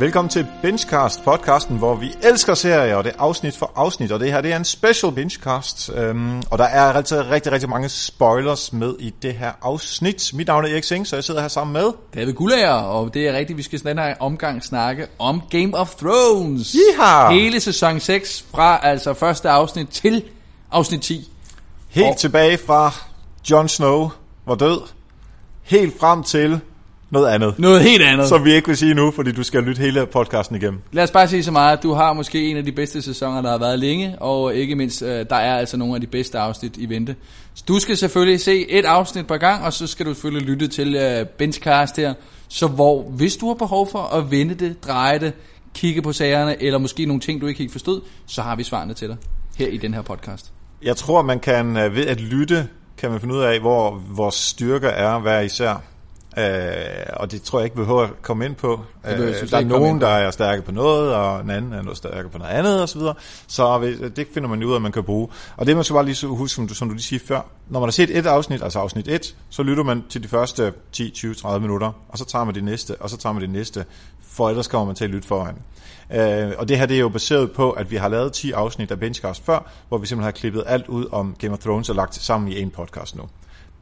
Velkommen til Benchcast, podcasten, hvor vi elsker serier, og det er afsnit for afsnit, og det her det er en special Benchcast, øhm, og der er rigtig, rigtig, rigtig mange spoilers med i det her afsnit. Mit navn er Erik Sing, så jeg sidder her sammen med... David Gullager, og det er rigtigt, vi skal her omgang snakke om Game of Thrones. Yeehaw! Hele sæson 6, fra altså første afsnit til afsnit 10. Helt Og- tilbage fra Jon Snow var død, helt frem til noget andet, Noget helt andet. som vi ikke vil sige nu, fordi du skal lytte hele podcasten igennem. Lad os bare sige så meget, at du har måske en af de bedste sæsoner, der har været længe, og ikke mindst, øh, der er altså nogle af de bedste afsnit i vente. Du skal selvfølgelig se et afsnit per gang, og så skal du selvfølgelig lytte til øh, Benchcast her, så hvor, hvis du har behov for at vende det, dreje det, kigge på sagerne, eller måske nogle ting, du ikke helt forstod, så har vi svarene til dig her i den her podcast. Jeg tror, man kan øh, ved at lytte, kan man finde ud af, hvor vores styrker er hver især. Øh, og det tror jeg ikke, vi behøver at komme ind på. Øh, slet der er nogen, der er stærke på noget, og en anden er noget stærke på noget andet osv. Så hvis- det finder man ud af, at man kan bruge. Og det man skal bare lige så huske, som du, som du lige siger før. Når man har set et afsnit, altså afsnit 1, så lytter man til de første 10, 20, 30 minutter, og så tager man det næste, og så tager man det næste, for ellers kommer man til at lytte foran. Øh, og det her det er jo baseret på, at vi har lavet 10 afsnit af Benchcast før, hvor vi simpelthen har klippet alt ud om Game of Thrones og lagt sammen i en podcast nu.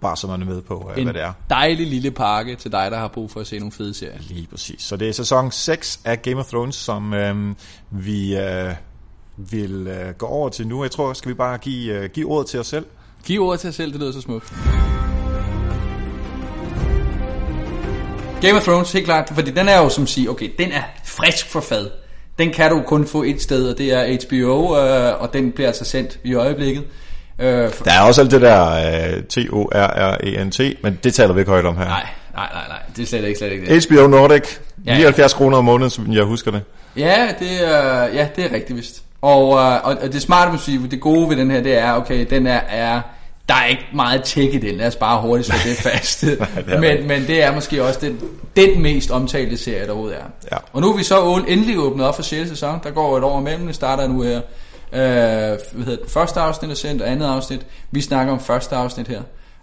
Bare så man er med på, øh, En hvad det er. dejlig lille pakke til dig, der har brug for at se nogle fede serier. Lige præcis. Så det er sæson 6 af Game of Thrones, som øh, vi øh, vil øh, gå over til nu. Jeg tror, skal vi bare give, øh, give ordet til os selv. Giv ordet til dig selv, det lyder så smukt. Game of Thrones, helt klart, fordi den er jo som siger, okay, den er frisk for fad. Den kan du kun få et sted, og det er HBO, øh, og den bliver altså sendt i øjeblikket. Øh, for, Der er også alt det der øh, T-O-R-R-E-N-T, men det taler vi ikke højt om her. nej, nej, nej, nej, det er slet ikke, slet ikke det. HBO Nordic, Ja, ja. 79 kroner om måneden, som jeg husker det. Ja, det er, ja, det er rigtigt vist. Og, øh, og, det smarte sige, det gode ved den her, det er, okay, den er, er der er ikke meget tech i den, lad os bare hurtigt slå det fast. det er men, men det er måske også den, den mest omtalte serie, der overhovedet er. Ja. Og nu er vi så endelig åbnet op for 6. sæson, der går et år imellem, det starter nu her. Øh, hvad hedder det, første afsnit er sendt, og andet afsnit. Vi snakker om første afsnit her,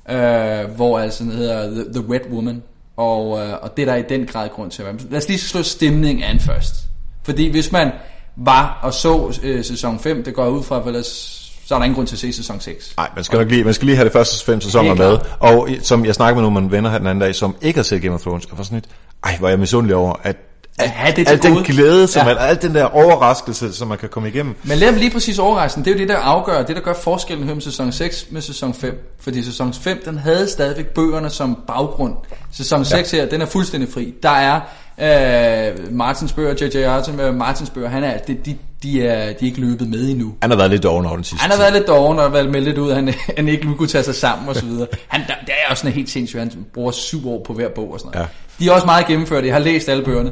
øh, hvor altså den hedder The, The Red Woman. Og, øh, og det er der i den grad grund til at være. Lad os lige slå stemningen an først. Fordi hvis man var og så øh, sæson 5, det går ud fra, for ellers, så er der ingen grund til at se sæson 6. Nej, man skal nok lige, man skal lige have det første fem sæsoner med. Og som jeg snakkede med nogle af mine venner her den anden dag, som ikke har set Game of Thrones, og var sådan lidt, ej, hvor er jeg misundelig over, at At have det til al den gode. glæde, som Ja. ja. al den der overraskelse, som man kan komme igennem. Men lad lige præcis overraskelsen. Det er jo det, der afgør, det der gør forskellen mellem sæson 6 med sæson 5. Fordi sæson 5, den havde stadigvæk bøgerne som baggrund. Sæson 6 her, den er fuldstændig fri. Der er øh, Martins bøger, J.J. Martin, øh, Martins bøger, han er, de, de, de, er, de er ikke løbet med endnu. Han har været lidt doven over den sidste Han har været lidt doven og været meldt lidt ud, at han, han ikke kunne tage sig sammen og så videre. Han, der, det er også sådan helt sindssygt, han bruger syv år på hver bog og sådan noget. Ja. De er også meget gennemført, jeg har læst alle bøgerne.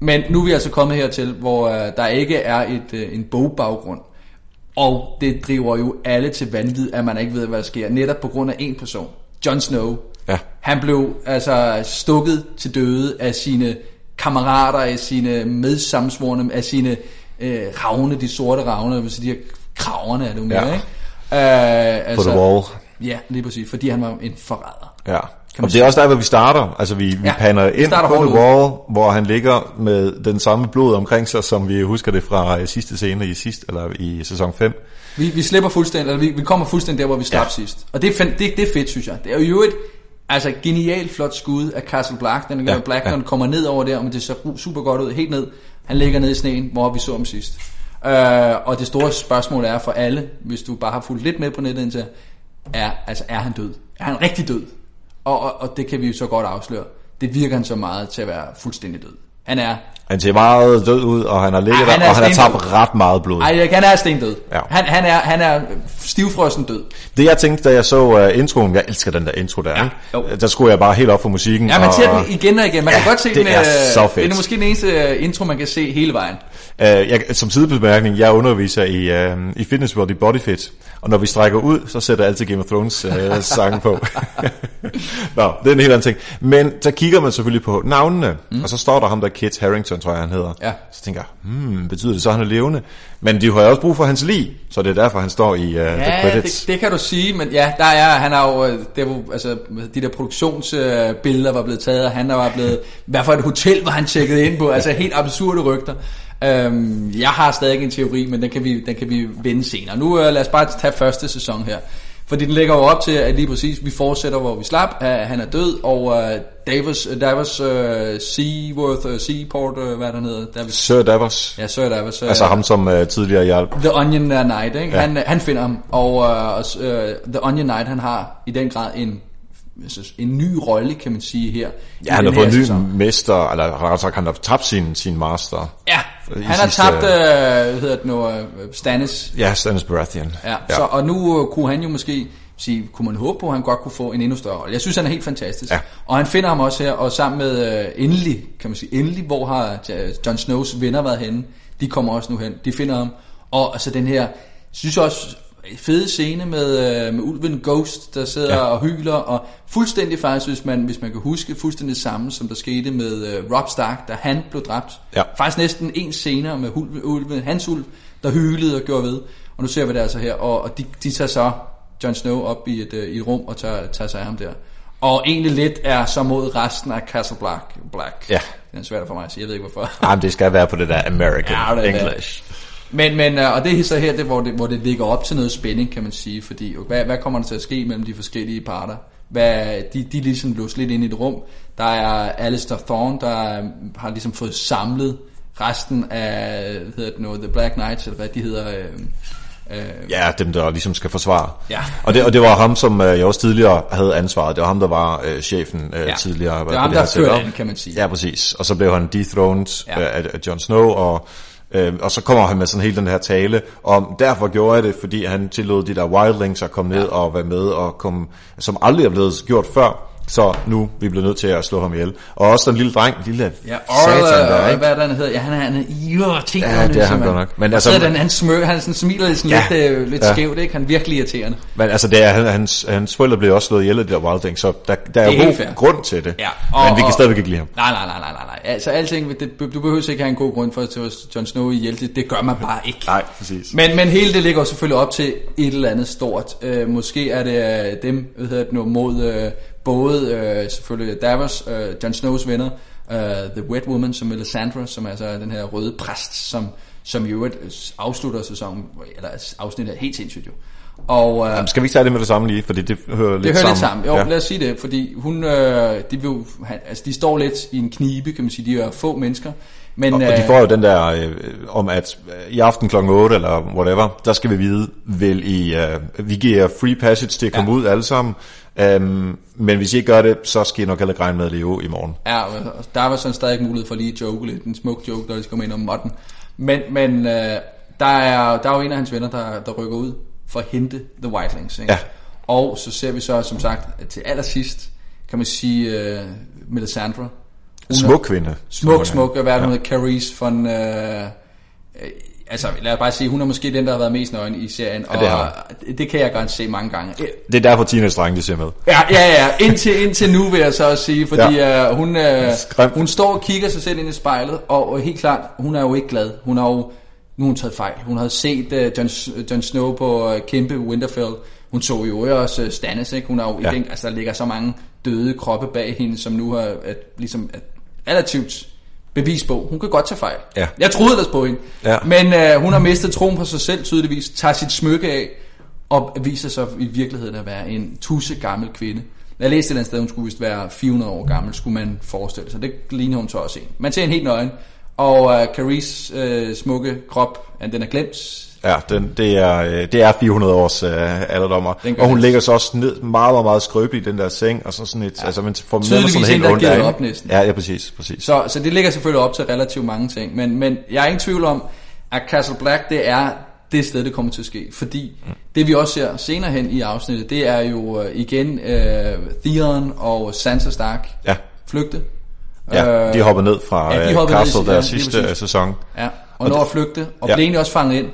Men nu er vi altså kommet hertil, hvor uh, der ikke er et, uh, en bogbaggrund. Og det driver jo alle til vanvid, at man ikke ved, hvad der sker. Netop på grund af en person. Jon Snow. Ja. Han blev altså stukket til døde af sine kammerater, af sine medsamsvorne, af sine øh, ravne, de sorte ravne, altså de her kraverne er det jo mere, Ja. ikke? Øh, på The Wall. Ja, lige præcis, fordi han var en forræder. Ja. Man Og det er også der, hvor vi starter. Altså, vi, vi Ja, paner vi ind på The. Wall, hvor han ligger med den samme blod omkring sig, som vi husker det fra øh, sidste scene i sidst, eller i sæson 5. Vi, vi slipper fuldstændig, eller vi, vi kommer fuldstændig der, hvor vi slap ja. sidst. Og det er, det, det er fedt, synes jeg. Det er jo et altså, genialt flot skud af Castle Black. Den Ja, Black, ja. når den kommer ned over der, men det ser super godt ud, helt ned. Han ligger nede i sneen, hvor vi så ham sidst. Uh, og det store spørgsmål er for alle, hvis du bare har fulgt lidt med på nettet indtil, er, altså, er han død? Er han rigtig død? Og, og, og det kan vi jo så godt afsløre. Det virker han så meget til at være fuldstændig død. Han er Han ser meget død ud, og han har ligget Ej, han der, er og han har tabt ret meget blod. Ej, han er stendød. Ja. Han, han, er, han er stivfrossen død. Det jeg tænkte, da jeg så uh, introen, jeg elsker den der intro der, Ja, ikke? der skulle jeg bare helt op for musikken. Ja, man og- ser den igen og igen. Man Ja, kan godt se det den. er øh, så fedt. Det er måske den eneste øh, intro, man kan se hele vejen. Uh, jeg, som sidebemærkning, jeg underviser i, uh, i Fitness World i Bodyfit, og når vi strækker ud, så sætter jeg altid Game of Thrones uh, sange på. Nå, det er en helt anden ting. Men så kigger man selvfølgelig på navnene, mm. og så står der ham der Kit Harrington, tror jeg han hedder. Ja. Så tænker jeg, hmm, betyder det så, at han er levende? Men de har jo også brug for hans lig, så det er derfor, han står i uh, the Ja, credits. det, det kan du sige, men ja, der er, han har jo, øh, det var, altså, de der produktionsbilleder var blevet taget, og han var blevet, hvert fald et hotel, var han tjekket ind på, altså helt absurde rygter. Øhm, jeg har stadig en teori, men den kan vi, den kan vi vende senere. Nu uh, lad os bare tage første sæson her. Fordi den lægger jo op til, at lige præcis vi fortsætter, hvor vi slap. Uh, han er død, og uh, Davos, Davos uh, Seaworth, uh, Seaport, uh, hvad er der hedder? Davos, Sir Davos, ja, Sir Davos. Uh, altså ham som uh, tidligere hjalp. The Onion Knight, ikke? Ja. Han, han finder ham, og uh, uh, The Onion Knight, han har i den grad en, altså, en ny rolle, kan man sige her. Ja, han har fået en ny sæson. mester, eller rettere sagt, han har tabt sin, sin master. Ja, han har sidste- tabt, uh, hvad hedder det nu, uh, Stannis. Ja, Stannis Baratheon. Ja, ja. Så, og nu uh, kunne han jo måske sige, kunne man håbe på, at han godt kunne få en endnu større rolle. Jeg synes, han er helt fantastisk. Ja. Og han finder ham også her, og sammen med uh, endelig, kan man sige, endelig, hvor har uh, Jon Snows venner været henne, de kommer også nu hen, de finder ham. Og altså den her, synes også, fede scene med, uh, med ulven Ghost, der sidder ja. Og hyler, og fuldstændig faktisk, hvis man, hvis man kan huske, fuldstændig samme, som der skete med uh, Rob Stark, da han blev dræbt. Ja. Faktisk næsten en senere med ulven, ulven, hans ulv, der hylede og gjorde ved. Og nu ser vi det altså her, og, og de, de tager så Jon Snow op i et, øh, i et rum og tager, tager sig af ham der. Og egentlig lidt er så mod resten af Castle Black. Black. Ja. Det er svært for mig at sige, jeg ved ikke hvorfor. Ah, men det skal være på det der American Ja, det er det. Men, men øh, og det er så her, det, hvor, det, hvor det ligger op til noget spænding, kan man sige. Fordi hvad, hvad kommer der til at ske mellem de forskellige parter? Hvad, de, de er ligesom låst lidt ind i et rum. Der er Alistair Thorne, der har ligesom fået samlet resten af, hvad hedder det nu, The Black Knights, eller hvad de hedder. Øh, øh, Ja, dem der ligesom skal forsvare. Ja. Og det, og det var ham, som øh, jeg også tidligere havde ansvaret. Det var ham, der var øh, chefen øh, Ja. tidligere. Det var ham, det der førte kan man sige. Ja, præcis. Og så blev han dethroned Ja. ja. af, af Jon Snow, og, øh, og så kommer han med sådan hele den her tale om, derfor gjorde jeg det, fordi han tillod de der wildlings at komme ned og være med, og komme, som aldrig er blevet gjort før. Så nu vi bliver nødt til at slå ham ihjel. Og også den lille dreng, lille Ja, satan Orla, der, og ikke? hvad er det, han hedder? Ja, han er, han er jo, tænk Ja, det er han godt nok. Men altså- altså, den, han, smør, han sådan smiler sådan Ja. lidt, øh, lidt Ja. skævt, ikke? Han er virkelig irriterende. Men altså, det er, han- hans, hans forældre blev også slået ihjel af de der Wild Things, så der, der er, jo god fair. grund til det. Ja, og, Men vi kan og- stadigvæk ikke lide ham. Nej, nej, nej, nej, nej, nej. Altså alting, det, du behøver ikke have en god grund for at tage Jon Snow ihjel. Det, det gør man bare ikke. Nej, præcis. Men, men hele det ligger selvfølgelig op til et eller andet stort. Øh, måske er det øh, dem, hvad hedder det nu, mod øh, både øh, selvfølgelig Davos, øh, Jon Snows venner, øh, The Wet Woman, som Melisandre, som er altså den her røde præst, som, som i øvrigt afslutter sæsonen, eller afsnittet er helt sindssygt jo. Og, øh, Jamen, skal vi ikke tage det med det samme lige, fordi det hører lidt det hører sammen. lidt sammen. Jo, ja. lad os sige det, fordi hun, øh, de, vil, han, altså, de står lidt i en knibe, kan man sige. De er få mennesker. Men, Og, og de øh, får jo den der øh, om, at øh, i aften kl. 8 eller whatever, der skal vi vide, vil I, øh, vi giver free passage til at komme Ja. ud alle sammen, øhm, men hvis I ikke gør det, så skal I nok heller ikke regne med at leve i morgen. Ja, der var sådan stadig mulighed for lige at joke lidt, en smuk joke, når de skal komme ind om modden. Men, men øh, der, er, der er jo en af hans venner, der, der rykker ud for at hente The Whitelings. Ikke? Ja. Og så ser vi så, som sagt, til allersidst, kan man sige, øh, Melisandre. Smuk kvinde. Smuk, smuk, hvad er det, hun hedder, Carice von... Øh, altså, lad os bare sige, hun er måske den, der har været mest nøgen i serien, og det har det, kan jeg godt se mange gange. Det er derfor teenage-drenge, de ser med. Ja, ja, ja. Indtil, indtil nu vil jeg så også sige, fordi ja. uh, hun, Skræmt. hun står og kigger sig selv ind i spejlet, og, og helt klart, hun er jo ikke glad. Hun har jo, nu hun taget fejl. Hun havde set uh, Jon, Jon Snow på uh, kæmpe Winterfell. Hun så jo også uh, Stannis, ikke? Hun har jo Ja. ja. i den, altså der ligger så mange døde kroppe bag hende, som nu har at, ligesom at, relativt bevis på. Hun kan godt tage fejl. Ja. Jeg troede ellers på hende. Ja. Men uh, hun har mistet troen på sig selv tydeligvis, tager sit smykke af, og viser sig i virkeligheden at være en tusse gammel kvinde. Jeg læste et eller andet sted, hun skulle vist være 400 år gammel, skulle man forestille sig. Det ligner hun så også en. Man ser en helt nøgen, og uh, Carice uh, smukke krop, den er glemt. Ja, den, det, er, øh, det er 400 års øh, alderdommer. Og hun ligger så også ned, meget, meget, meget skrøbelig i den der seng, og så sådan et, ja. altså man får Tydeligvis sådan helt ondt af op næsten. Ja, ja, præcis, præcis. Så, så det ligger selvfølgelig op til relativt mange ting. Men, men jeg er ingen tvivl om, at Castle Black, det er det sted, det kommer til at ske. Fordi mm. det vi også ser senere hen i afsnittet, det er jo uh, igen uh, Theon og Sansa Stark Ja, flygte. ja Øh, de hopper ned fra ja, de ja, hoppede Castle ned, der ja, sidste sæson. Ja. og når at flygte, og Ja. bliver egentlig også fanget ind,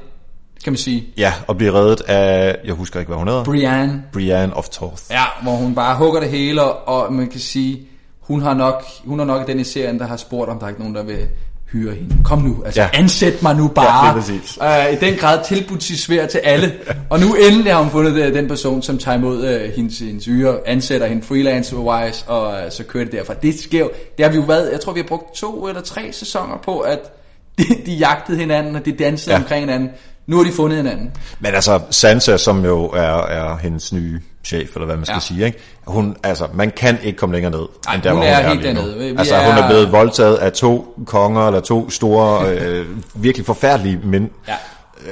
kan man sige. Ja, og bliver reddet af, jeg husker ikke, hvad hun hedder. Brienne, Brienne of Tarth. ja, hvor hun bare hugger det hele, og man kan sige, hun har nok, hun er nok den i serien, der har spurgt, om der er ikke nogen, der vil hyre hende. Kom nu, altså Ja. ansæt mig nu bare. Ja. Øh, I den grad tilbudt sig svær til alle. Og nu endelig har hun fundet øh, den person, som tager imod øh, hendes, hendes hyre, ansætter hende freelance-wise, og øh, så kører det derfra. Det sker jo, det har vi jo været, jeg tror vi har brugt to eller tre sæsoner på, at de, de jagtede hinanden, og de dansede ja. omkring hinanden. Nu har de fundet hinanden. Men altså, Sansa, som jo er, er hendes nye chef, eller hvad man skal ja. Sige, ikke? Hun, altså, man kan ikke komme længere ned, Ej, end der, hun hvor er hun er helt dernede. Vi altså, er- hun er blevet voldtaget af to konger, eller to store, øh, virkelig forfærdelige mænd. Ja.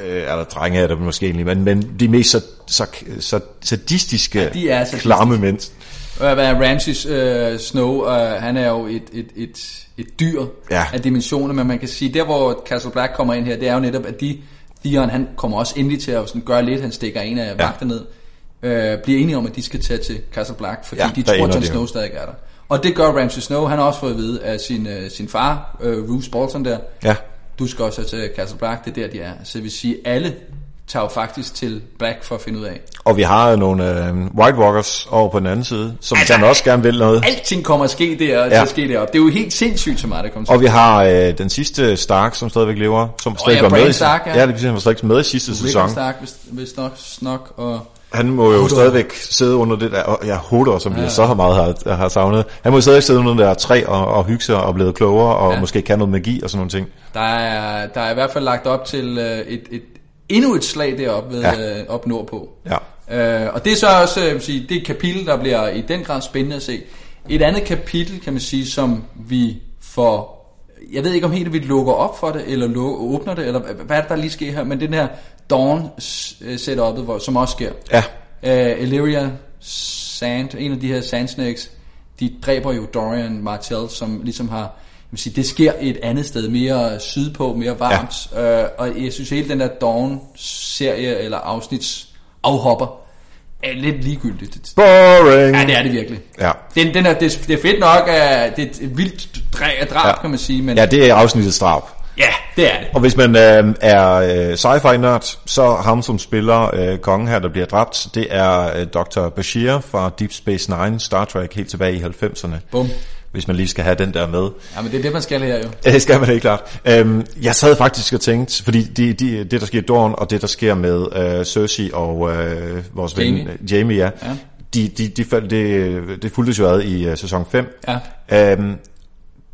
Øh, eller drenge er det måske egentlig, men, men de mest så, så, så sadistiske, Ja, de er sadistiske. klamme mænd. Hvad er Ramses øh, Snow, øh, han er jo et, et, et, et dyr Ja. af dimensioner, men man kan sige, der hvor Castle Black kommer ind her, det er jo netop, at de, Theon, han kommer også endelig til at sådan gøre lidt, han stikker en af Ja. vagter ned, øh, bliver enige om, at de skal tage til Castle Black, fordi Ja, de tror, ender Jon Snow stadig er der. Og det gør Ramses Snow, han har også fået at vide af sin, øh, sin far, øh, Roose Bolton der, Ja. du skal også til Castle Black, det er der, de er. Så det vil sige, alle tager jo faktisk til Black for at finde ud af. Og vi har nogle øh, White Walkers over på den anden side, som Altså, altså, også gerne vil noget. Alting kommer at ske der, ja. til Ja. at ske deroppe. Det er jo helt sindssygt så meget, der kommer Og vi har øh, den sidste Stark, som stadigvæk lever, som stadig ja, var med. I- Stark, ja. ja. det sige, han var slet ikke med i sidste sæson. Rickon Stark, hvis, hvis nok, snok, og... Han må jo Hodor. stadigvæk sidde under det der, og ja, Hodor, som vi ja. så meget har, har savnet. Han må jo stadigvæk sidde under det der træ og, og hygge sig og blive klogere, og ja. Ja. måske kan noget magi og sådan nogle ting. Der er, der er i hvert fald lagt op til øh, et, et, endnu et slag deroppe ved, Ja. øh, op nordpå. Ja. Øh, og det er så også øh, jeg vil sige, det er et kapitel, der bliver i den grad spændende at se. Et andet kapitel, kan man sige, som vi får... Jeg ved ikke om helt, vi lukker op for det, eller lukker, åbner det, eller hvad er det, der lige sker her, men den her Dawn øh, hvor, som også sker. Ja, Uh, Illyria Sand, en af de her Sand Snakes, de dræber jo Dorian Martell, som ligesom har, vil sige, det sker et andet sted, mere sydpå, mere varmt, ja. uh, og jeg synes hele den der Dawn-serie eller afsnits afhopper, er lidt ligegyldigt. boring! Ja, det er det virkelig. Ja. Den, den er, det, det er fedt nok, at det er et vildt drab, ja. kan man sige, men ja, det er afsnittets drab. ja, det er det. Og hvis man øh, er øh, sci-fi-nørd, så ham, som spiller øh, kongen her, der bliver dræbt, det er øh, Dr. Bashir fra Deep Space Nine, Star Trek, helt tilbage i 90'erne. Bum. Hvis man lige skal have den der med. Ja, men det er det, man skal her jo. Det skal man helt klart. Øhm, jeg sad faktisk og tænkte, fordi de, de, det, der sker i Dawn, og det, der sker med øh, Cersei og øh, vores ven Jamie. øh, Jamie, ja, Ja. De, de, de, faldt- det, det fulgtes jo ad i uh, sæson 5. Ja. Øhm,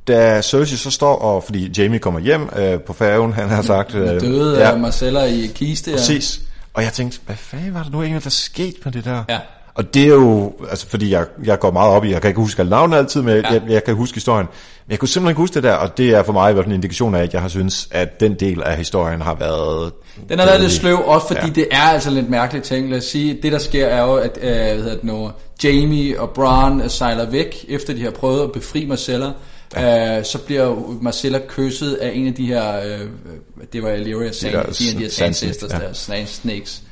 da Cersei så står, og fordi Jamie kommer hjem øh, på færgen, han har sagt... Øh, Døde ja. Marcella i kiste. Præcis. Og jeg tænkte, hvad fanden var der nu egentlig, der skete med det der? Ja. Og det er jo, altså fordi jeg, jeg går meget op i, jeg kan ikke huske alle navne altid, men ja. Jeg, jeg kan huske historien. Men jeg kunne simpelthen ikke huske det der, og det er for mig i hvert fald en indikation af, at jeg har synes, at den del af historien har været... Den har været lidt sløv, også fordi Ja. det er altså lidt mærkeligt ting. Lad os sige, det der sker er jo, at øh, hvad hedder det nu, Jamie og Bronn øh, sejler væk, efter de har prøvet at befri Marcella. Ja. Øh, så bliver Marcella kysset af en af de her, øh, det var Illyria Sand, de, de, de her Sisters, ja. der Snakes.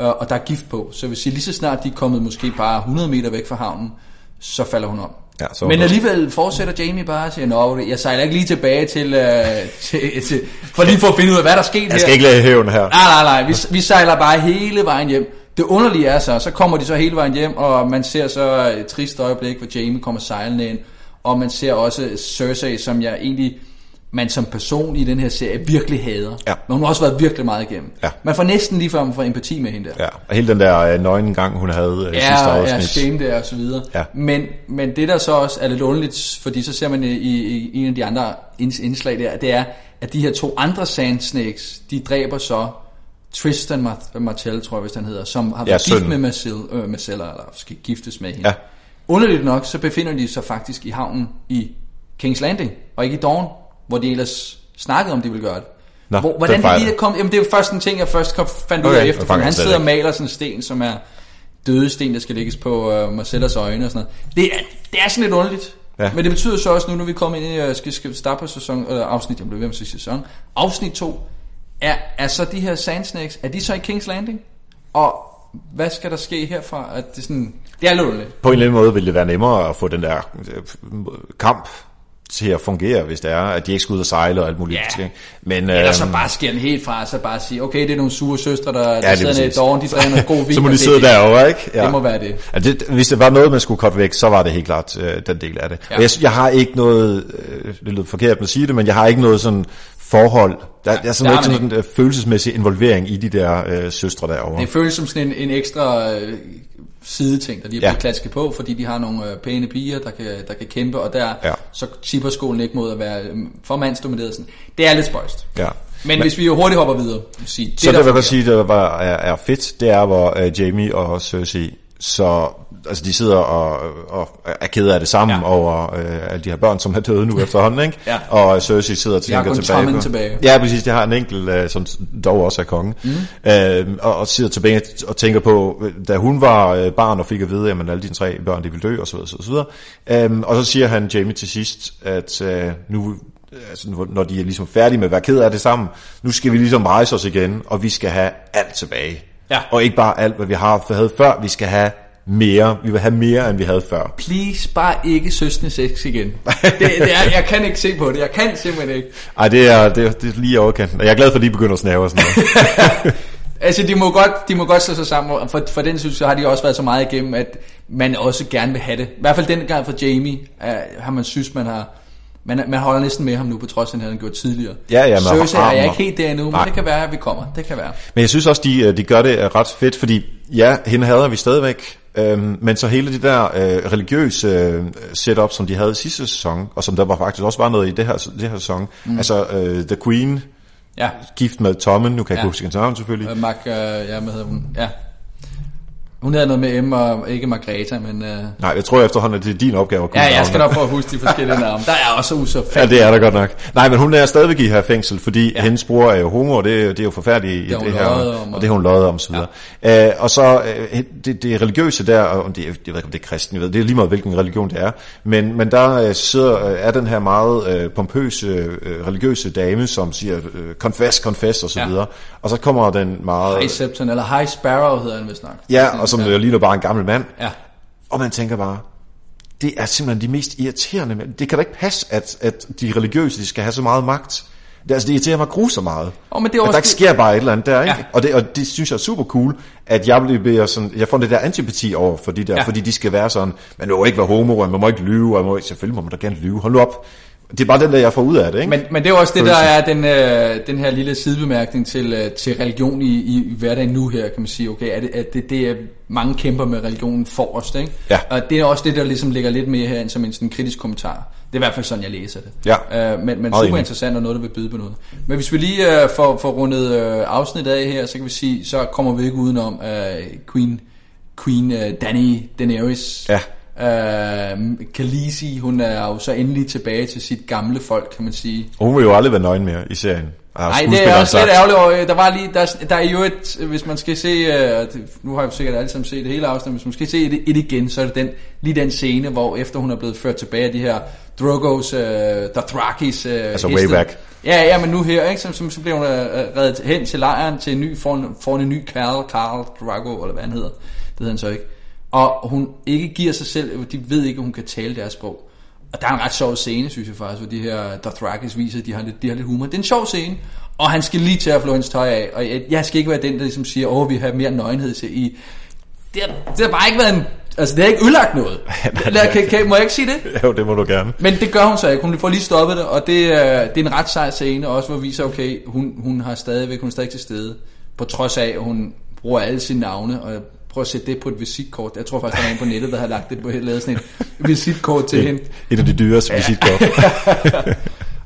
Øh, og der er gift på, så jeg vil sige, lige så snart de er kommet måske bare 100 meter væk fra havnen, så falder hun om. Ja, så Men alligevel fortsætter Jamie bare og siger, Nå, jeg sejler ikke lige tilbage til, øh, til, til, for lige for at finde ud af, hvad der er sket Jeg skal her. ikke lade hævn her. Nej, nej, nej. Vi, vi sejler bare hele vejen hjem. Det underlige er så, så kommer de så hele vejen hjem, og man ser så et trist øjeblik, hvor Jamie kommer sejlende ind, og man ser også Cersei, som jeg egentlig, man som person i den her serie virkelig hader. Ja. Men hun har også været virkelig meget igennem. Ja. Man får næsten lige før man får empati med hende der. Ja, og hele den der øh, nøgne gang, hun havde øh, sidste Ja, ja, afsnit. shame der og så videre. Ja. Men, men det der så også er lidt underligt, fordi så ser man i, i, i en af de andre inds- indslag der, det er, at de her to andre Sand Snakes, de dræber så Tristan Mar- Martell, tror jeg, hvis han hedder, som har Ja, været gift sønnen. med Marcel, øh, Marcella, eller skal giftes med hende. Ja. Underligt nok, så befinder de sig faktisk i havnen i King's Landing, og ikke i Dawn, hvor de ellers snakkede om, de ville gøre det. Nå, hvor, hvordan det fejl. lige kommet, jamen det er jo først en ting, jeg først kom, fandt ud Okay, af det efter, fanger han sidder og ikke. maler sådan en sten, som er døde sten, der skal lægges på uh, Marcellas øjne og sådan noget. Det er, det er sådan lidt underligt. Ja. Men det betyder så også nu, når vi kommer ind i, uh, skal, skal starte på sæson, eller afsnit, jeg blev ved med at sæson, afsnit 2, er, er så de her Sand Snakes, er de så i King's Landing? Og hvad skal der ske herfra? At det, sådan, det er lidt underligt. På en eller anden måde ville det være nemmere at få den der øh, kamp til at fungere, hvis det er, at de ikke skal ud og sejle og alt muligt. Ja. Men, Eller så øhm, bare skære den helt fra, så bare sige, okay, det er nogle sure søstre, der, der det er sidder nede i dårn, de drikker noget god vin. så må de det- sidde derovre, ikke? Det må være det. Ja, det, hvis det var noget, man skulle korte væk, så var det helt klart øh, den del af det. Ja. Ja. Jeg, jeg har ikke noget, øh, det lyder forkert at sige det, men jeg har ikke noget sådan forhold, der, der er sådan har ikke sådan en øh, følelsesmæssig involvering i de der øh, søstre derovre. Det føles som sådan en, en ekstra øh, sideting, der lige er Ja. blevet klasket på, fordi de har nogle øh, pæne piger, der kan, der kan kæmpe, og der Ja. så tipper skolen ikke mod at være øh, for mandsdomineret. Sådan. Det er lidt spøjst. Ja. Men, Men hvis vi jo hurtigt hopper videre, sige, det Så der det, jeg kan sige, der var, er, er fedt, det er, hvor uh, Jamie og Cersei, så altså de sidder og, og er kede af det sammen Ja. over uh, alle de her børn, som er døde nu efterhånden, ikke? Ja. Og Cersei sidder og tænker tilbage. På- tilbage. Ja, præcis. Det har en enkelt, uh, som dog også er konge. Mm. Uh, og, og sidder tilbage og tænker på, øh, da hun var uh, barn og fik at vide, at alle dine tre børn, de ville dø, og så videre, og så videre. Um, og så siger han Jamie til sidst, at uh, nu altså, nu- når de er ligesom færdige med at være ked af det sammen, nu skal vi ligesom rejse os igen, og vi skal have alt tilbage. Ja. Og ikke bare alt, hvad vi har havde før, vi skal have mere. Vi vil have mere, end vi havde før. Please, bare ikke søstende sex igen. Det, det er, jeg kan ikke se på det. Jeg kan simpelthen ikke. Ej, det er, det, er, det er lige overkanten. Og jeg er glad for, at de begynder at snæve og sådan noget. Altså, de må godt, de må godt slå sig sammen, for, for den synes jeg, har de også været så meget igennem, at man også gerne vil have det. I hvert fald den gang for Jamie, uh, har man synes, man har... Man, man holder næsten med ham nu, på trods af, at han har gjort tidligere. Ja, ja, men Cersei er jeg ikke helt der endnu, men det kan være, at vi kommer. Det kan være. Men jeg synes også, de, øh, de gør det øh, ret fedt, fordi ja, hende hader vi stadigvæk, øhm, men så hele det der øh, religiøse øh, setup, som de havde i sidste sæson, og som der var faktisk også var noget i det her, det her sæson, mm. altså øh, The Queen, Ja, gift med Tommen, nu kan jeg Ja. ikke huske hendes navn selvfølgelig. uh, Mark, uh, ja, hvad hedder hun? Ja. Hun havde noget med M og ikke Margrethe, men... Uh, Nej, jeg tror efterhånden, at det er din opgave at kunne ja, jeg skal nok prøve at huske de forskellige navne. Der er også uså Ja, det er der godt nok. Nej, men hun er stadigvæk i her fængsel, fordi ja. hendes bror er jo homo, og det, er- det er jo forfærdeligt hun det her. om, og det har hun løjet om, så videre. Ja. Øh, og så øh, det, det religiøse der, og det, jeg ved ikke, om det er kristen, jeg ved, det er lige meget, hvilken religion det er, men, men der øh, sidder, øh, er den her meget øh, pompøse øh, religiøse dame, som siger, øh, confess, confess, og så Ja. videre. Og så kommer den meget... High Septon, eller High Sparrow hedder han vist nok. Ja, og som ja. ligner bare en gammel mand. Ja. Og man tænker bare, det er simpelthen de mest irriterende. Det kan da ikke passe, at, at de religiøse de skal have så meget magt. Det, altså, det irriterer mig grusomt meget. Åh, men det er at også der ikke sker bare et eller andet der, ikke? Ja. Og, det, og det synes jeg er super cool, at jeg bliver sådan, jeg får det der antipati over for de der, Ja. fordi de skal være sådan, man må ikke være homo, og man må ikke lyve, og man må, ikke- selvfølgelig må man da gerne lyve, hold nu op. Det er bare den der, jeg får ud af det, ikke? Men, men det er også det, der er den, øh, den her lille sidebemærkning til, øh, til religion i, i, hverdagen nu her, kan man sige, okay, at det, at det, det er mange kæmper med religionen forrest, ikke? Ja. Og det er også det, der ligesom ligger lidt mere herind som en sådan kritisk kommentar. Det er i hvert fald sådan, jeg læser det. Ja. Øh, men men Meget super enig. interessant og noget, der vil byde på noget. Men hvis vi lige øh, får, får rundet øh, afsnittet af her, så kan vi sige, så kommer vi ikke udenom øh, Queen, Queen øh, Dany Daenerys. Ja. Øh, Khaleesi, hun er jo så endelig tilbage til sit gamle folk, kan man sige. Og hun vil jo aldrig være nøgen mere i serien. Nej, det er også lidt ærgerligt. og, øh, Der var lige, der, der er jo et, hvis man skal se, øh, nu har jeg jo sikkert alle sammen set det hele afsnit, hvis man skal se et, et igen, så er det den, lige den scene, hvor efter hun er blevet ført tilbage af de her Drogos, øh, Dothrakis øh, Altså way back. Ja, ja, men nu her, ikke, så, så, så bliver hun øh, reddet hen til lejren til en ny, foran, foran en ny Carl, Carl Drago, eller hvad han hedder. Det hedder han så ikke. Og hun ikke giver sig selv, de ved ikke, at hun kan tale deres sprog. Og der er en ret sjov scene, synes jeg faktisk, hvor de her Dothrakis viser, at de har lidt, de har lidt humor. Det er en sjov scene, og han skal lige til at flå hendes tøj af. Og jeg, jeg skal ikke være den, der ligesom siger, åh, vi har mere nøgenhed til i... Det har, det har bare ikke været en... Altså, det har ikke ødelagt noget. Lad, kan, kan, må jeg ikke sige det? Jo, det må du gerne. Men det gør hun så ikke. Hun får lige stoppet det, og det, er- det er en ret sej scene, også hvor vi viser, okay, hun, hun har stadigvæk, hun er stadig til stede, på trods af, at hun bruger alle sine navne, og prøver at sætte det på et visitkort. Jeg tror faktisk, der er en på nettet, der har lagt det på lavet sådan et visitkort til hende. Et af de dyreste ja. visitkort.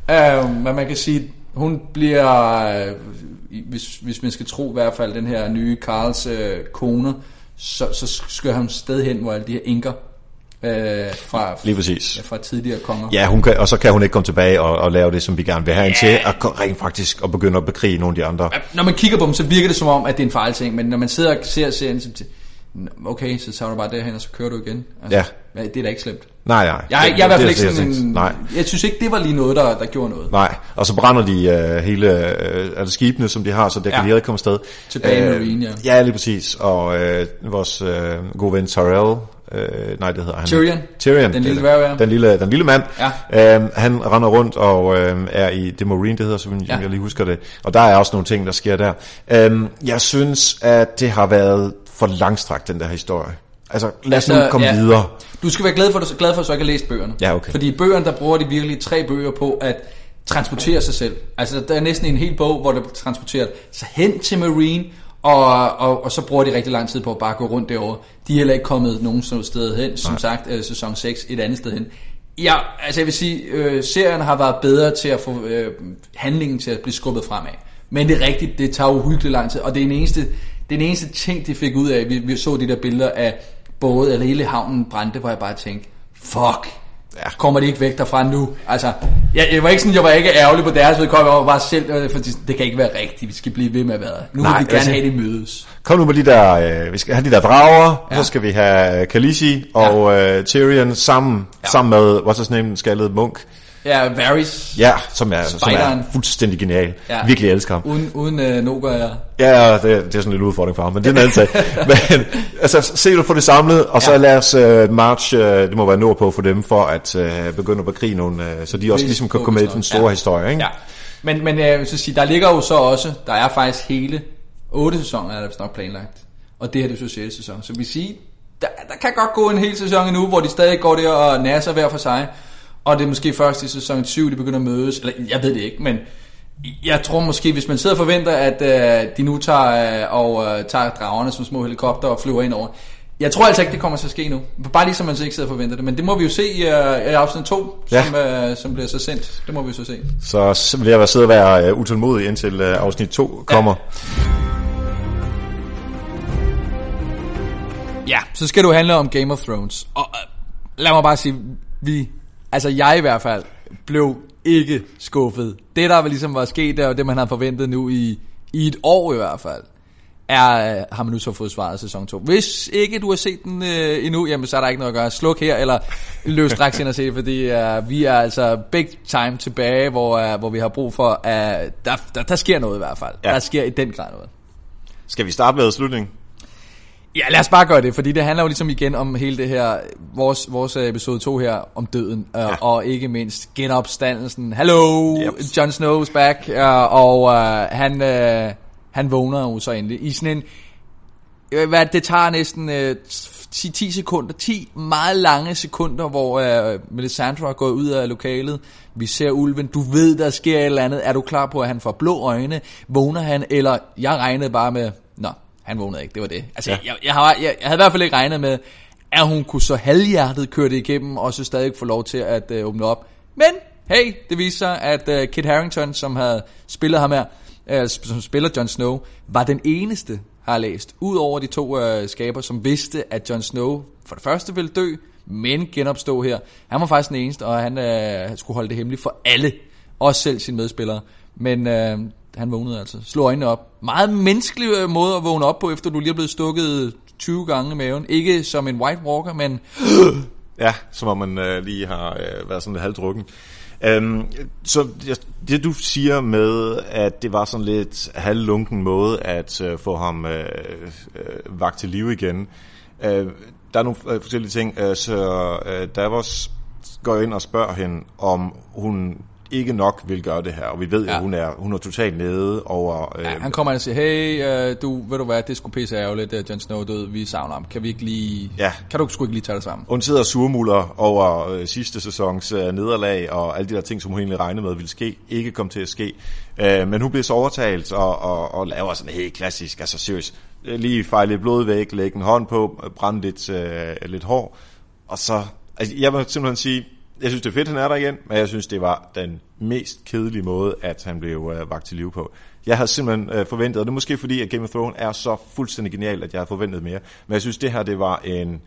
Uh, men man kan sige, hun bliver, øh, hvis, hvis man skal tro i hvert fald den her nye Karls øh, kone, så, så skal hun sted hen, hvor alle de her enker øh, fra, Lige præcis. fra tidligere konger. Ja, hun kan, og så kan hun ikke komme tilbage og, og lave det, som vi gerne vil have hende til, at ko- rent faktisk at begynde at bekrige nogle af de andre. Når man kigger på dem, så virker det som om, at det er en fejlting, men når man sidder og ser serien, så okay, så tager du bare derhen, og så kører du igen. Altså, Ja. Det er da ikke slemt. Nej, nej. Jeg, jeg er i hvert fald ikke jeg sådan en... Nej, Jeg synes ikke, det var lige noget, der, der gjorde noget. nej. Og så brænder de uh, hele uh, det skibene, som de har, så der Ja. kan de ikke komme afsted. Tilbage i Øh, Marine, ja. Ja, lige præcis. Og uh, vores uh, gode ven Tyrell, Øh, nej, det hedder han. Tyrion. Tyrion. Den lille dværg, ja. Den lille, den lille mand. Ja. Øhm, han render rundt og øhm, er i det Marine, det hedder, så ja. Ja. jeg lige husker det. Og der er også nogle ting, der sker der. Øhm, jeg synes, at det har været for langstrakt, den der historie. Altså, lad os Altså, nu komme ja. videre. Du skal være glad for, glad for at du så ikke har læst bøgerne. Ja, okay. Fordi i bøgerne, der bruger de virkelig tre bøger på at transportere sig selv. Altså, der er næsten en hel bog, hvor det transporterer sig hen til Marine, og, og, og så bruger de rigtig lang tid på at bare gå rundt derovre. De er heller ikke kommet nogen sted hen, som Nej. sagt, øh, sæson 6 et andet sted hen. Ja, altså jeg vil sige, øh, serien har været bedre til at få øh, handlingen til at blive skubbet fremad. Men det er rigtigt, det tager uhyggeligt lang tid, og det er den eneste, den eneste ting, de fik ud af. Vi, vi så de der billeder af både, eller hele havnen brændte, hvor jeg bare tænkte, fuck, Ja. kommer de ikke væk derfra nu? Altså, jeg, jeg var ikke sådan, jeg var ikke ærgerlig på deres vedkommende, jeg var bare selv, øh, fordi det kan ikke være rigtigt, vi skal blive ved med at være der. Nu Nej, vil vi gerne altså- have, de mødes. Kom nu med de der, øh, vi skal have de der drager, ja. så skal vi have Khaleesi og øh, Tyrion sammen, ja. sammen med, what's his name, den skaldede munk. Ja, Varys, Ja, som er, som er fuldstændig genial. Ja. Virkelig elsker ham. uden, uden øh, Noga, ja. Ja, det, det er sådan en lille udfordring for ham, men det er en anden sag. Men altså, se du få det samlet, og så Ja. lad os uh, march, uh, det må være nordpå for dem, for at uh, begynde at bekrige nogle, uh, så de også ligesom kan komme med i den store Ja. historie, ikke? Ja. Men, men jeg vil så sige, der ligger jo så også, der er faktisk hele otte sæsoner, er der nok planlagt. Og det her det er så 6. sæson. Så vi siger, der, der kan godt gå en hel sæson endnu, hvor de stadig går der og nasser hver for sig. Og det er måske først i sæson 7, de begynder at mødes. Eller jeg ved det ikke, men jeg tror måske, hvis man sidder og forventer, at øh, de nu tager, øh, og øh, tager dragerne som små helikopter og flyver ind over. Jeg tror altså ikke, det kommer til at ske nu. Bare lige så man så ikke sidder og forventer det. Men det må vi jo se i, øh, i afsnit 2, Ja. som, øh, som bliver så sendt. Det må vi jo så se. Så vil jeg sidde og være uh, utålmodig indtil uh, afsnit 2 kommer. Ja, så skal jo handle om Game of Thrones. Og øh, lad mig bare sige, vi, altså jeg i hvert fald, blev ikke skuffet. Det der ligesom var sket, der, og det man har forventet nu i, i et år i hvert fald, er, øh, har man nu så fået svaret sæson 2. Hvis ikke du har set den øh, endnu, jamen så er der ikke noget at gøre. Sluk her, eller løb straks ind og se, fordi øh, vi er altså big time tilbage, hvor, øh, hvor vi har brug for, at øh, der, der, der sker noget i hvert fald. Ja. Der sker i den grad noget. Skal vi starte med slutningen? Ja, lad os bare gøre det, fordi det handler jo ligesom igen om hele det her, vores, vores øh, episode 2 her, om døden, øh, ja. og ikke mindst genopstandelsen. Hello, Yep. Jon Snow's back, øh, og øh, han, øh, han vågner jo så endelig i sådan en, øh, hvad, det tager næsten øh, 10, 10 sekunder, 10 meget lange sekunder, hvor øh, Melisandre er gået ud af lokalet, vi ser ulven, du ved, der sker et eller andet, er du klar på, at han får blå øjne, vågner han, eller jeg regnede bare med, han vågnede ikke, det var det. Altså, Ja. jeg, jeg, har, jeg, jeg havde i hvert fald ikke regnet med, at hun kunne så halvhjertet køre det igennem, og så stadig få lov til at øh, åbne op. Men, hey, det viser sig, at øh, Kit Harington, som havde spillet ham her, øh, som spiller Jon Snow, var den eneste, har jeg læst, ud over de to øh, skaber, som vidste, at Jon Snow for det første ville dø, men genopstå her. Han var faktisk den eneste, og han øh, skulle holde det hemmeligt for alle, også selv sine medspillere. Men øh, han vågnede altså, slog øjnene op. Meget menneskelig øh, måde at vågne op på, efter du lige er blevet stukket 20 gange i maven. Ikke som en White Walker, men Ja, som om man øh, lige har øh, været sådan lidt halvdrukken. Øhm, så det, det du siger med, at det var sådan lidt halvlunken måde at øh, få ham øh, øh, vagt til live igen. Øh, der er nogle øh, forskellige ting. Øh, så øh, Davos går ind og spørger hende, om hun ikke nok vil gøre det her. Og vi ved jo, Ja. at hun er, hun er totalt nede over... Øh, ja, han kommer og siger, hey, øh, du, ved du hvad, det skulle pisse ærgerligt, at Jon Snow er død, vi savner ham. Kan vi ikke lige, Ja. kan du sgu ikke lige tage det sammen? Hun sidder og surmuler over øh, sidste sæsons øh, nederlag, og alle de der ting, som hun egentlig regnede med ville ske, ikke kom til at ske. Øh, men hun bliver så overtalt og, og, og laver sådan helt klassisk, altså seriøst, øh, lige fejle lidt blod væk, lægge en hånd på, øh, brænde lidt, øh, lidt hår, og så, altså jeg vil simpelthen sige, jeg synes det er fedt, han er der igen, men jeg synes det var den mest kedelige måde, at han blev øh, vagt til live på. Jeg havde simpelthen øh, forventet, og det er måske fordi, at Game of Thrones er så fuldstændig genial, at jeg havde forventet mere, men jeg synes det her, det var en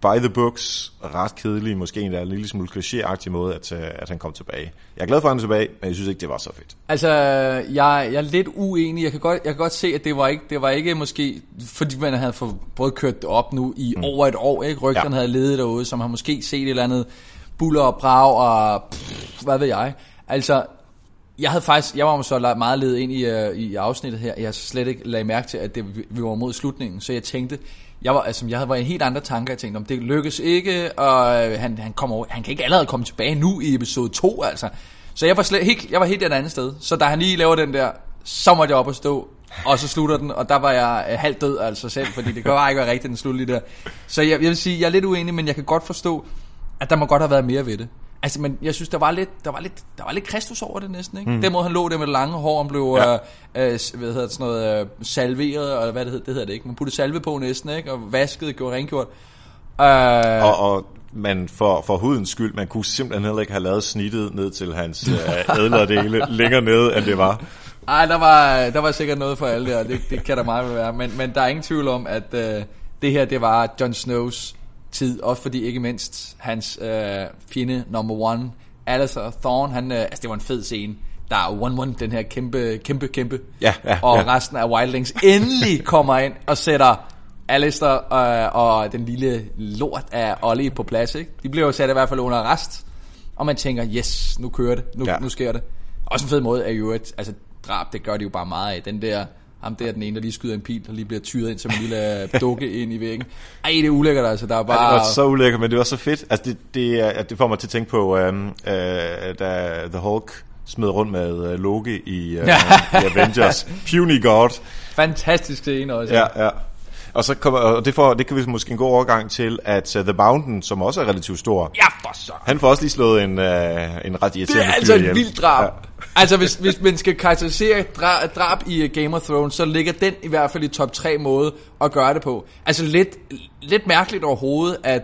by the books, ret kedelig, måske en, en lille smule klichéagtig måde, at, øh, at han kom tilbage. Jeg er glad for, at han er tilbage, men jeg synes ikke, det var så fedt. Altså, jeg, jeg er lidt uenig. Jeg kan godt, jeg kan godt se, at det var ikke, det var ikke måske, fordi man havde for, både kørt det op nu i mm. over et år, ikke? Rygterne ja. havde ledet derude, som har måske set et eller andet buller og brag og pff, hvad ved jeg. Altså, jeg havde faktisk, jeg var så meget ledet ind i, uh, i afsnittet her, jeg slet ikke lagde mærke til, at det, vi var mod slutningen, så jeg tænkte, jeg var, altså, jeg havde været en helt andre tanker. Jeg tænkte, om det lykkes ikke, og øh, han, han, kommer, han kan ikke allerede komme tilbage nu i episode 2, altså. Så jeg var, slet, helt, jeg var helt et andet sted. Så da han lige laver den der, så måtte jeg op og stå, og så slutter den, og der var jeg øh, halvt død altså selv, fordi det kan bare ikke være rigtigt, den slutter lige der. Så jeg, jeg vil sige, jeg er lidt uenig, men jeg kan godt forstå, at der må godt have været mere ved det. Altså, men jeg synes, der var lidt, der var lidt, der var lidt Kristus over det næsten, ikke? Mm. Den måde, han lå der med det lange hår, han blev, ja. øh, øh, hvad hedder det, sådan noget, øh, salveret, eller hvad det hedder, det hedder det ikke. Man puttede salve på næsten, ikke? Og vasket, gjorde rengjort. Øh, Og, og man for, for hudens skyld, man kunne simpelthen heller ikke have lavet snittet ned til hans øh, ædlerdele længere nede, end det var. Ej, der var, der var sikkert noget for alle der, det, det kan der meget være. Men, men der er ingen tvivl om, at øh, det her, det var Jon Snows tid. Også fordi ikke mindst hans øh, fjende number one, Alistair Thorne, han, øh, altså det var en fed scene. Der er 1-1, den her kæmpe, kæmpe, kæmpe. Ja, ja, og ja. resten af Wildlings endelig kommer ind og sætter Alistair øh, og den lille lort af Ollie på plads. Ikke? De bliver jo sat i hvert fald under arrest. Og man tænker, yes, nu kører det. Nu, Ja. nu sker det. Også en fed måde at jo altså drab, det gør de jo bare meget af. Den der, ham der, den ene, der lige skyder en pil, og lige bliver tyret ind som en lille dukke ind i væggen. Ej, det er ulækkert altså. Der er Ja, bare... det var så ulækkert, men det var så fedt. Altså, det, det, er- det får mig til at tænke på, øhm, øh, da The Hulk smed rundt med øh, Loki i, øh, i Avengers. Puny God. Fantastisk scene også. Ja, ja. Og, så kommer, og det, får, det kan vi måske en god overgang til, at uh, The Mountain, som også er relativt stor, Ja, for så. han får også lige slået en, uh, en ret Det irriterende er altså et vildt drab. Ja. Altså, hvis, hvis man skal karakterisere drab, drab i uh, Game of Thrones, så ligger den i hvert fald i top 3 måde at gøre det på. Altså, lidt, lidt mærkeligt overhovedet, at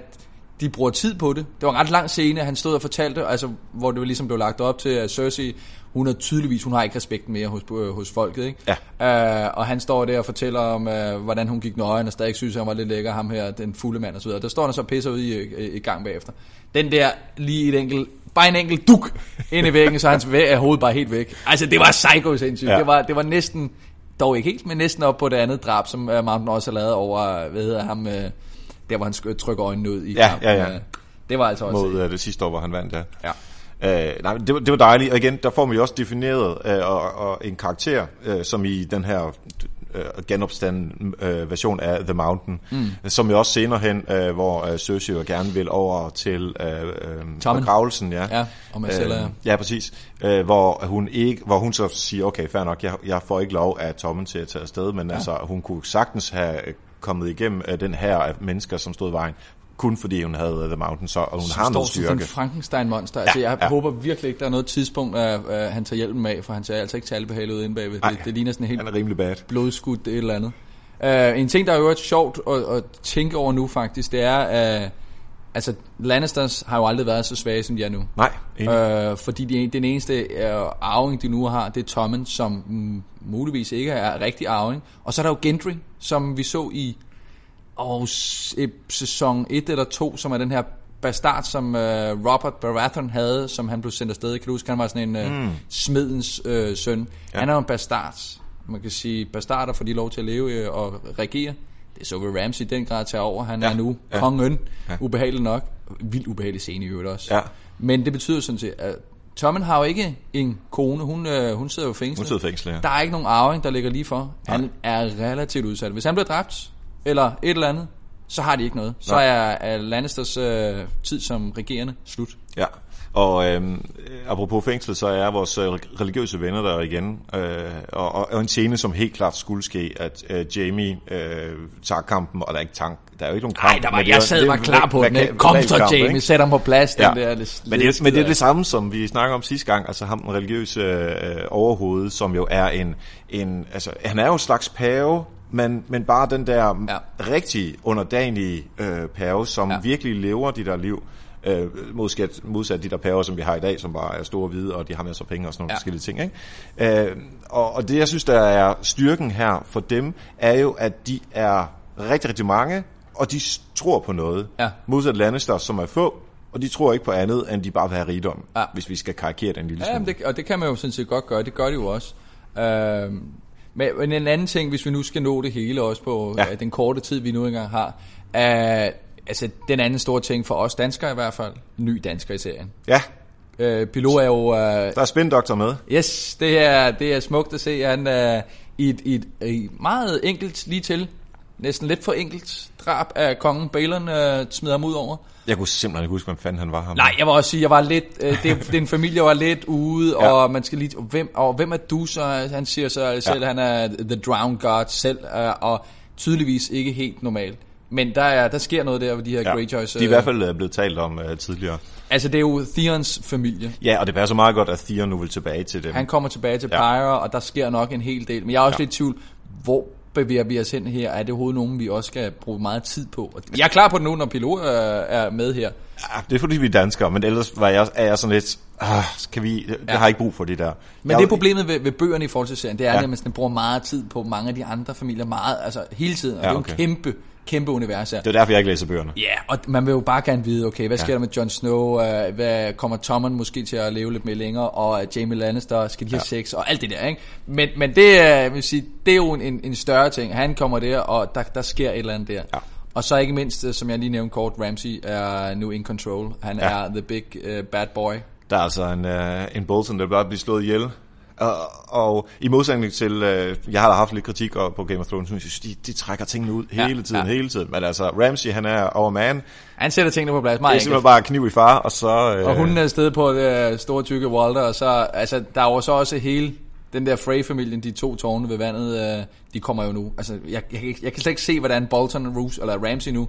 de bruger tid på det. Det var en ret lang scene, han stod og fortalte, altså, hvor det ligesom blev lagt op til, at Cersei, hun er tydeligvis, hun har ikke respekten mere hos, øh, hos folket, ikke? Ja. Uh, og han står der og fortæller om, uh, hvordan hun gik nøgen, og stadig synes, at han var lidt lækker, ham her, den fulde mand og så videre. Der står han så pisser ud i, i, i gang bagefter. Den der, lige et enkelt, bare en enkelt duk ind i væggen, så hans væ- er hoved bare helt væk. Altså, det var psycho sindssygt. Ja. Det, var, det var næsten, dog ikke helt, men næsten op på det andet drab, som uh, Mountain også har lavet over, hvad hedder ham, uh, der hvor han trykker øjnene ud i Ja, kampen. ja, ja. Øh, Det var altså også... mod uh, det sidste år, hvor han vandt, ja. Ja. Uh, nej, det, var, det var dejligt, og igen, der får man jo også defineret uh, og, og en karakter, uh, som i den her uh, genopstanden uh, version af The Mountain, mm. som jo også senere hen, uh, hvor uh, Cersei jo gerne vil over til uh, Tommen. begravelsen, ja. Ja, og Marcella, ja. ja, præcis. Uh, hvor hun ikke, hvor hun så siger, okay, fair nok, jeg, jeg får ikke lov af Tommen til at tage afsted, men ja. altså, hun kunne sagtens have øh, kommet igennem uh, den her af mennesker, som stod i vejen, kun fordi hun havde The Mountain, så, og hun som har noget som styrke. en Frankenstein-monster. Altså, Ja, jeg ja. håber virkelig ikke, der er noget tidspunkt, at uh, han tager hjælpen af, for han ser altså ikke særlig behageligt ud inde bagved. Nej. Det, det ligner sådan en helt rimelig bad. blodskudt et eller andet. Uh, en ting, der er jo sjovt at, at tænke over nu faktisk, det er, uh, altså Lannisters har jo aldrig været så svage, som de er nu. Nej, enig. Øh, fordi de, den eneste øh, arving, de nu har, det er Tommen, som mm, muligvis ikke er rigtig arving. Og så er der jo Gendry, som vi så i oh, sæson 1 eller 2, som er den her bastard, som øh, Robert Baratheon havde, som han blev sendt afsted. Kan du huske, han var sådan en øh, mm. smedens øh, søn. Ja. Han er jo en bastard. Man kan sige, bastarder får de lov til at leve øh, og regere. Det så vi Ramsay i den grad tage over. Han ja. er nu Ja. ja. kongen. Ja. Ubehageligt nok. Vildt ubehagelig scene i øvrigt også. Ja. Men det betyder sådan set, at Tommen har jo ikke en kone. Hun, øh, hun sidder jo fængslet. Hun sidder fængslet, ja. Der er ikke nogen arving, der ligger lige for. Han er relativt udsat. Hvis han bliver dræbt, eller et eller andet, så har de ikke noget. Så Nej. er, er Lannisters øh, tid som regerende slut. Ja, og øhm, apropos fængsel, så er vores øh, religiøse venner der igen, øh, og, og, en scene, som helt klart skulle ske, at øh, Jamie øh, tager kampen, og der er ikke tank, der er jo ikke nogen kamp. Nej, der var, jeg sad var klar på den. Kom så, kamp, Jamie, ikke? sæt ham på plads. Ja. Den der, lidt, Men det, er, men det er det samme, som vi snakker om sidste gang, altså ham den religiøse øh, overhoved, som jo er en, en, altså han er jo en slags pave, men, men bare den der ja. Rigtig underdanige øh, pave, som ja. Virkelig lever de der liv, øh, modsat, modsat de der paver, som vi har i dag, som bare er store hvide, og de har masser af penge og sådan nogle ja. Forskellige ting. Ikke? Øh, og, og det, jeg synes, der er styrken her for dem, er jo, at de er rigtig, rigtig mange, og de tror på noget. Ja. Modsat Lannister, som er få, og de tror ikke på andet, end de bare vil have rigdom, Ja. hvis vi skal karikere den lille Ja, smule. det, og det kan man jo sådan set godt gøre. Det gør de jo også. Øhm, men, men en anden ting, hvis vi nu skal nå det hele også på Ja. ja. den korte tid, vi nu engang har, er, altså den anden store ting for os danskere i hvert fald, ny dansker i serien. Ja, Øh, Pilot er jo... Øh, der er spindoktor med. yes, det er, det er smukt at se. Han er i et, i et, i et meget enkelt lige til næsten lidt for enkelt drab af kongen. Balon øh, smider ham ud over. Jeg kunne simpelthen ikke huske, hvem fanden han var ham. Nej, jeg vil også sige, jeg var lidt, øh, det, det en familie, var lidt ude, ja. og man skal lige, hvem, og hvem er du så? Han siger så selv, ja. han er the drowned god selv, øh, og tydeligvis ikke helt normalt. Men der, er, der sker noget der ved de her ja. Greyjoys. De er i hvert fald øh, blevet talt om uh, tidligere. Altså, det er jo Theons familie. Ja, og det passer meget godt, at Theon nu vil tilbage til dem. Han kommer tilbage til ja. Pyre, og der sker nok en hel del. Men jeg er også ja. lidt i tvivl, hvor bevæger vi os hen her? Er det overhovedet nogen, vi også skal bruge meget tid på? Jeg er klar på det nu, når Pilot er, er med her. Ja, det er fordi, vi er danskere, men ellers var jeg, er jeg sådan lidt, ah, kan vi, det ja. har ikke brug for det der. Men jeg, det er problemet ved, ved bøgerne i forhold til serien, det er, ja. at man bruger meget tid på mange af de andre familier, meget, altså hele tiden, og ja, okay. det er jo en kæmpe kæmpe univers her. Det er derfor, jeg ikke læser bøgerne. Ja, yeah, og man vil jo bare gerne vide, okay, hvad sker ja. der med Jon Snow? Uh, hvad kommer Tommen måske til at leve lidt mere længere? Og uh, Jamie Lannister, skal de have ja. sex? Og alt det der, ikke? Men, men det, uh, vil sige, det er jo en, en større ting. Han kommer der, og der, der sker et eller andet der. Ja. Og så ikke mindst, som jeg lige nævnte kort, Ramsey er nu in control. Han ja. er the big uh, bad boy. Der er altså en, uh, en Bolton, der bare bliver slået ihjel og, og i modsætning til, øh, jeg har haft lidt kritik på Game of Thrones, men jeg synes, de, de trækker tingene ud ja, hele tiden, ja. hele tiden. Men altså, Ramsey, han er over man. Han sætter tingene på plads meget Det er simpelthen bare kniv i far, og så... Øh... Og hun er sted på det øh, store tykke Walter, og så, altså, der er jo så også hele den der Frey-familien, de to tårne ved vandet, øh, de kommer jo nu. Altså, jeg, jeg, jeg kan slet ikke se, hvordan Bolton, Roos, eller Ramsey nu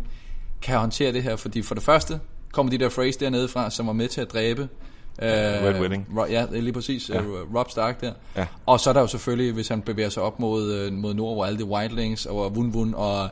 kan håndtere det her, fordi for det første kommer de der Freys dernede fra, som var med til at dræbe Uh, Red Wedding. Ro, ja, lige præcis. Ja. Uh, Rob Stark der. Ja. Og så er der jo selvfølgelig, hvis han bevæger sig op mod, uh, mod nord, hvor alle de Wildlings og Wun Wun og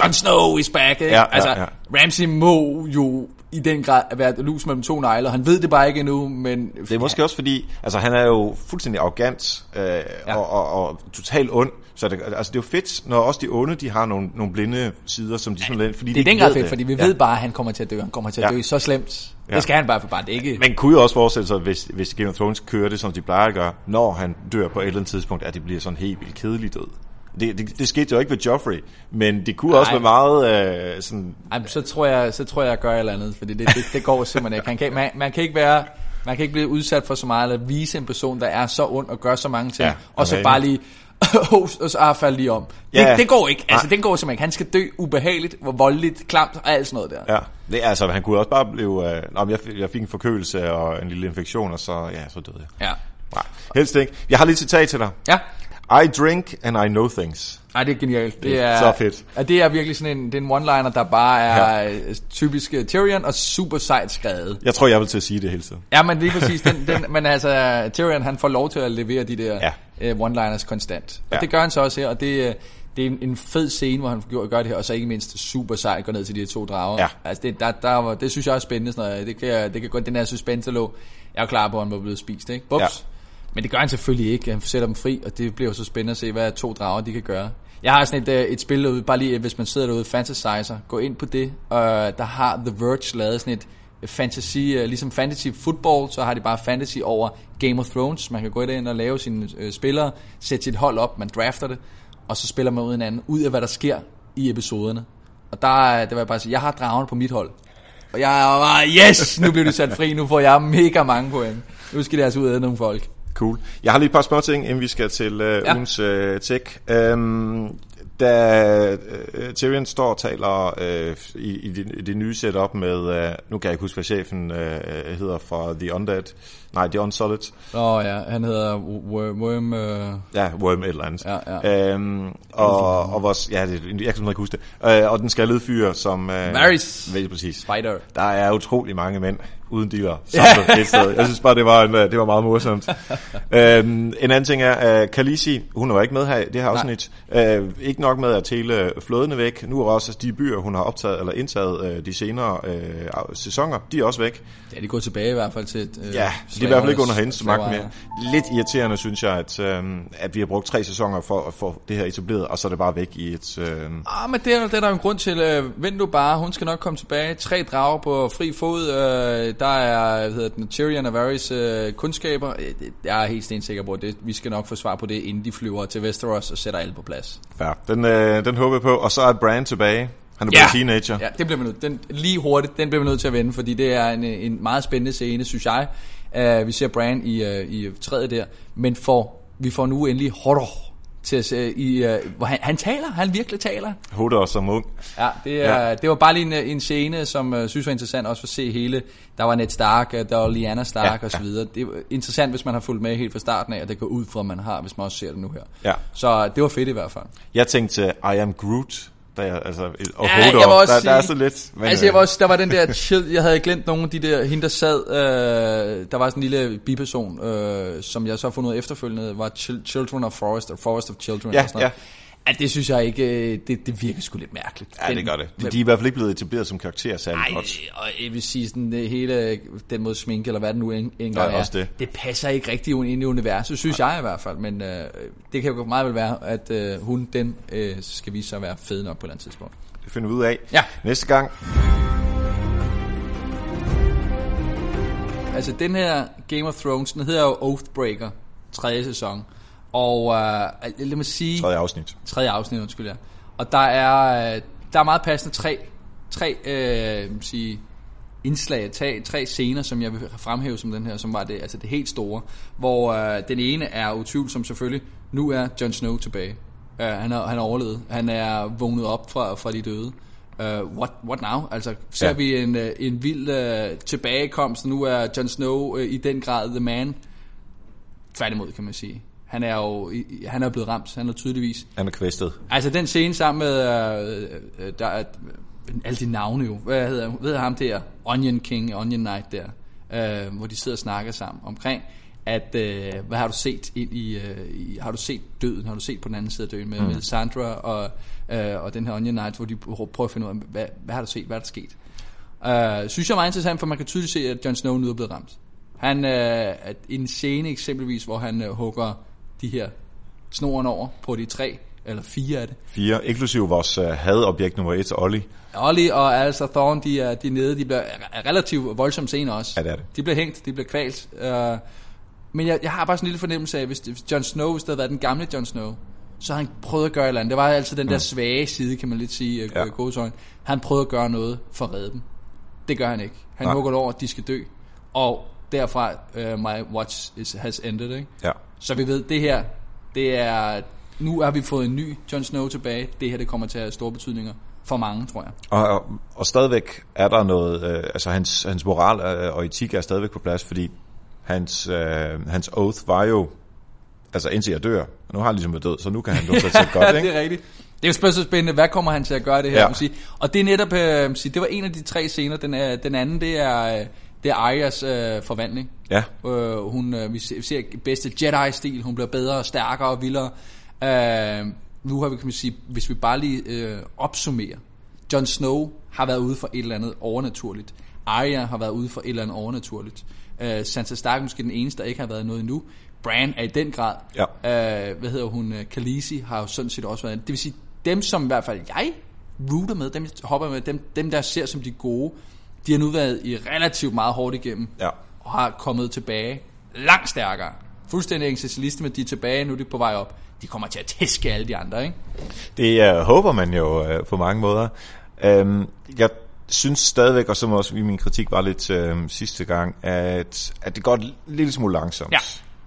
Jon Snow is back. Ikke? Ja, altså, ja, ja. Ramsey må jo i den grad være lus mellem to negle, han ved det bare ikke endnu, men... Det er måske også fordi, altså han er jo fuldstændig arrogant øh, ja. og, og, og totalt ond, så det, altså det er jo fedt, når også de onde, de har nogle, nogle blinde sider, som de ja, sådan fordi Det er de den grad fedt, det. fordi vi ja. ved bare, at han kommer til at dø, han kommer til at ja. dø så slemt. Ja. Det skal han bare for bare, det ikke... Men kunne jo også forestille sig, hvis, hvis Game of Thrones kører det, som de plejer at gøre, når han dør på et eller andet tidspunkt, at det bliver sådan helt vildt kedeligt død. Det, det, det skete jo ikke ved Joffrey, men det kunne Ej. også være meget øh, sådan... Ej, så tror jeg, så tror jeg, jeg gør et eller andet, fordi det, det, det går simpelthen ikke. Han kan, man, man kan ikke være... Man kan ikke blive udsat for så meget, eller vise en person, der er så ond og gør så mange ting, ja, og så bare lige og så er faldet lige om. Det, ja. det går ikke. Altså, det går simpelthen ikke. Han skal dø ubehageligt, voldeligt, klamt og alt sådan noget der. Ja, det, altså, han kunne også bare blive... Øh, jeg, jeg fik en forkølelse og en lille infektion, og så, ja, så døde jeg. Ja. Nej, helst ikke. Jeg har lige citat til dig. Ja. I drink and I know things. Ej, det er genialt. Det, det er så fedt. Ja, det er virkelig sådan en, det er en one-liner, der bare er ja. typisk Tyrion og super sejt skrevet. Jeg tror, jeg vil til at sige det hele tiden. Ja, men lige præcis. Den, den, men altså, Tyrion han får lov til at levere de der ja. uh, one-liners konstant. Og ja. det gør han så også her, og det, øh, det er en, en fed scene, hvor han gør det her, og så ikke mindst super sejt går ned til de her to drager. Ja. Altså, det, der, der, det synes jeg er spændende. Sådan noget. Det, kan, det kan godt, den her suspense, lå. Jeg er klar på, at han var blevet spist, ikke? Bups. Ja. Men det gør han selvfølgelig ikke. Han sætter dem fri, og det bliver jo så spændende at se, hvad to drager de kan gøre. Jeg har sådan et, øh, et spil derude, bare lige øh, hvis man sidder derude, Fantasizer, gå ind på det. Og der har The Verge lavet sådan et øh, fantasy, ligesom fantasy football, så har de bare fantasy over Game of Thrones. Man kan gå ind og lave sine øh, spillere, sætte sit hold op, man drafter det, og så spiller man ud en anden, ud af hvad der sker i episoderne. Og der, det vil jeg bare sige, jeg har dragen på mit hold. Og jeg er bare, yes, nu bliver det sat fri, nu får jeg mega mange point. Nu skal det altså ud af nogle folk. Cool. Jeg har lige et par små ting, inden vi skal til uh, ja. ugens uh, tech. Um, da uh, Tyrion står og taler uh, i, i, det, i det nye setup med, uh, nu kan jeg ikke huske, hvad chefen uh, hedder fra The Undead, nej, The Unsolid. Åh oh, ja, han hedder Worm... Uh... Ja, Worm et eller andet. Ja, ja. Um, og, og vores, ja, det, jeg kan ikke huske det. Uh, og den skaldede fyr, som... Uh, Varys. præcis. Spider. Der er utrolig mange mænd uden dealer samlet et sted. Jeg synes bare, det var, en, det var meget morsomt. øhm, en anden ting er, uh, Khaleesi, hun var ikke med her det her afsnit. Uh, ikke nok med at tæle flådene væk. Nu er også de byer, hun har optaget eller indtaget uh, de senere uh, sæsoner, de er også væk. Ja, de går tilbage i hvert fald til... Uh, ja, de er i hvert fald ikke under hendes magt mere. Lidt irriterende, synes jeg, at, uh, at vi har brugt tre sæsoner for at få det her etableret, og så er det bare væk i et... Uh... Ah, men det er, det er der en grund til. Uh, vent du bare, hun skal nok komme tilbage. Tre drager på fri fod. Uh, der er hvad hedder den, Tyrion og Varys øh, kundskaber. Øh, jeg er helt stensikker på, at det, vi skal nok få svar på det, inden de flyver til Westeros og sætter alle på plads. Ja, den, øh, den håber jeg på. Og så er Bran tilbage. Han er ja. teenager. Ja, det bliver man nødt. Den, lige hurtigt, den bliver man nødt til at vende, fordi det er en, en meget spændende scene, synes jeg. Uh, vi ser Bran i, uh, i træet der, men for, vi får nu endelig horror til at se, i, uh, hvor han, han taler, han virkelig taler. Hoder også som ung. Ja, det, er, ja. det var bare lige en, en scene, som uh, synes var interessant også for at se hele. Der var Ned Stark, der var Lyanna Stark ja, og så videre. Det er interessant, hvis man har fulgt med helt fra starten af, og det går ud fra, at man har, hvis man også ser det nu her. Ja. Så det var fedt i hvert fald. Jeg tænkte, I am Groot, der, altså, og ja, jeg var også der, sige, der er så lidt. Men, altså, jeg var også, der var den der chill, jeg havde glemt nogle af de der, hende der sad, øh, der var sådan en lille biperson, øh, som jeg så har fundet ud efterfølgende, var Children of Forest, or Forest of Children. Ja, og sådan noget. ja. Ja, det synes jeg ikke, øh, det, det virker sgu lidt mærkeligt. Ja, den, det gør det. De, de er i hvert fald ikke blevet etableret som karakter særlig Nej, godt. og jeg vil sige, sådan, det hele, den måde sminke, eller hvad det nu en, engang Ja, er, det. det passer ikke rigtig ind i universet, synes jeg i hvert fald. Men øh, det kan jo meget vel være, at øh, hun, den, øh, skal vise sig at være fed nok på et eller andet tidspunkt. Det finder vi ud af. Ja. Næste gang, Altså den her Game of Thrones, den hedder jo Oathbreaker, tredje sæson. Og øh, lad mig sige... tredje afsnit. Tredje afsnit, undskyld jeg. Og der er, øh, der er meget passende tre, tre øh, sige, indslag, tre, tre scener, som jeg vil fremhæve som den her, som var det, altså det helt store. Hvor øh, den ene er utvivlsom selvfølgelig, nu er Jon Snow tilbage. Uh, han, er, han er overlevet. Han er vågnet op fra, fra de døde. Uh, what, what now? Altså, ser Ja. ja. vi en, en vild uh, tilbagekomst. Nu er Jon Snow uh, i den grad the man. Tværtimod, kan man sige. Han er jo han er blevet ramt. Han er tydeligvis. Han er kvæstet. Altså, den scene sammen med... Uh, uh, der er, alle de navne jo. Hvad hedder, ved ham der? Onion King, Onion Knight der. Uh, hvor de sidder og snakker sammen omkring at uh, hvad har du set ind i, uh, i har du set døden har du set på den anden side af døden med, mm. med Sandra og, uh, og den her Onion Knight hvor de prøver at finde ud af hvad, hvad har du set hvad er der sket uh, synes jeg er meget interessant for man kan tydeligt se at Jon Snow nu er blevet ramt han at en scene eksempelvis hvor han uh, hugger de her snoren over på de tre eller fire af det Fire, inklusive vores uh, hadobjekt nummer et, Olli. Ollie og altså Thorne, de er, de er nede, de bliver er relativt voldsomme scener også. Ja, det er det. De bliver hængt, de bliver kvalt. Uh, men jeg, jeg har bare sådan en lille fornemmelse af, hvis, hvis Jon Snow, hvis det havde været den gamle Jon Snow, så har han prøvet at gøre et eller andet. Det var altid den der svage side, kan man lidt sige, Ja. ja. gåsøjne. Han prøvede at gøre noget for at redde dem. Det gør han ikke. Han hugger over, at de skal dø. Og derfra, uh, my watch is, has ended, ikke? Ja. Så vi ved, det her, det er... Nu har vi fået en ny Jon Snow tilbage. Det her, det kommer til at have store betydninger for mange, tror jeg. Og, og, og stadigvæk er der noget, øh, altså hans, hans moral øh, og etik er stadigvæk på plads, fordi hans, øh, hans oath var jo, altså indtil jeg dør, og nu har han ligesom været død, så nu kan han lukke sig til godt, ikke? det er rigtigt. Det er jo spørgsmålet spændende, hvad kommer han til at gøre det her? Ja. Ja. Sige. Og det er netop, øh, sige, det var en af de tre scener. Den, er, den anden, det er, øh, det er Arias øh, forvandling. Ja, Øh, hun, øh, vi ser, vi ser bedste Jedi-stil. Hun bliver bedre, stærkere og vildere. Øh, nu har vi, kan man sige, hvis vi bare lige øh, opsummerer. Jon Snow har været ude for et eller andet overnaturligt. Arya har været ude for et eller andet overnaturligt. Øh, Sansa Stark er måske den eneste, der ikke har været noget endnu. Bran er i den grad. Ja. Øh, hvad hedder hun? øh, Khaleesi har jo sådan set også været. Det vil sige, dem som i hvert fald jeg rooter med, dem jeg hopper med, dem, dem der ser som de gode, de har nu været i relativt meget hårdt igennem ja. og har kommet tilbage langt stærkere. Fuldstændig eksistentialiste, men de er tilbage, nu er de på vej op. De kommer til at tæske alle de andre, ikke? Det øh, håber man jo øh, på mange måder. Øhm, jeg synes stadigvæk, og som også i min kritik var lidt øh, sidste gang, at, at det går en lille smule langsomt. Ja.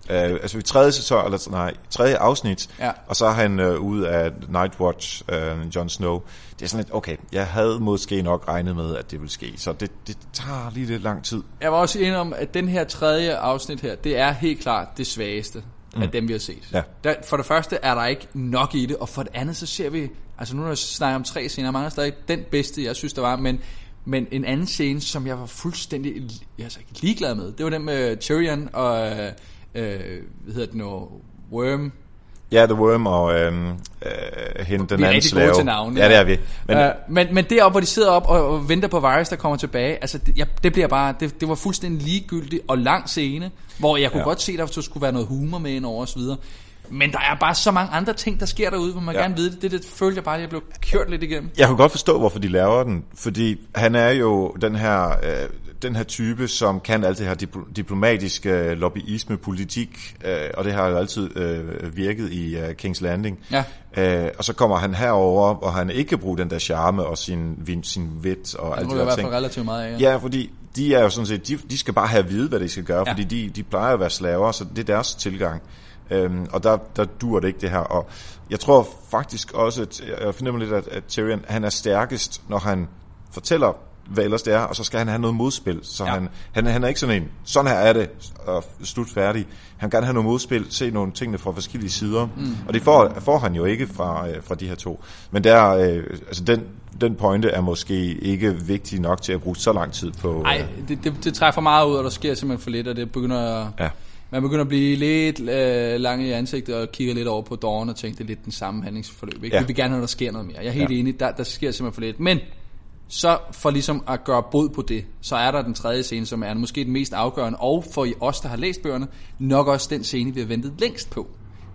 Øh, altså i tredje sæson, eller nej, tredje afsnit, Ja. og så er han øh, ude af Nightwatch, øh, Jon Snow. Det er sådan lidt, okay, jeg havde måske nok regnet med, at det ville ske, så det, det tager lige lidt lang tid. Jeg var også enig om, at den her tredje afsnit her, det er helt klart det svageste mm. af dem, vi har set. Ja. Der, for det første er der ikke nok i det, og for det andet, så ser vi, altså nu når jeg snakker om tre scener, mangler stadig den bedste, jeg synes, der var, men, men en anden scene, som jeg var fuldstændig altså, ligeglad med, det var den med Tyrion og, øh, øh, hvad hedder det nu, Worm, Ja, The Worm og øhm, øh, hende, den Vi er anden rigtig slave. gode til navne. Ja, det er vi. Men, Men, øh, men, men deroppe, hvor de sidder op og, og venter på Virus, der kommer tilbage, altså det, ja, det bliver bare, det, det var fuldstændig ligegyldigt og lang scene, hvor jeg kunne Ja. godt se, at der skulle være noget humor med ind over osv. Men der er bare så mange andre ting, der sker derude, hvor man Ja. gerne ved det. Det, det følte jeg bare, at jeg blev kørt lidt igennem. Jeg kunne godt forstå, hvorfor de laver den, fordi han er jo den her, øh, den her type, som kan alt det her dipl- diplomatiske øh, lobbyisme, politik, øh, og det har jo altid øh, virket i øh, King's Landing. Ja. Øh, og så kommer han herover, hvor han ikke kan bruge den der charme og sin, sin vit og Det alt det der ting. fald relativt meget af. Ja, fordi de er jo sådan set, de, de skal bare have at vide, hvad de skal gøre, ja. Ja. fordi de, de plejer at være slaver, så det er deres tilgang. Øhm, og der, der dur det ikke det her. Og jeg tror faktisk også, at jeg fornemmer lidt, at, at Tyrion, han er stærkest, når han fortæller, hvad ellers det er, og så skal han have noget modspil. Så Ja. han, han, han er ikke sådan en, sådan her er det, og slut færdig. Han kan gerne have noget modspil, se nogle tingene fra forskellige sider. Mm. Og det får, får han jo ikke fra, øh, fra de her to. Men der, øh, altså den, den pointe er måske ikke vigtig nok til at bruge så lang tid på... Nej, det, det, det trækker for meget ud, og der sker simpelthen for lidt, og det begynder at, Ja. man begynder at blive lidt øh, lang i ansigtet og kigger lidt over på Dawn og tænker, det er lidt den samme handlingsforløb. Ikke? Ja. Vi vil gerne have, at der sker noget mere. Jeg er helt Ja. enig, der, der sker simpelthen for lidt. Men så for ligesom at gøre bod på det, så er der den tredje scene, som er måske den mest afgørende, og for I os, der har læst bøgerne, nok også den scene, vi har ventet længst på.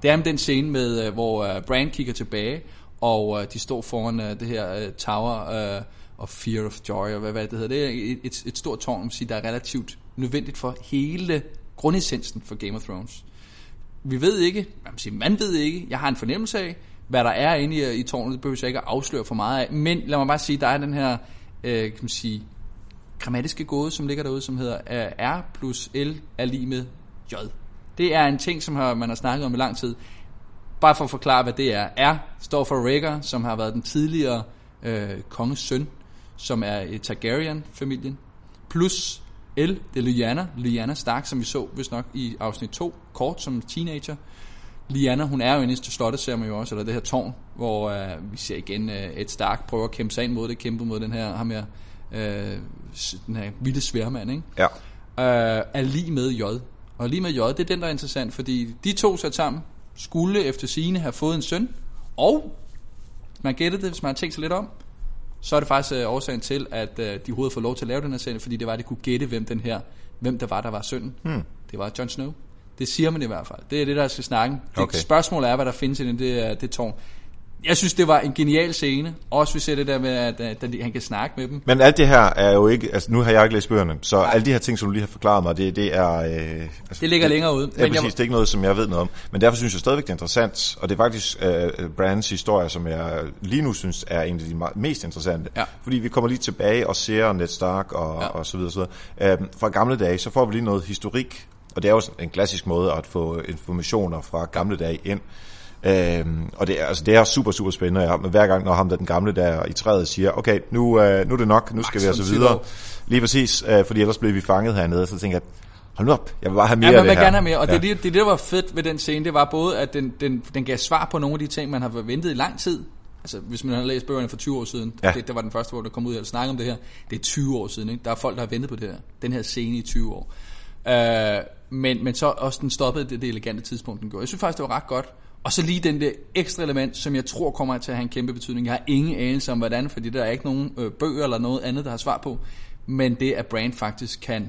Det er den scene, med, øh, hvor øh, Brand kigger tilbage, og øh, de står foran det her tower of fear of joy, og hvad, hvad det hedder. Det er et, et, stort tårn, man der er relativt nødvendigt for hele grundessensen for Game of Thrones. Vi ved ikke, man, siger, man ved ikke, jeg har en fornemmelse af, hvad der er inde i, i tårnet, det behøver jeg ikke at afsløre for meget af, men lad mig bare sige, der er den her, øh, kan man sige, grammatiske gåde, som ligger derude, som hedder øh, R plus L er lige med J. Det er en ting, som har, man har snakket om i lang tid. Bare for at forklare, hvad det er. R står for Rhaegar, som har været den tidligere øh, konges søn, som er i Targaryen-familien. Plus L, det er Lyanna, Lyanna Stark, som vi så vist nok i afsnit 2, kort som teenager. Lyanna, hun er jo inde i slottet, ser man jo også, eller det her tårn, hvor øh, vi ser igen øh, et Stark prøver at kæmpe sig ind mod det, kæmpe mod den her, ham her, øh, den her vilde sværmand, ikke? Ja. øh, er lige med J. Og lige med J, det er den, der er interessant, fordi de to sat sammen skulle efter sine have fået en søn, og man gætter det, hvis man har tænkt sig lidt om, så er det faktisk øh, årsagen til, at øh, de overhovedet får lov til at lave den her serie, fordi det var, at de kunne gætte, hvem den her, hvem der var, der var sønnen. Hmm. Det var Jon Snow. Det siger man i hvert fald. Det er det, der skal snakke. Det Okay. spørgsmål er, hvad der findes i den, det, er- det tårn. Jeg synes, det var en genial scene. Også vi ser det der med, at, at, at han kan snakke med dem. Men alt det her er jo ikke, altså nu har jeg ikke læst bøgerne, så alle de her ting, som du lige har forklaret mig, det, det er... Øh, altså, Det ligger længere ude. Ja, Men præcis, jeg- det er ikke noget, som jeg ved noget om. Men derfor synes jeg stadigvæk, det er interessant, og det er faktisk øh, Brands historie, som jeg lige nu synes er en af de me- mest interessante. Ja. Fordi vi kommer lige tilbage og ser Ned Stark og, Ja. og så videre. Så videre. Øhm, fra gamle dage, så får vi lige noget historik, og det er jo en klassisk måde at få informationer fra gamle dage ind. Øhm, og det er, altså, det er super, super spændende. Ja, men hver gang, når ham der den gamle der i træet siger, okay, nu, øh, nu er det nok, nu skal vi von altså videre. Lige præcis, øh, fordi ellers bliver vi fanget hernede, så tænker jeg, hold nu op, jeg vil bare have mere Ja, af man det vil her. gerne have mere, og ja. det, det, det, der var fedt ved den scene, det var både, at den, den, den gav svar på nogle af de ting, man har ventet i lang tid. Altså, hvis man har læst bøgerne for 20 år siden, ja. Det, det var den første, hvor der kom ud og snakke om det her. Det er 20 år siden, ikke? Der er folk, der har ventet på det her. Den her scene i 20 år. Øh, men, men så også den stoppede det, det elegante tidspunkt, den gjorde. Jeg synes faktisk, det var ret godt. Og så lige den der ekstra element, som jeg tror kommer til at have en kæmpe betydning. Jeg har ingen anelse om, hvordan, fordi der er ikke nogen øh, bøger eller noget andet, der har svar på. Men det, at Brand faktisk kan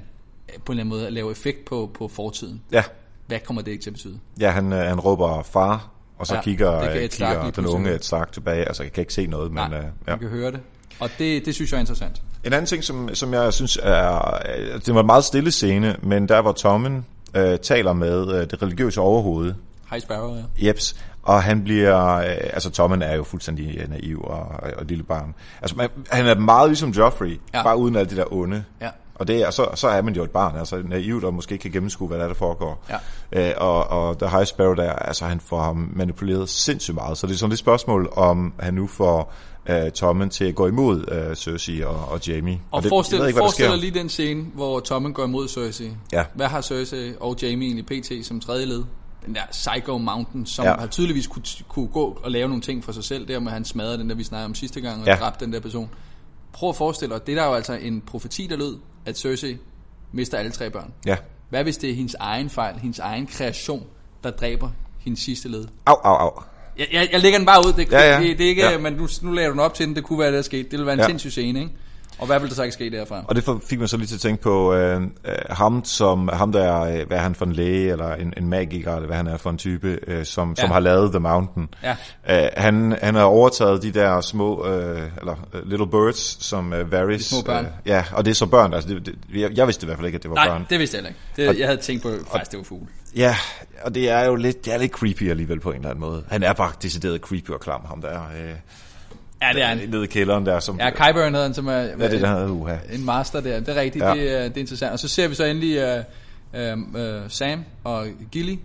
øh, på en eller anden måde lave effekt på, på fortiden. Ja, Hvad kommer det ikke til at betyde? ja han, øh, han råber far, og så Ja, kigger, det kan øh, kigger den unge et Stark tilbage. Altså, jeg kan ikke se noget, men Nej, ja. man kan høre det. Og det, det synes jeg er interessant. En anden ting, som, som jeg synes er... Det var en meget stille scene, men der hvor Tommen øh, taler med øh, det religiøse overhoved, Hej Sparrow, ja. Jeps, og han bliver... Øh, altså, Tommen er jo fuldstændig øh, naiv og, og, og lille barn. Altså, man, han er meget ligesom Joffrey, Ja. bare uden alt det der onde. Ja. Og det er, så, så er man jo et barn, altså naivt og måske ikke kan gennemskue, hvad der, er, der foregår. Ja. Øh, og, og The High Sparrow der, altså han får ham manipuleret sindssygt meget. Så det er sådan et spørgsmål, om han nu får øh, Tommen til at gå imod øh, Cersei og, og Jamie. Og det, forestil, jeg ikke, forestil dig lige den scene, hvor Tommen går imod Cersei. Ja. Hvad har Cersei og Jamie egentlig pt. som tredje led? Den der Psycho Mountain, som Ja. har tydeligvis kunne, kunne gå og lave nogle ting for sig selv, der med at han smadrede den der, vi snakkede om sidste gang, og Ja. dræbte den der person. Prøv at forestille dig, det der er jo altså en profeti, der lød, at Cersei mister alle tre børn. Ja. Hvad hvis det er hendes egen fejl, hendes egen kreation, der dræber hendes sidste led? Au, au, au. Jeg, jeg, jeg lægger den bare ud. Det, Ja, ja. det, det er ikke, Ja. men nu, nu lader du den op til den. Det kunne være, det der skete. Det ville være en. Ja. sindssyg scene, ikke? Og hvad vil der så ikke ske derfra? Og det fik man så lige til at tænke på øh, øh, ham, som, ham der, er, øh, hvad er han for en læge, eller en, en magiker, eller hvad han er for en type, øh, som, ja. som har lavet The Mountain. Ja. Øh, han, han har overtaget de der små, øh, eller uh, little birds, som øh, Varys... De små børn. Øh, ja, og det er så børn. Altså, det, det, jeg, jeg vidste i hvert fald ikke, at det var Nej, børn. det vidste jeg ikke. Det, jeg havde tænkt på, faktisk det var fugle. Ja, og det er jo lidt, det er lidt creepy alligevel på en eller anden måde. Han er bare decideret creepy og klam, ham der. Øh, Ja, det er han. Nede i kælderen der, som... Ja, Kyburn hedder han, som er er det, der hedder? Uha. en master der. Det er rigtigt, Ja. det, er, det er interessant. Og så ser vi så endelig uh, uh, uh, Sam og Gilly,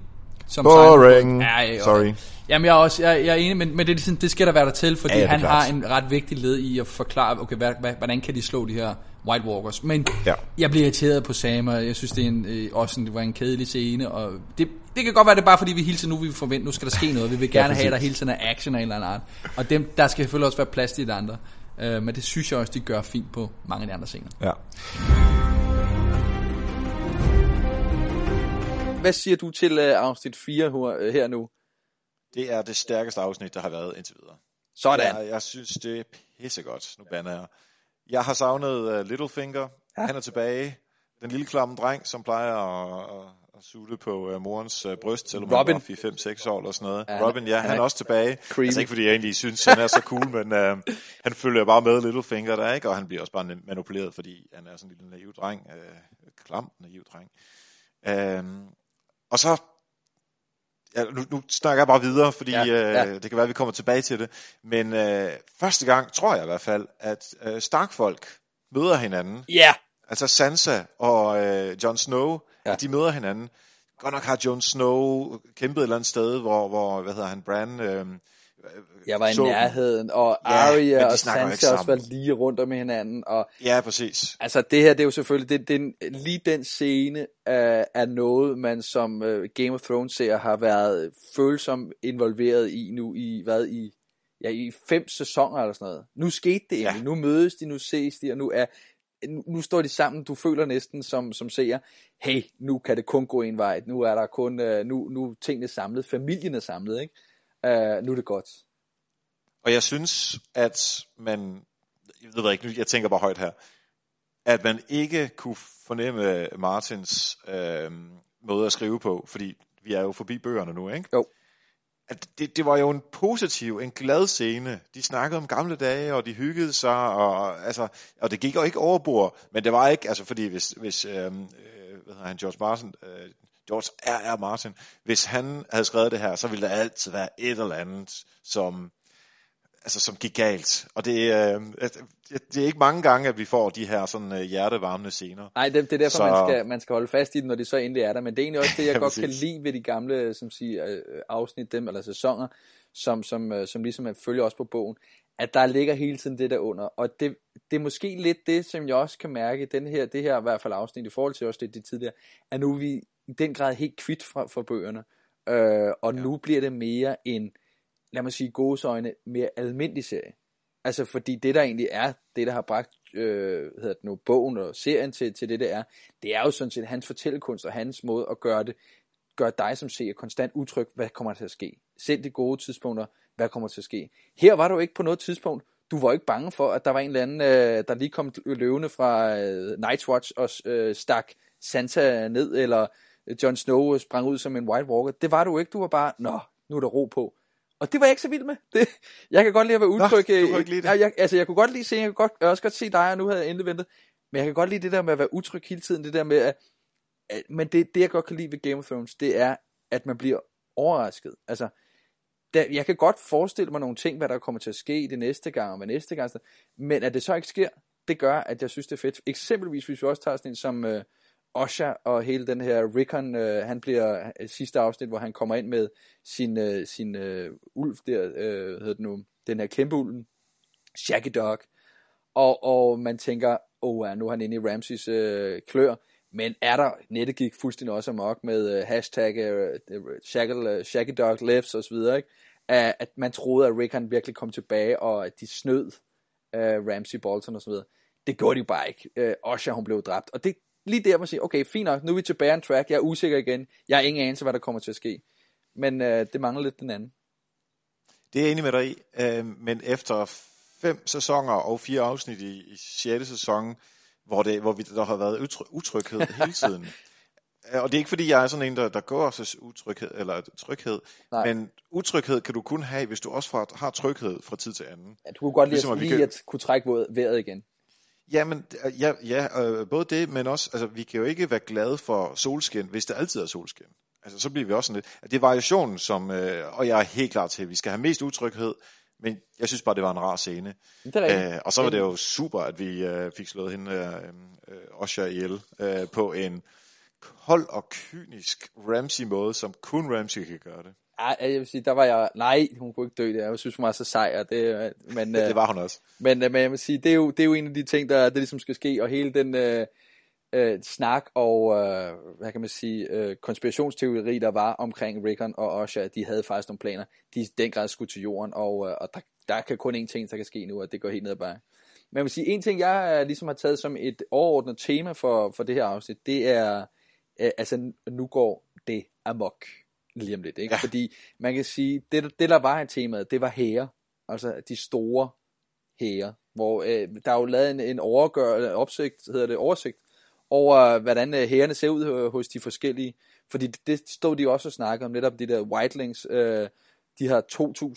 som Boring. Ja, ja, Sorry. Jamen jeg er også jeg, jeg er enig, men, men det, det skal der være der til, fordi Ja, ja, ja, han klart. har en ret vigtig led i at forklare, okay, hvad, hvad, hvordan kan de slå de her White Walkers. Men Ja. jeg bliver irriteret på Sam, og jeg synes, det er en, øh, også en, det var en kedelig scene, og det, det kan godt være, det er bare fordi, vi hele tiden nu vil forvente, nu skal der ske noget. Vi vil gerne præcis. have, at der hele tiden er action af en eller anden art. Og dem, der skal selvfølgelig også være plads til de andre. Uh, men det synes jeg også, de gør fint på mange af de andre scener. Ja. Hvad siger du til uh, afsnit 4 her, her nu? Det er det stærkeste afsnit, der har været indtil videre. Sådan. Jeg, jeg synes, det er pissegodt. Nu bander jeg. Jeg har savnet uh, Littlefinger. Ja. Han er tilbage. Den lille klamme dreng, som plejer at, at, at sutte på uh, morens uh, bryst, selvom Robin. han var 5-6 år eller sådan noget. Ja, Robin, ja, han han, er er også tilbage. creepy. Altså ikke fordi jeg egentlig synes, han er så cool, men uh, han følger bare med Littlefinger der, ikke? Og han bliver også bare manipuleret, fordi han er sådan en lille naiv dreng. Uh, klam naiv dreng. Uh, og så Ja, nu, nu snakker jeg bare videre, fordi Ja, ja, ja. Øh, det kan være, at vi kommer tilbage til det. Men øh, første gang, tror jeg i hvert fald, at øh, Stark-folk møder hinanden. Ja, Altså Sansa og øh, Jon Snow, ja. at de møder hinanden. Godt nok har Jon Snow kæmpet et eller andet sted, hvor, hvor hvad hedder han, Bran... Øh, jeg var i nærheden, og Ja, Arya de og Sansa også var lige rundt om hinanden, og Ja, præcis. Altså det her, det er jo selvfølgelig, det, det, lige den scene er, er noget, man som uh, Game of Thrones ser har været følsomt involveret i nu i, hvad, i, ja, i fem sæsoner eller sådan noget. Nu skete det Ja. nu mødes de, nu ses de, og nu er, nu, nu står de sammen, du føler næsten som, som seer, hey, nu kan det kun gå en vej, nu er der kun, uh, nu, nu er tingene samlet, familien er samlet, ikke? Uh, nu er det godt. Og jeg synes, at man, jeg ved ikke, jeg tænker bare højt her, at man ikke kunne fornemme Martins øh, måde at skrive på, fordi vi er jo forbi bøgerne nu, ikke? Jo. At det, det var jo en positiv, en glad scene. De snakkede om gamle dage, og de hyggede sig, og, altså, og det gik jo ikke overbord, men det var ikke, altså fordi hvis, hvis øh, øh, hvad hedder han, George Martin, øh, George R.R. Martin, hvis han havde skrevet det her, så ville der altid være et eller andet, som altså som gik galt. Og det, øh, det er ikke mange gange, at vi får de her sådan øh, hjertevarmende scener. Nej, det, det er derfor, så... Man, skal, man skal holde fast i den, når det så endelig er der. Men det er egentlig også det, jeg Ja, godt kan lide ved de gamle som siger, øh, afsnit, dem, eller sæsoner, som, som, øh, som ligesom man følger også på bogen, at der ligger hele tiden det der under. Og det, det er måske lidt det, som jeg også kan mærke, den her, det her i hvert fald afsnit, i forhold til også det, det tidligere, at nu er vi i den grad helt kvitt fra, fra bøgerne. Øh, og ja. nu bliver det mere en, lad mig sige, godsøjne, mere almindelig serie. Altså fordi det der egentlig er, det der har bragt øh, hedder det nu, bogen og serien til, til det det er, det er jo sådan set hans fortællekunst og hans måde at gøre det, gøre dig som seer konstant utryg, hvad kommer der til at ske? Selv de gode tidspunkter, hvad kommer der til at ske? Her var du ikke på noget tidspunkt, du var ikke bange for, at der var en eller anden, øh, der lige kom løvende fra øh, Night's Watch og øh, stak Santa ned, eller Jon Snow sprang ud som en White Walker. Det var du ikke, du var bare, nå, nu er der ro på. Og det var jeg ikke så vild med. Det, jeg kan godt lide at være utryg. du øh, kunne ikke lide det? Jeg, altså, jeg kunne godt lide scenen, jeg kunne godt, jeg også godt se dig, og nu havde jeg endelig ventet. Men jeg kan godt lide det der med at være utryg hele tiden, det der med at men det, det jeg godt kan lide ved Game of Thrones, det er, at man bliver overrasket. Altså, der, jeg kan godt forestille mig nogle ting, hvad der kommer til at ske det næste gang, og hvad næste gang, men at det så ikke sker, det gør, at jeg synes, det er fedt. Eksempelvis, hvis vi også tager sådan en som øh, Osha og hele den her Rickon, øh, han bliver øh, sidste afsnit, hvor han kommer ind med sin, øh, sin øh, ulv der, øh, hvad hedder det nu, den her kæmpe ulven, Shaggy Dog, og, og man tænker, åh, oh, ja, nu er han inde i Ramses øh, klør, men er der, nettet gik fuldstændig også amok med uh, hashtag øh, øh, uh, Shaggy, Shaggy Dog lives og så videre, ikke? At, at man troede, at Rick han virkelig kom tilbage, og at de snød uh, Ramsey Bolton og så videre. Det gjorde de bare ikke. Uh, Osha, hun blev dræbt. Og det lige der, man siger, okay, fint nok, nu er vi tilbage en track, jeg er usikker igen, jeg har ingen anelse, hvad der kommer til at ske. Men øh, det mangler lidt den anden. Det er jeg enig med dig i, øh, men efter fem sæsoner og fire afsnit i, i 6. sæson, hvor, det, hvor vi, der har været utry, utryghed hele tiden. Øh, og det er ikke fordi, jeg er sådan en, der, der går til utryghed, eller tryghed, Nej. men utryghed kan du kun have, hvis du også har, tryghed fra tid til anden. Ja, du kunne godt lide, Ligesom, at, at lige kan- at kunne trække vejret igen. Jamen, ja, ja øh, både det, men også, altså, vi kan jo ikke være glade for solskin, hvis det altid er solskin. Altså, så bliver vi også sådan lidt, at det er variationen, som, øh, og jeg er helt klar til, at vi skal have mest utryghed, men jeg synes bare, det var en rar scene. Det er. Øh, og så var det jo super, at vi øh, fik slået hende, øh, øh, Osha ihjel, øh, på en kold og kynisk Ramsey-måde, som kun Ramsey kan gøre det. Ej, jeg vil sige, der var jeg, nej, hun kunne ikke dø der. Jeg synes, hun var så sej, og det, men, det var hun også. Men, men jeg vil sige, det er jo, det er jo en af de ting, der det ligesom skal ske, og hele den øh, øh, snak og, øh, hvad kan man sige, øh, konspirationsteori, der var omkring Rickon og Osha, de havde faktisk nogle planer, de den grad skulle til jorden, og, øh, og der, der kan kun én ting, der kan ske nu, og det går helt ned ad bakke. Men jeg vil sige, en ting, jeg ligesom har taget som et overordnet tema for, for det her afsnit, det er, øh, altså nu går det amok lige om lidt, ikke? Ja. Fordi man kan sige, det, det der var i temaet, det var hære, altså de store hære, hvor øh, der er jo lavet en, en overgør, opsigt, hedder det, oversigt over, hvordan øh, hærene ser ud øh, hos de forskellige, fordi det, stod de også og snakke om, netop de der Whitelings, øh, de har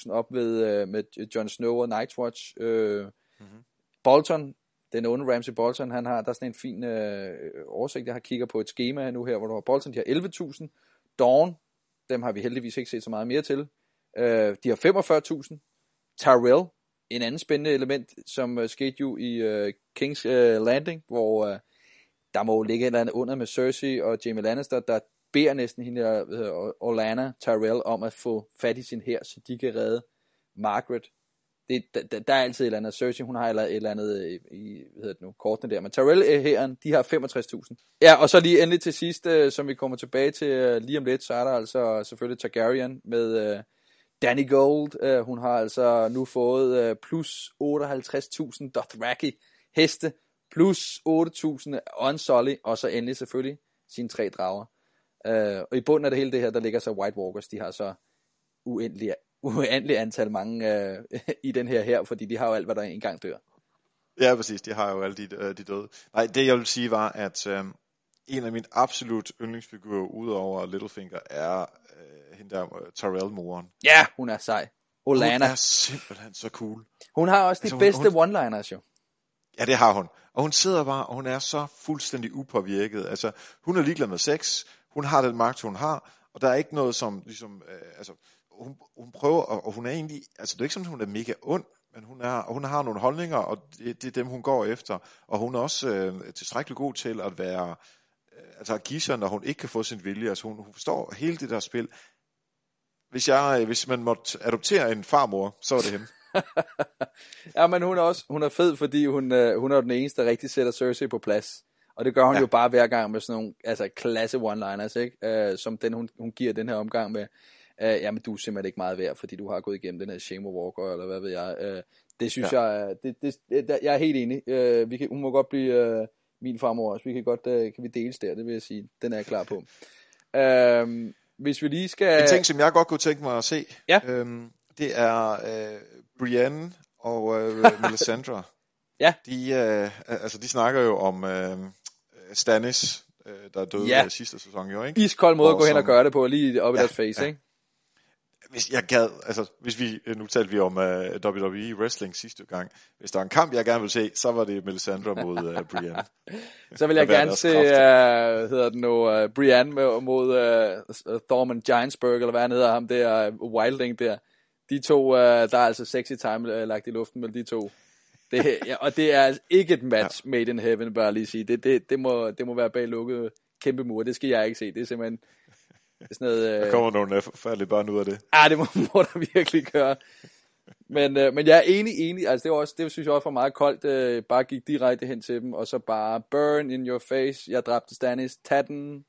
2.000 op ved, øh, med Jon Snow og Nightwatch, øh, mm-hmm. Bolton, den onde Ramsey Bolton, han har, der er sådan en fin øh, oversigt, jeg har kigger på et schema nu her, hvor du har Bolton, de har 11.000, Dawn, dem har vi heldigvis ikke set så meget mere til, øh, de har 45.000, Tyrell, en anden spændende element, som uh, skete jo i uh, King's uh, Landing, hvor uh, der må ligge et eller andet under med Cersei og Jamie Lannister, der beder næsten hende der, Orlana Tyrell om at få fat i sin her, så de kan redde Margaret det, der, der er altid et eller andet. Cersei, hun har et eller andet i, i hvad hedder det nu, kortene der. Men Tyrell øh, herren, de har 65.000. Ja, og så lige endelig til sidst, øh, som vi kommer tilbage til lige om lidt, så er der altså selvfølgelig Targaryen med Danny Gold. Hun har altså nu fået plus 58.000 Dothraki heste, plus 8.000 Unsully, og så endelig selvfølgelig sine tre drager. Uh, og i bunden af det hele det her, der ligger så White Walkers, de har så uendelig uendelig antal mange øh, i den her her, fordi de har jo alt, hvad der engang dør. Ja, præcis. De har jo alle de, øh, de døde. Nej, det jeg vil sige var, at øh, en af mine absolut yndlingsfigurer, udover Littlefinger, er øh, hende der uh, Tyrell-moren. Ja, hun er sej. Olana. Hun er simpelthen så cool. Hun har også de altså, bedste hun, one-liners jo. Ja, det har hun. Og hun sidder bare, og hun er så fuldstændig upåvirket. Altså, hun er ligeglad med sex. Hun har den magt, hun har. Og der er ikke noget som, ligesom, øh, altså, hun, hun prøver, og hun er egentlig, altså det er ikke sådan, hun er mega ond, men hun, er, hun har nogle holdninger, og det, det er dem, hun går efter. Og hun er også øh, tilstrækkeligt god til at være, øh, altså at give sig, når hun ikke kan få sin vilje. Altså hun, hun forstår hele det der spil. Hvis, jeg, øh, hvis man måtte adoptere en farmor, så var det hende. ja, men hun er også hun er fed, fordi hun, øh, hun er den eneste, der rigtig sætter Cersei på plads. Og det gør hun ja. jo bare hver gang med sådan nogle altså, klasse one-liners, ikke? Uh, som den, hun, hun giver den her omgang med øh, jamen du er simpelthen ikke meget værd, fordi du har gået igennem den her Shame Walker, eller hvad ved jeg. Øh, det synes ja. jeg, det, det, det, jeg er helt enig. Øh, vi kan, hun må godt blive øh, min farmor også. Vi kan godt, øh, kan vi deles der, det vil jeg sige. Den er jeg klar på. Øh, hvis vi lige skal... En ting, som jeg godt kunne tænke mig at se, ja. øhm, det er øh, Brienne og øh, Melisandre. ja. De, øh, altså, de snakker jo om øh, Stannis, øh, der døde ja. sidste sæson jo, ikke? Iskold måde at gå hen og gøre det på, lige op ja, i deres face, ja. ikke? hvis jeg gad, altså hvis vi, nu talte vi om uh, øh, WWE Wrestling sidste gang, hvis der var en kamp, jeg gerne ville se, så var det Melisandre mod uh, Brian. så vil jeg gerne se, uh, hedder den nu, uh, Brian mod uh, Thorman Giantsburg, eller hvad han hedder ham der, uh, Wilding der. De to, uh, der er altså sexy time uh, lagt i luften mellem de to. Det, ja, og det er altså ikke et match ja. made in heaven, bare lige sige. Det, det, det, må, det må være bag lukkede kæmpe mur. Det skal jeg ikke se. Det er simpelthen sådan noget, øh... Der kommer nogle forfærdelige børn ud af det. Ja, det må, må der virkelig gøre. Men, øh, men jeg er enig, enig. Altså, det, var også, det synes jeg også var meget koldt. Øh, bare gik direkte hen til dem, og så bare burn in your face. Jeg dræbte Stannis. Tag den.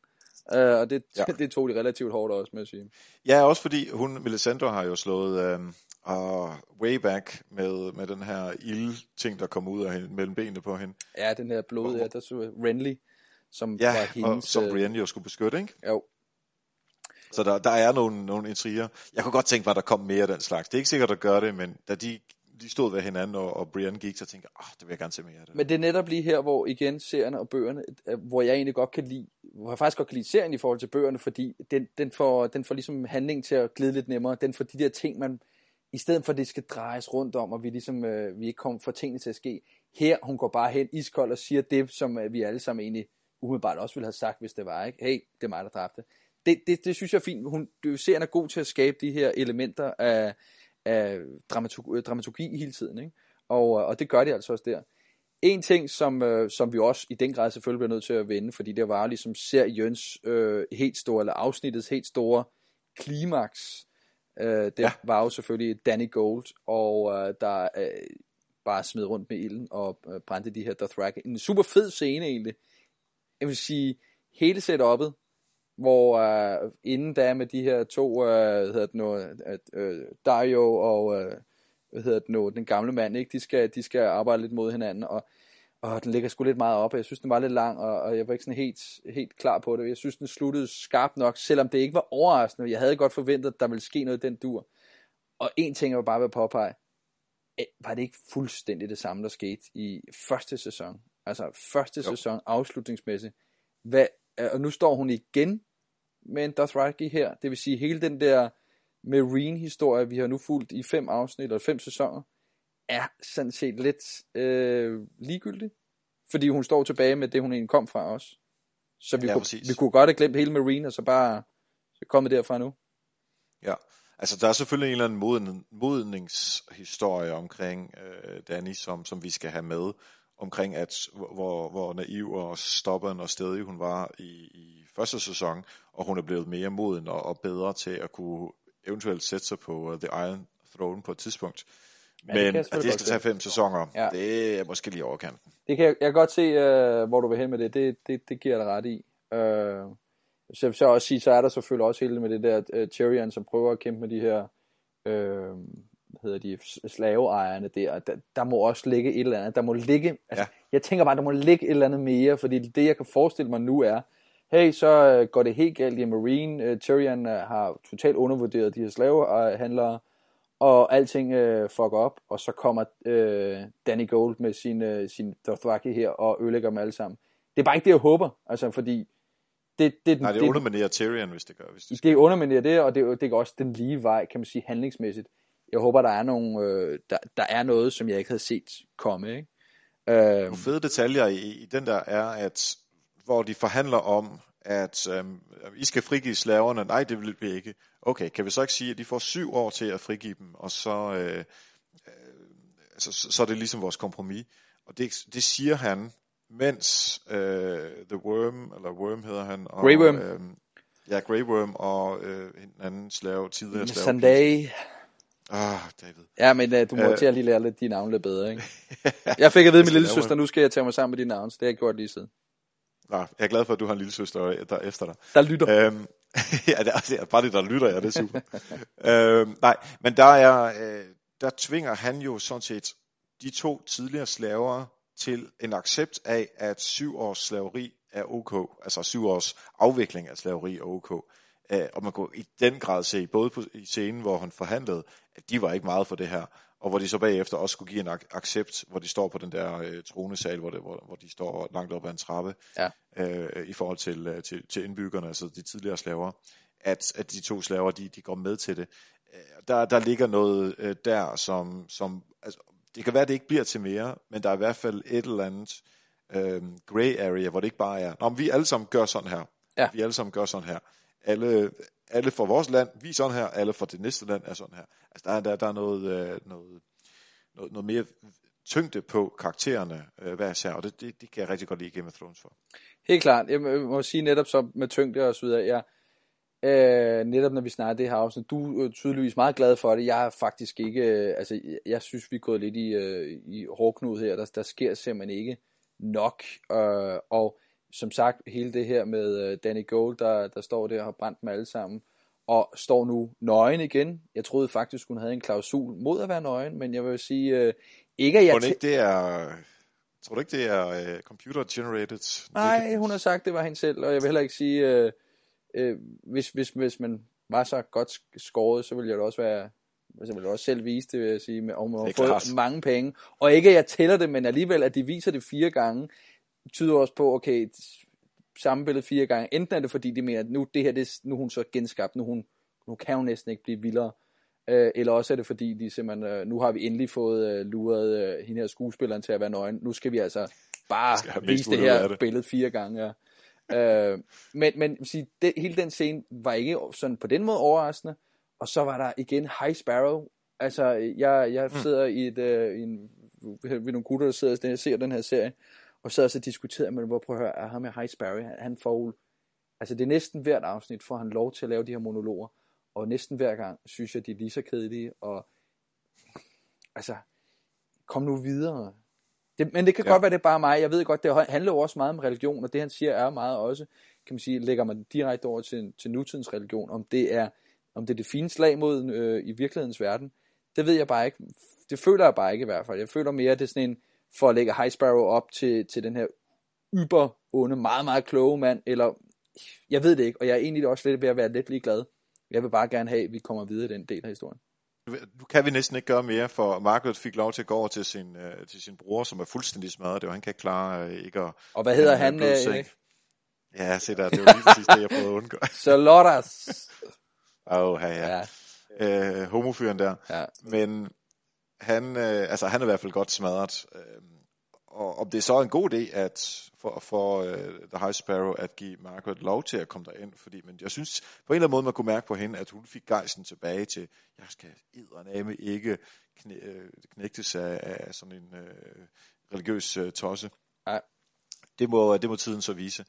Øh, og det, ja. det tog de relativt hårdt også, med at sige. Ja, også fordi hun, Melisandre har jo slået øh, uh, way back med, med den her ild-ting, der kom ud af hende, mellem benene på hende. Ja, den her blod, ja, der så Renly, som ja, var hendes... og som øh, Brienne jo skulle beskytte, ikke? Jo. Så der, der er nogle, nogle intriger. Jeg kunne godt tænke mig, at der kom mere af den slags. Det er ikke sikkert at gøre det, men da de, de stod ved hinanden, og, og Brian gik, så tænkte jeg, oh, det vil jeg gerne se mere af det. Men det er netop lige her, hvor igen serierne og bøgerne, øh, hvor jeg egentlig godt kan lide, hvor jeg faktisk godt kan lide serien i forhold til bøgerne, fordi den, den, får, den får ligesom handling til at glide lidt nemmere. Den får de der ting, man, i stedet for at det skal drejes rundt om, og vi ligesom, øh, vi ikke kommer for tingene til at ske. Her, hun går bare hen iskold og siger det, som øh, vi alle sammen egentlig umiddelbart også ville have sagt, hvis det var, ikke? Hey, det er mig, der dræbte det, det, det synes jeg er fint. Hun, serien er god til at skabe de her elementer af, af dramaturgi, øh, dramaturgi hele tiden. Ikke? Og, øh, og det gør de altså også der en ting, som, øh, som vi også i den grad selvfølgelig bliver nødt til at vende, fordi det var ligesom ser Jøns øh, helt store, eller afsnittets helt store klimaks, øh, det ja. var jo selvfølgelig Danny Gold, og øh, der øh, bare smed rundt med ilden og øh, brændte de her Dothraki. En super fed scene egentlig. Jeg vil sige, hele setup'et, hvor øh, inden da med de her to, øh, hedder det nu, øh, Dario og øh, hvad hedder det nu, den gamle mand, ikke? De skal, de skal arbejde lidt mod hinanden, og, og den ligger sgu lidt meget op, og jeg synes, den var lidt lang, og, og jeg var ikke sådan helt, helt klar på det. Jeg synes, den sluttede skarpt nok, selvom det ikke var overraskende. Jeg havde godt forventet, at der ville ske noget i den dur. Og en ting, jeg vil bare vil påpege, var det ikke fuldstændig det samme, der skete i første sæson? Altså første jo. sæson afslutningsmæssigt. Hvad, og nu står hun igen med en Dothraki her. Det vil sige, hele den der Marine-historie, vi har nu fulgt i fem afsnit eller fem sæsoner, er sådan set lidt øh, ligegyldig. Fordi hun står tilbage med det, hun egentlig kom fra os. Så vi, ja, kunne, vi kunne godt have glemt hele Marine, og så bare så komme derfra nu. Ja, altså der er selvfølgelig en eller anden moden, modningshistorie omkring øh, Danny, som, som vi skal have med omkring, at hvor, hvor naiv og stoppen og stedig hun var i, i første sæson, og hun er blevet mere moden og, og bedre til at kunne eventuelt sætte sig på uh, The Iron Throne på et tidspunkt. Men ja, det at det skal tage fem sæsoner, ja. det er måske lige overkanten. Det kan jeg, jeg kan godt se, uh, hvor du vil hen med det. Det, det, det giver dig ret i. Uh, så, så også sige, så er der selvfølgelig også hele med det der uh, Tyrion, som prøver at kæmpe med de her uh, hedder de, slaveejerne der. der. Der må også ligge et eller andet. Der må ligge, altså, ja. jeg tænker bare, der må ligge et eller andet mere, fordi det, jeg kan forestille mig nu er, hey, så uh, går det helt galt i Marine. Uh, Tyrion uh, har totalt undervurderet de her slavehandlere, og alting uh, fucker op, og så kommer uh, Danny Gold med sin, uh, sin Dothraki her og ødelægger dem alle sammen. Det er bare ikke det, jeg håber, altså fordi det, det, Nej, det, det underminerer Tyrion, hvis det gør. Hvis det, det underminerer det, og det, det er også den lige vej, kan man sige, handlingsmæssigt. Jeg håber, der er, nogle, øh, der, der er noget, som jeg ikke havde set komme. Ikke? Øh, nogle fede detaljer i, i den der er, at hvor de forhandler om, at øhm, I skal frigive slaverne. Nej, det vil vi ikke. Okay, kan vi så ikke sige, at de får syv år til at frigive dem, og så, øh, øh, så, så er det ligesom vores kompromis. Og det, det siger han, mens øh, The Worm, eller Worm hedder han. Og, Grey Worm. Øh, ja, Grey Worm og øh, en anden slave, tidligere slave. Sunday. Ah, David. Ja, men uh, du må uh, til at lige lære lidt dine navne lidt bedre, ikke? jeg fik at vide min lille søster, nu skal jeg tage mig sammen med dine navne, det har jeg gjort lige siden. Nå, jeg er glad for, at du har en lille søster der efter dig. Der lytter. Øhm, ja, det er, det er bare det, der lytter, ja, det er super. øhm, nej, men der er, øh, der tvinger han jo sådan set de to tidligere slaver til en accept af, at syv års slaveri er ok, altså syv års afvikling af slaveri er ok. Øh, og man kunne i den grad se, både på, i scenen, hvor han forhandlede, at de var ikke meget for det her, og hvor de så bagefter også skulle give en accept, hvor de står på den der øh, tronesal, hvor, det, hvor, hvor de står langt op ad en trappe, ja. øh, i forhold til, øh, til, til indbyggerne, altså de tidligere slaver, at, at de to slaver, de, de går med til det. Øh, der, der ligger noget øh, der, som, som altså, det kan være, det ikke bliver til mere, men der er i hvert fald et eller andet øh, gray area, hvor det ikke bare er, men vi alle sammen gør sådan her. Ja. Vi alle sammen gør sådan her alle, alle fra vores land, vi er sådan her, alle fra det næste land er sådan her. Altså der, der, der er noget, øh, noget, noget, noget mere tyngde på karaktererne øh, hver især, og det, det, det kan jeg rigtig godt lide Game of Thrones for. Helt klart. Øh, jeg må sige netop så med tyngde og så videre, jeg, øh, netop når vi snakker det her afsnit, du er tydeligvis meget glad for det, jeg er faktisk ikke, øh, altså jeg synes vi er gået lidt i, øh, i hårdknud her, der, der sker simpelthen ikke nok, øh, og som sagt, hele det her med uh, Danny Gold, der, der står der og har brændt dem alle sammen, og står nu nøgen igen. Jeg troede faktisk, hun havde en klausul mod at være nøgen, men jeg vil sige, uh, ikke at jeg... Tror ikke, det er... Tror du ikke, det er uh, computer-generated? Nej, hun har sagt, det var hende selv, og jeg vil heller ikke sige, uh, hvis, hvis, hvis man var så godt skåret, så ville jeg da også være, så ville jeg også selv vise det, vil jeg sige, med, om at have fået mange penge. Og ikke at jeg tæller det, men alligevel, at de viser det fire gange, tyder også på, okay, samme billede fire gange. Enten er det fordi, de mener, at nu, det her, det, nu er hun så genskabt, nu, hun, nu kan hun næsten ikke blive vildere. Øh, eller også er det fordi, de simpelthen, øh, nu har vi endelig fået øh, luret øh, hende her skuespilleren til at være nøgen. Nu skal vi altså bare vise det her det. billede fire gange. Ja. øh, men men sige, det, hele den scene var ikke sådan på den måde overraskende. Og så var der igen High Sparrow. Altså, jeg, jeg mm. sidder i, et, øh, en vi nogle gutter, der sidder og ser den her serie, og så så diskuterer man, hvor prøv at høre, ham med High Sparrow, han, han får altså det er næsten hvert afsnit, får han lov til at lave de her monologer, og næsten hver gang synes jeg, de er lige så kedelige, og altså, kom nu videre. Det, men det kan ja. godt være, det er bare mig. Jeg ved godt, det handler jo også meget om religion, og det han siger er meget også, kan man sige, lægger man direkte over til, til nutidens religion, om det er om det er det fine slag mod øh, i virkelighedens verden, det ved jeg bare ikke. Det føler jeg bare ikke i hvert fald. Jeg føler mere, at det er sådan en, for at lægge High Sparrow op til, til den her yber onde, meget, meget kloge mand, eller jeg ved det ikke, og jeg er egentlig også lidt ved at være lidt ligeglad. Jeg vil bare gerne have, at vi kommer videre i den del af historien. Nu kan vi næsten ikke gøre mere, for Margaret fik lov til at gå over til sin, uh, til sin bror, som er fuldstændig smadret. Det var, han kan ikke klare uh, ikke at... Og hvad hedder han, han Ja, se der, det var lige præcis det, jeg prøvede at undgå. Så Loras. Åh, oh, ja, ja. ja. Uh, homofyren der. Ja. Men han, uh, altså, han er i hvert fald godt smadret. Uh, og om det er så en god idé at for, for uh, The High Sparrow at give Margaret lov til at komme derind, fordi men jeg synes på en eller anden måde, man kunne mærke på hende, at hun fik gejsten tilbage til, jeg skal eddermame ikke knæ, knægtes af, af sådan en uh, religiøs uh, tosse. Ja. Det må, det må tiden så vise.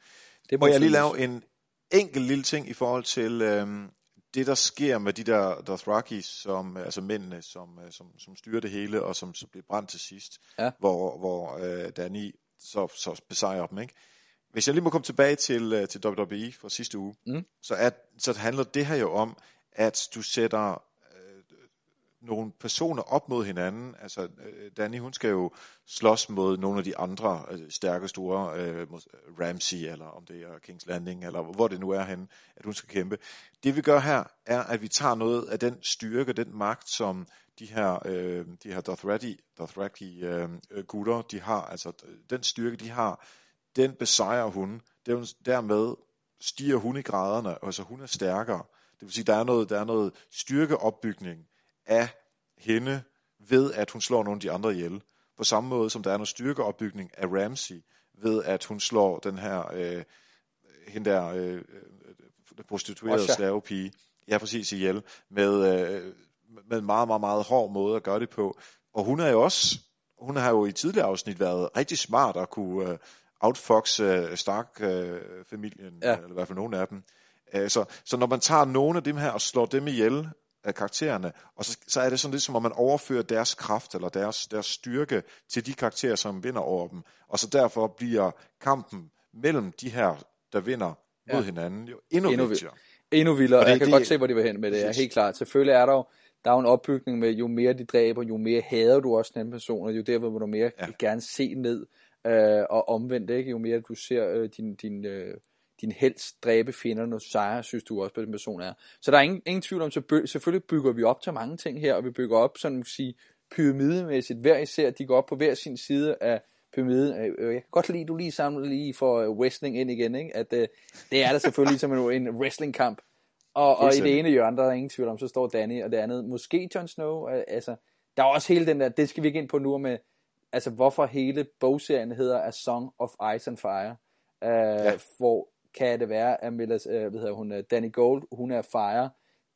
Det må, må jeg lige lave en enkelt lille ting i forhold til øhm, det, der sker med de der Dothraki, som, altså mændene, som, øh, som, som styrer det hele, og som så bliver brændt til sidst, ja. hvor, hvor øh, Danny så, så besejrer dem, ikke? Hvis jeg lige må komme tilbage til, øh, til WWE fra sidste uge, mm. så, er, så handler det her jo om, at du sætter nogle personer op mod hinanden. Altså, øh, Danny, hun skal jo slås mod nogle af de andre øh, stærke store, øh, mod Ramsey, eller om det er Kings Landing, eller hvor det nu er henne, at hun skal kæmpe. Det vi gør her, er, at vi tager noget af den styrke, den magt, som de her, øh, de her Dothraki, Dothraki øh, gutter, de har, altså den styrke, de har, den besejrer hun. Dermed stiger hun i graderne, altså hun er stærkere. Det vil sige, der er noget, der er noget styrkeopbygning af hende ved, at hun slår nogle af de andre ihjel. På samme måde som der er noget styrkeopbygning af Ramsey ved, at hun slår den her, øh, hende der øh, øh prostituerede slavepige, ja præcis ihjel, med, øh, med en meget, meget, meget hård måde at gøre det på. Og hun er jo også, hun har jo i tidligere afsnit været rigtig smart at kunne øh, outfox øh, Stark-familien, øh, ja. eller i hvert fald nogle af dem. Øh, så, så når man tager nogle af dem her og slår dem ihjel, af karaktererne, og så, så er det sådan lidt som om man overfører deres kraft eller deres, deres styrke til de karakterer, som vinder over dem, og så derfor bliver kampen mellem de her, der vinder mod ja. hinanden, jo endnu, endnu vigtigere. Endnu vildere, og det, jeg kan det, godt se, hvor de vil hen med det, er helt klart. Selvfølgelig er der jo, der er jo en opbygning med, jo mere de dræber, jo mere hader du også den person, og jo derfor vil du mere ja. gerne se ned, øh, og omvendt, ikke? jo mere du ser øh, din, din øh, din helst dræbe fjenderne, og sejre, synes du også, på den person er. Så der er ingen, ingen tvivl om, så selvfølgelig bygger vi op til mange ting her, og vi bygger op, sådan at sige, pyramidemæssigt. Hver især, de går op på hver sin side af pyramiden. Øh, øh, jeg kan godt lide, du lige samler lige for øh, wrestling ind igen, ikke? at uh, det er der selvfølgelig som en, en wrestlingkamp. Og, og i det ene hjørne, der er ingen tvivl om, så står Danny, og det andet, måske Jon Snow. Altså, der er også hele den der, det skal vi ikke ind på nu med, altså hvorfor hele bogserien hedder A Song of Ice and Fire. Uh, ja. Hvor kan det være, at Millas, øh, hvad hedder hun, øh, Danny Gold, hun er fire.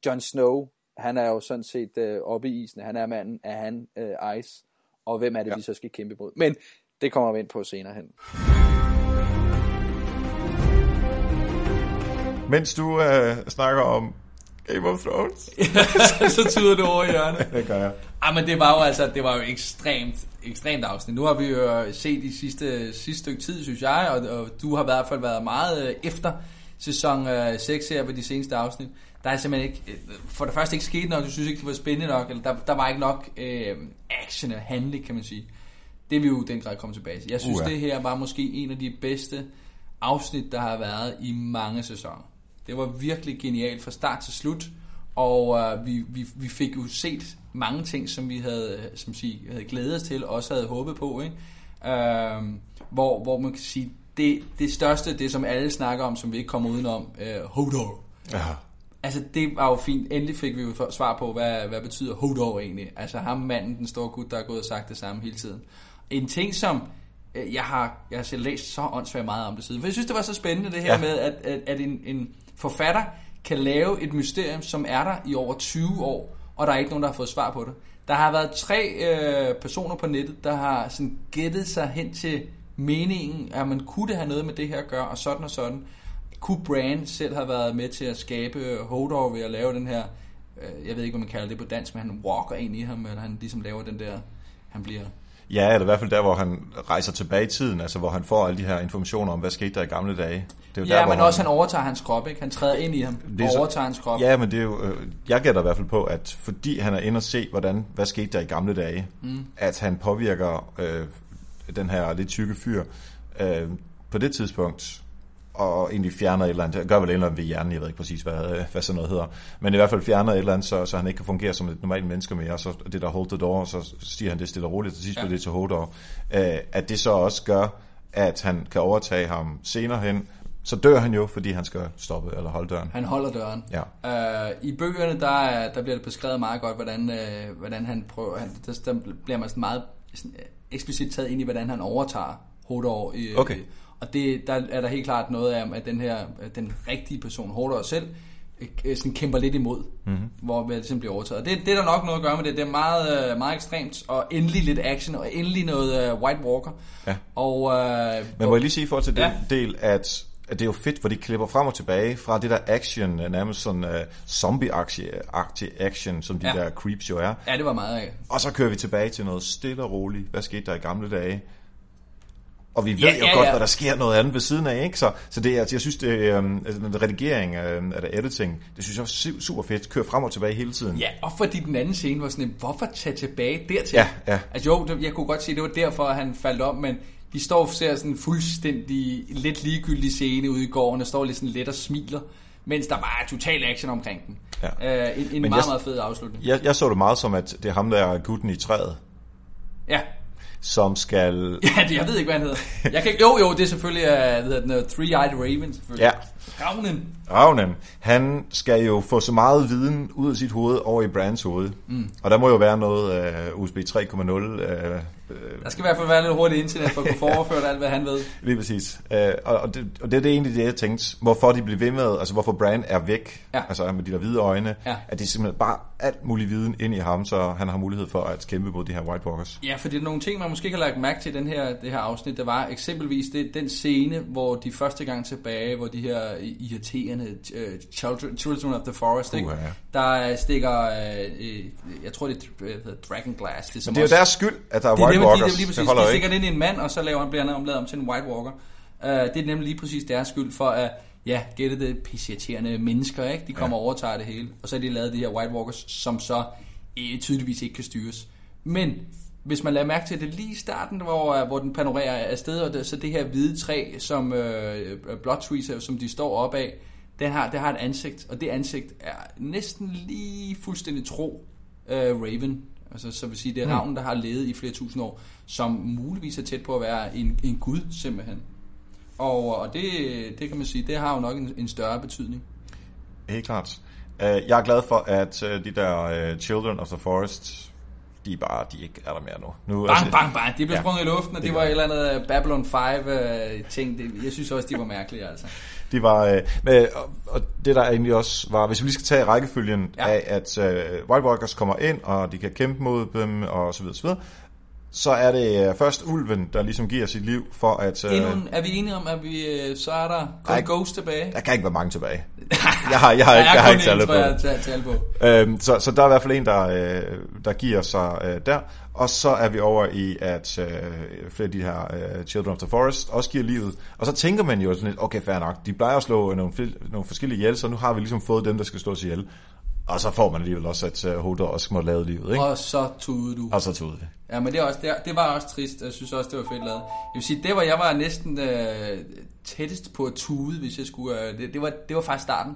Jon Snow, han er jo sådan set øh, oppe i isen. Han er manden, er han øh, ice. Og hvem er det, ja. vi så skal kæmpe mod? Men det kommer vi ind på senere hen. Mens du øh, snakker om Game of Thrones. så, tyder det over i hjørnet. det gør jeg. Ah, men det var jo altså, det var jo ekstremt, ekstremt afsnit. Nu har vi jo set de sidste, sidste stykke tid, synes jeg, og, og du har i hvert fald været meget øh, efter sæson øh, 6 her ved de seneste afsnit. Der er simpelthen ikke, øh, for det første ikke sket nok, du synes ikke, det var spændende nok, eller der, der var ikke nok øh, action og handling, kan man sige. Det vil jo den grad komme tilbage til. Jeg synes, uh, ja. det her var måske en af de bedste afsnit, der har været i mange sæsoner. Det var virkelig genialt fra start til slut, og øh, vi, vi, vi fik jo set mange ting, som vi havde, som sige, havde glædet os til, og også havde håbet på. Ikke? Øh, hvor, hvor man kan sige, det, det største, det som alle snakker om, som vi ikke kommer udenom, øh, Hodor. Ja. Altså, det var jo fint. Endelig fik vi jo svar på, hvad, hvad betyder Hodor egentlig. Altså, ham manden, den store gut, der er gået og sagt det samme hele tiden. En ting, som øh, jeg har, jeg har læst så åndssvagt meget om det siden. For jeg synes, det var så spændende det her ja. med, at, at, at en, en forfatter kan lave et mysterium, som er der i over 20 år, og der er ikke nogen, der har fået svar på det. Der har været tre øh, personer på nettet, der har sådan gættet sig hen til meningen, at man kunne det have noget med det her at gøre, og sådan og sådan. Kunne Brand selv have været med til at skabe Hodor ved at lave den her, øh, jeg ved ikke, hvad man kalder det på dansk, men han walker ind i ham, eller han ligesom laver den der, han bliver... Ja, eller i hvert fald der, hvor han rejser tilbage i tiden, altså hvor han får alle de her informationer om, hvad skete der i gamle dage. Det er jo Ja, der, hvor men også han overtager hans krop, ikke? Han træder ind i ham Det og så- overtager hans krop. Ja, men det er jo, øh, jeg gætter i hvert fald på, at fordi han er inde og se, hvordan, hvad skete der i gamle dage, mm. at han påvirker øh, den her lidt tykke fyr øh, på det tidspunkt, og egentlig fjerner et eller andet, gør vel et eller andet ved hjernen, jeg ved ikke præcis, hvad, øh, hvad sådan noget hedder, men i hvert fald fjerner et eller andet, så, så han ikke kan fungere som et normalt menneske mere, og så det der hold the door, så stiger han det stille og roligt, og til sidst Ja. det til Hodor. Øh, at det så også gør, at han kan overtage ham senere hen, så dør han jo, fordi han skal stoppe eller holde døren. Han holder døren. Ja. Øh, I bøgerne, der, er- der bliver det beskrevet meget godt, hvordan, øh, hvordan han prøver... Han, der, der bliver man sådan meget sådan, øh, eksplicit taget ind i, hvordan han overtager Hodor. I, Okay. Og det, der er der helt klart noget af, at den her, den rigtige person, Hodor selv, øh, sådan kæmper lidt imod, mm-hmm. hvor det ligesom bliver overtaget. Det, det er der nok noget at gøre med det. Det er meget, øh, meget ekstremt, og endelig lidt action, og endelig noget øh, White Walker. Ja. Og, øh, Men må jeg lige sige i forhold til den Ja. del, at, det er jo fedt, hvor de klipper frem og tilbage fra det der action, nærmest sådan uh, zombie-agtig action, som de ja. der creeps jo er. ja, det var meget af. Og så kører vi tilbage til noget stille og roligt. Hvad skete der i gamle dage? Og vi ved Ja, jo ja, godt, ja. hvad der sker noget andet ved siden af, ikke? Så, så det er, altså, jeg synes, det er, um, altså, redigering øh, det editing, det synes jeg er su- super fedt. Kører frem og tilbage hele tiden. Ja, og fordi den anden scene var sådan, en, hvorfor tage tilbage dertil? Ja, ja. Altså jo, det, jeg kunne godt sige, det var derfor, at han faldt om, men de står og ser sådan en fuldstændig lidt ligegyldig scene ude i gården, og står lidt sådan let og smiler, mens der bare er total action omkring den. Ja. Uh, en en Men meget, jeg- meget fed afslutning. Jeg, jeg så det meget som, at det er ham, der er gutten i træet, Ja. Som skal... Ja, det, jeg ved ikke, hvad han hedder. Jeg kan ikke, jo, jo, det er selvfølgelig uh, hvad hedder den, uh, Three-Eyed Raven, selvfølgelig. Ja, Ravnen. Ravnen, han skal jo få så meget viden ud af sit hoved over i Brands hoved. Mm. Og der må jo være noget uh, USB 3.0, uh, Der skal i hvert fald være lidt hurtigt internet for at kunne forføre alt, hvad han ved. lige præcis. Uh, og, det, og det er det egentlig det, jeg tænkte, hvorfor de bliver ved med, altså hvorfor Brand er væk, Ja. altså med de der hvide øjne, Ja. at det er simpelthen bare alt mulig viden ind i ham, så han har mulighed for at kæmpe mod de her White Walkers. Ja, for det er nogle ting, man måske ikke har lagt mærke til i den her, det her afsnit. Der var eksempelvis det, den scene, hvor de første gang tilbage, hvor de her irriterende uh, children, children of the Forest, ikke? Ja. der øh, stikker, uh, jeg tror det er øh, Dragon Glass. Det er, som Det er jo deres skyld, at der er det er White nemlig, Walkers. det er lige præcis, det holder de stikker ikke. det ind i en mand, og så laver han, bliver han omladet om til en White Walker. Uh, det er nemlig lige præcis deres skyld for at, ja, gætte det pisseirriterende mennesker, ikke? De kommer ja. og overtager det hele. Og så har de lavet de her White Walkers, som så eh, tydeligvis ikke kan styres. Men hvis man lader mærke til det lige i starten, hvor, øh, hvor den panorerer afsted, og det, så det her hvide træ, som øh, Blood Trees, er, som de står op af, den har, det har et ansigt, og det ansigt er næsten lige fuldstændig tro øh, Raven. Altså, så vil sige, det er ravnen, der har levet i flere tusind år, som muligvis er tæt på at være en, en gud, simpelthen. Og, og det, det kan man sige, det har jo nok en, en større betydning. Helt klart. Uh, jeg er glad for, at uh, de der uh, Children of the Forest, de er bare, de ikke er der mere nu. nu Bang, bang, bang. De blev Ja. sprunget i luften, og det, Det var et eller andet øh, Babylon 5-ting. Det, jeg synes også, de var mærkelige, altså. De var, øh, og, det der egentlig også var, hvis vi lige skal tage rækkefølgen Ja. af, at øh, White Walkers kommer ind, og de kan kæmpe mod dem, og så videre, så videre, så er det øh, først ulven, der ligesom giver sit liv for at... Øh, Endnu, er vi enige om, at vi, øh, så er der kun Nej. Ghost tilbage? der kan ikke være mange tilbage. Jeg har, jeg har, Der ikke, jeg har ikke tallet på jeg, det. tal- tal på. Øhm, så, så der er i hvert fald en, der, øh, der giver sig øh, der. Og så er vi over i, at øh, flere af de her øh, Children of the Forest også giver livet. Og så tænker man jo sådan lidt, okay, fair nok, de plejer at slå nogle, nogle forskellige ihjel, så nu har vi ligesom fået dem, der skal slås ihjel. Og så får man alligevel også, at øh, Hodor også må lave livet, ikke? Og så tudede du. Og så tog det. Ja, men det, er også, det, det var også trist. Jeg synes også, det var fedt lavet. Jeg vil sige, det var, jeg var næsten øh, tættest på at tude, hvis jeg skulle... Øh, det, det, var, det var faktisk starten,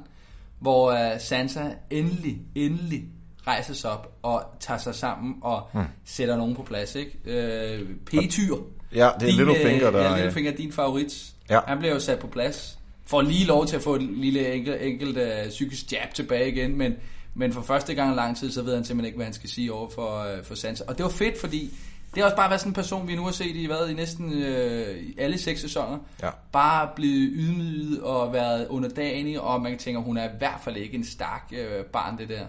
hvor øh, Sansa endelig, endelig rejser sig op og tager sig sammen og hmm. sætter nogen på plads, ikke? Øh, P-tyr. Ja, det er Littlefinger, der- Ja, Littlefinger, din favorit. Ja. Han bliver jo sat på plads. Får lige lov til at få et lille enkelt, enkelt uh, psykisk jab tilbage igen, men, men for første gang i lang tid, så ved han simpelthen ikke, hvad han skal sige over for, uh, for Sansa. Og det var fedt, fordi det har også bare været sådan en person, vi nu har set i, hvad, i næsten øh, alle seks sæsoner. Ja. Bare blevet ydmyget og været underdanig, og man tænker, hun er i hvert fald ikke en stærk øh, barn, det der.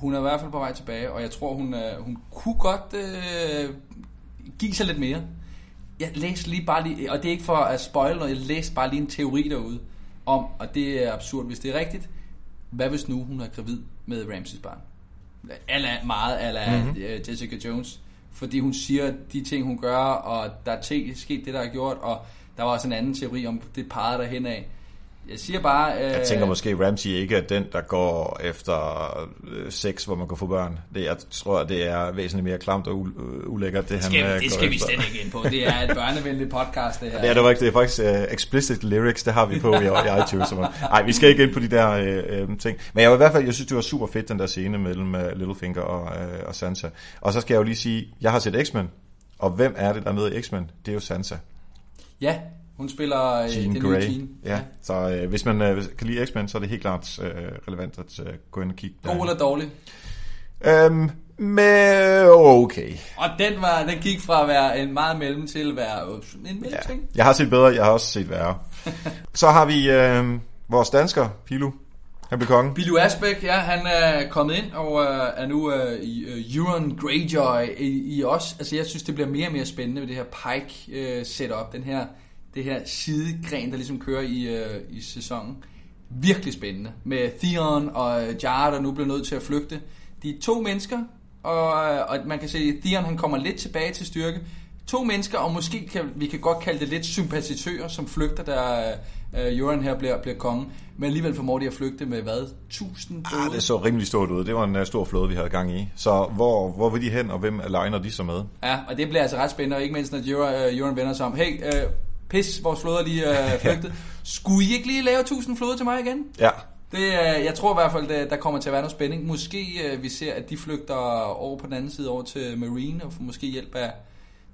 Hun er i hvert fald på vej tilbage, og jeg tror, hun, øh, hun kunne godt øh, give sig lidt mere. Jeg læste lige bare lige, og det er ikke for at spoil noget, jeg læste bare lige en teori derude om, og det er absurd, hvis det er rigtigt, hvad hvis nu hun er gravid med Ramses barn? Alla, meget ala mm-hmm. Jessica Jones. Fordi hun siger de ting, hun gør, og der er te, sket det, der er gjort, og der var også en anden teori om, det pegede derhen af. Jeg siger bare... Øh, Jeg tænker måske, Ramsey ikke er den, der går efter øh, sex, hvor man kan få børn. Det, jeg tror, det er væsentligt mere klamt og u- øh, ulækkert, det skal, han øh, det skal vi slet ikke ind på. Det er et børnevenligt podcast, det her. Det er, det, det er faktisk uh, explicit lyrics, det har vi på i, i iTunes. Nej, vi skal ikke ind på de der uh, ting. Men jeg var i hvert fald, jeg synes, det var super fedt, den der scene mellem uh, Littlefinger og, uh, og Sansa. Og så skal jeg jo lige sige, jeg har set X-Men, og hvem er det, der er med i X-Men? Det er jo Sansa. Ja, hun spiller øh, Jean den nye Grey. Jean. Ja, så uh, hvis man uh, kan lide X-Men, så er det helt klart uh, relevant at uh, gå ind og kigge God eller dårlig? Um, med okay. Og den, var, den gik fra at være en meget mellem til at være øh, en Ja. mellemting. Jeg har set bedre, jeg har også set værre. så har vi øh, vores dansker, Pilu. Han blev konge. Billy Asbæk, ja, han er kommet ind og øh, er nu øh, i øh, Euron Greyjoy i, i os. Altså, jeg synes, det bliver mere og mere spændende med det her Pike øh, setup, den her, det her sidegren, der ligesom kører i, øh, i sæsonen. Virkelig spændende. Med Theon og Jar, der nu bliver nødt til at flygte. De er to mennesker, og, øh, og man kan se, at Theon han kommer lidt tilbage til styrke. To mennesker, og måske kan vi kan godt kalde det lidt sympatisører, som flygter, der øh, Euron her bliver, bliver konge. Men alligevel formår de at flygte med hvad? Tusind døde? Ah, det så rimelig stort ud. Det var en uh, stor flåde, vi havde gang i. Så hvor, hvor vil de hen, og hvem aligner de så med? Ja, og det bliver altså ret spændende, og ikke mindst når Euron, øh, Euron vender sig om. Hey, øh, pis, vores flåder lige øh, flygtet. Skulle I ikke lige lave 1000 flåde til mig igen? Ja, Det, jeg tror i hvert fald, det, der kommer til at være noget spænding. Måske øh, vi ser, at de flygter over på den anden side over til Marine, og får måske hjælp af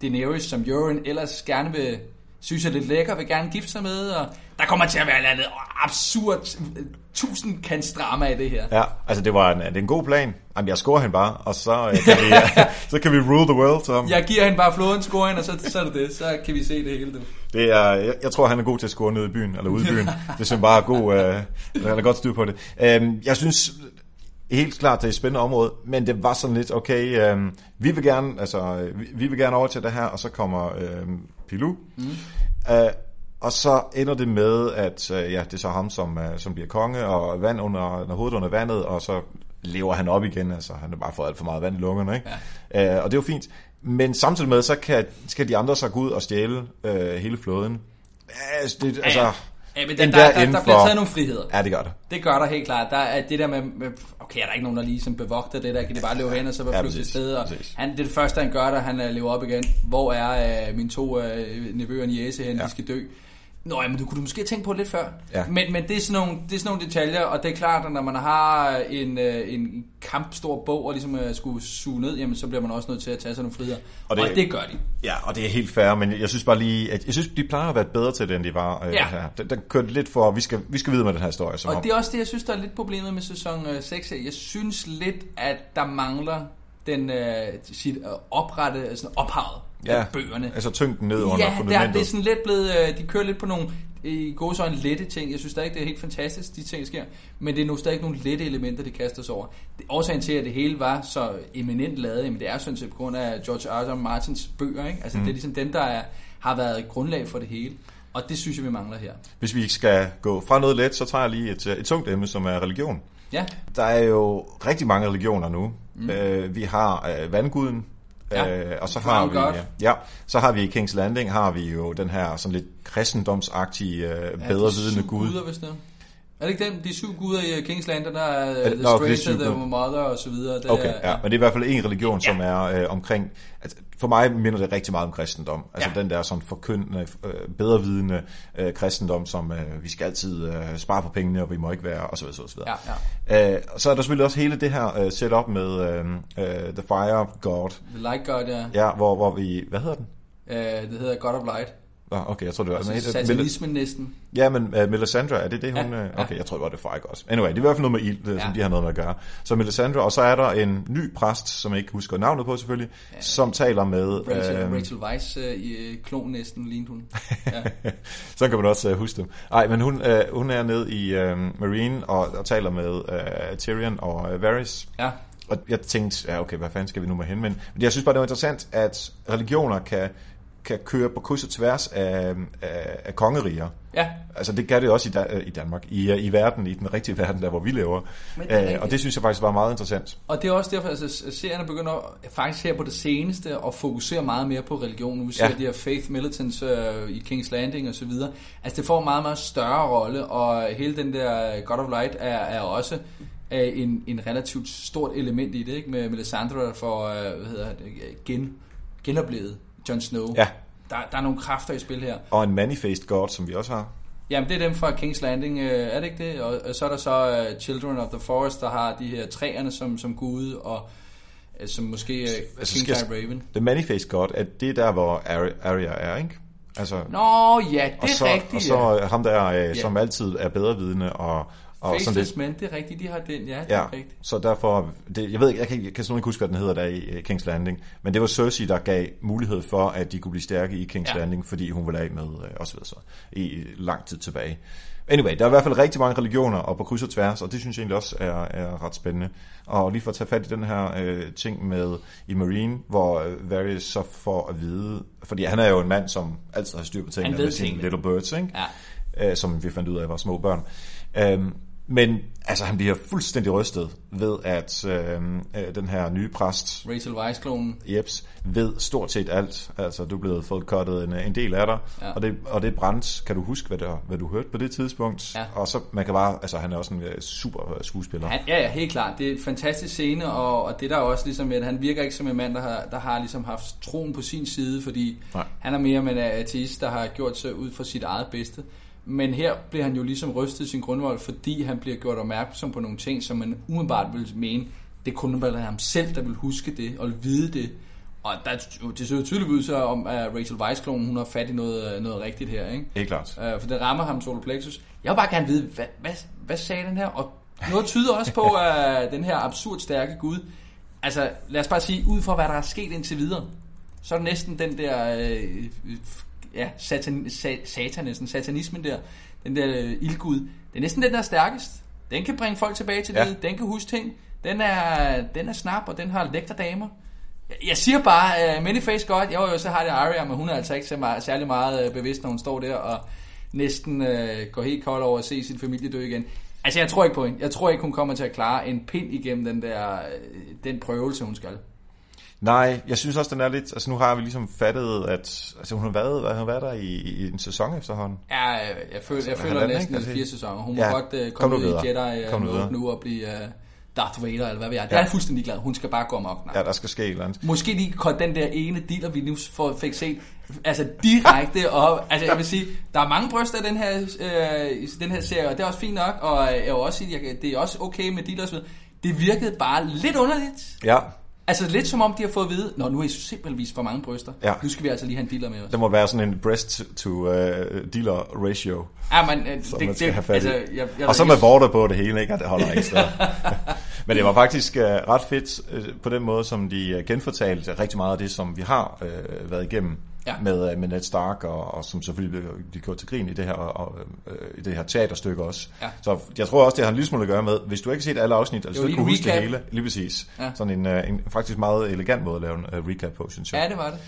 Daenerys, som Euron ellers gerne vil synes er lidt lækker, vil gerne gifte sig med, og der kommer til at være et eller andet absurd øh, tusind drama i det her. ja. Altså, det var en, det er en god plan. Jamen, jeg scorer hende bare, og så, uh, kan, vi, så kan vi rule the world, Tom. Jeg giver hende bare floden scoring, og så, så er det det. Så kan vi se det hele, du. Det er, jeg, jeg tror, han er god til at score nede i byen, eller ude i byen. Det er bare god, uh, han er godt styr på det. Um, jeg synes helt klart, det er et spændende område, men det var sådan lidt, okay, um, vi vil gerne, altså, vi, vi vil gerne over til det her, og så kommer um, Pilou. Mm. Uh, og så ender det med, at uh, ja, det er så ham, som, uh, som bliver konge, og vand under, under hovedet under vandet, og så lever han op igen. Altså, han har bare fået alt for meget vand i lungerne, ikke? Ja. Uh, og det er jo fint. Men samtidig med, så kan, skal de andre så gå ud og stjæle uh, hele flåden. Altså, det, altså, Ja, men der, der, der, inden der bliver taget nogle friheder. Ja, det gør det. Det gør der helt klart. Der er det der med, med okay, er der ikke nogen, der lige som bevogter det der, kan de bare løbe hen og så Ja, være præcis, til sted. Og præcis. han, det er det første, han gør, da han uh, lever op igen. Hvor er uh, mine to uh, nevøer og niece hen, Ja. de skal dø. Nå, jamen, du kunne du måske tænke på lidt før. Ja. Men, men det, er sådan nogle, det er sådan nogle detaljer, og det er klart, at når man har en, uh, en kampstor bog og ligesom uh, skulle suge ned, jamen, så bliver man også nødt til at tage sig nogle friheder. Og det, og det gør de. Ja, og det er helt fair, men jeg synes bare lige, at jeg synes, de plejer at være bedre til det, end de var øh, Ja. her. Den, den kørte lidt for, vi skal, vi skal videre med den her historie. Som Og om, det er også det, jeg synes, der er lidt problemet med sæson øh, 6. her. Jeg synes lidt, at der mangler den øh, sit øh, oprette, altså ophavet ja, af bøgerne. Altså tyngden ned under ja, fundamentet. det er sådan lidt blevet, øh, de kører lidt på nogle i gode øjne lette ting. Jeg synes stadig, det er helt fantastisk, de ting der sker. Men det er nu stadig nogle lette elementer, de kaster sig over. Det, årsagen til, at det hele var så eminent lavet, jamen det er sådan set på grund af George R. R. Martins bøger. Ikke? Altså mm. det er ligesom dem, der er, har været grundlag for det hele. Og det synes jeg, vi mangler her. Hvis vi skal gå fra noget let, så tager jeg lige et, et tungt emne, som er religion. Ja, Der er jo rigtig mange religioner nu. Mm. Øh, vi har øh, vandguden, Ja. øh, og så har vi God. ja, så har vi i Kings Landing har vi jo den her sådan lidt kristendomsagtige øh, Ja, bedre de vidende syv gud. Guder, hvis det er. Er det ikke dem, de syv guder i Kings Land, der er Er det- The er Stranger, The. Mother og så videre? Det Okay, er, ja, men det er i hvert fald en religion, som er øh, omkring... Altså, for mig minder det rigtig meget om kristendom. Altså Ja. den der sådan forkyndende, øh, bedrevidende øh, kristendom, som øh, vi skal altid øh, spare på pengene, og vi må ikke være, og så videre, så videre. Ja, Øh, så er der selvfølgelig også hele det her øh, setup med øh, øh, The Fire God, The Light God, ja. ja, hvor, hvor vi... Hvad hedder den? Øh, det hedder God of Light. Nå, okay, jeg tror det var... Altså men- satanismen næsten. Ja, men uh, Melisandre, er det det, hun... Ja, ja. Okay, jeg tror, det var det Fire også. Anyway, det er i hvert fald noget med ild, ja. som Ja. de har noget med at gøre. Så Melisandre, og så er der en ny præst, som jeg ikke husker navnet på selvfølgelig, ja. som taler med... Rachel, øhm, Rachel Weisz øh, i øh, klon næsten lignede hun. Ja. så kan man også uh, huske dem. Nej, men hun, uh, hun er nede i uh, Marine og, og taler med uh, Tyrion og uh, Varys. ja. og jeg tænkte, ja okay, hvad fanden skal vi nu med hen? Men, men jeg synes bare, det var interessant, at religioner kan, kan køre på kryds og tværs af, af, af kongeriger. Ja. Altså det gør det også i, da, i Danmark, i, i verden, i den rigtige verden, der hvor vi lever. Men det er Øh, og det synes jeg faktisk var meget interessant. Og det er også derfor, at altså, serierne begynder faktisk her på det seneste at fokusere meget mere på religion. Nu vi ser Ja. de her Faith Militants øh, i King's Landing og så videre. Altså det får en meget, meget større rolle, og hele den der God of Light er, er også øh, en, en relativt stort element i det, ikke? Med Melisandre, der får øh, hvad hedder det, gen, genoplevet Jon Snow. Ja. Der, der er nogle kræfter i spil her. Og en manifest god, som vi også har. Jamen, det er dem fra King's Landing, øh, er det ikke det? Og, og så er der så uh, Children of the Forest, der har de her træerne som, som gud, og uh, som måske uh, Altså, King Raven. The manifest god, at det er der, hvor Arya er, ikke? Altså, Nå, ja, det og er så, rigtigt, og så ja. ham der, øh, som altid er bedrevidende, og, og sådan Faceless lidt. Men, det er rigtigt, de har den, ja, det Ja, er rigtigt. så derfor, det, jeg ved ikke, jeg kan, jeg kan sådan ikke huske, hvad den hedder der i øh, King's Landing, men det var Cersei, der gav mulighed for, at de kunne blive stærke i King's Ja. Landing, fordi hun ville af med, øh, og så videre, så, i lang tid tilbage. Anyway, der er i hvert fald rigtig mange religioner, og på kryds og tværs, og det synes jeg egentlig også er, er ret spændende. Og lige for at tage fat i den her øh, ting med i Marine, hvor øh, Varys så får at vide, fordi han er jo en mand, som altid har styr på tingene ved med sine little birds, ikke? Ja. øh, som vi fandt ud af var små børn. Øhm, men altså, han bliver fuldstændig rystet ved, at øhm, øh, den her nye præst, Rachel Weisz-klonen. Jeps, ved stort set alt. Altså, du er blevet fået cuttet en, en del af dig, Ja. og, det, og det brændt. Kan du huske, hvad, der, hvad du hørte på det tidspunkt? Ja. Og så, man kan bare, altså, han er også en øh, super skuespiller. Han, ja, ja, helt klart. Det er en fantastisk scene, og, og det der er også ligesom, at han virker ikke som en mand, der har, der har ligesom haft troen på sin side, fordi Nej. han er mere en ateist, der har gjort sig ud fra sit eget bedste. Men her bliver han jo ligesom rystet i sin grundvold, fordi han bliver gjort opmærksom på nogle ting, som man umiddelbart vil mene, det kunne være ham selv, der vil huske det og vide det. Og der, det ser jo tydeligt ud så om, at Rachel Weisz-klonen, hun har fat i noget, noget rigtigt her, ikke? Helt klart. Øh, for det rammer ham solar plexus. Jeg vil bare gerne vide, hvad, hvad, hvad sagde den her? Og noget tyder også på, at den her absurd stærke Gud, altså lad os bare sige, ud fra hvad der er sket indtil videre, så er det næsten den der, øh, ja, satan, sa, satanismen, satanismen der, den der øh, ildgud, det er næsten den, der er stærkest. Den kan bringe folk tilbage til Ja. livet, den kan huske ting, den er, den er snap, og den har lækre damer. Jeg- Jeg siger bare, uh, Manyface godt, jo jo, så har det Arya, men hun er altså ikke så meget, særlig meget uh, bevidst, når hun står der og næsten uh, går helt kold over at se sin familie dø igen. Altså, jeg tror ikke på hende. Jeg tror ikke, hun kommer til at klare en pind igennem den der, øh, den prøvelse, hun skal. Nej, jeg synes også, den er lidt... Altså, nu har vi ligesom fattet, at altså, hun, har været, hvad, hun har været der i, i en sæson efterhånden. Ja, jeg, jeg, føler, jeg føler halvanden, næsten ikke? Altså, fire sæsoner. Hun må ja, godt uh, kom komme nu ud i videre. Jedi Kom nu uh, nu og blive uh, Darth Vader, eller hvad vi er. Det er Ja. jeg fuldstændig glad. Hun skal bare gå amok. Nej. Ja, der skal ske et eller andet. Måske lige kort den der ene dealer, vi nu får, fik set, altså direkte op. Altså jeg vil sige, der er mange bryster i den her, øh, den her serie, og det er også fint nok, og jeg vil også sige, jeg, det er også okay med dealer og så videre. Det virkede bare lidt underligt. Ja, Altså lidt som om de har fået at vide, Nå, nu er I simpelthen for mange bryster. Ja. Nu skal vi altså lige have en dealer med os. der må være sådan en breast to uh, dealer ratio. Ja, men, som det, man det, altså, jeg, jeg og så med vorter på det hele, ikke? Og det holder ikke sted. Men det var faktisk uh, ret fedt uh, på den måde, som de uh, genfortalte rigtig meget af det, som vi har uh, været igennem Ja. med, uh, med Ned Stark, og, og som selvfølgelig blev, blev gjort til grin i det her, og, uh, i det her teaterstykke også. Ja. Så jeg tror også, det har en lille smule at gøre med, hvis du ikke har set alle afsnit, eller Det var du ikke kunne huske det recap. hele, lige præcis. Ja. Sådan en, uh, en faktisk meget elegant måde at lave en uh, recap på, synes jeg. Ja, det var det.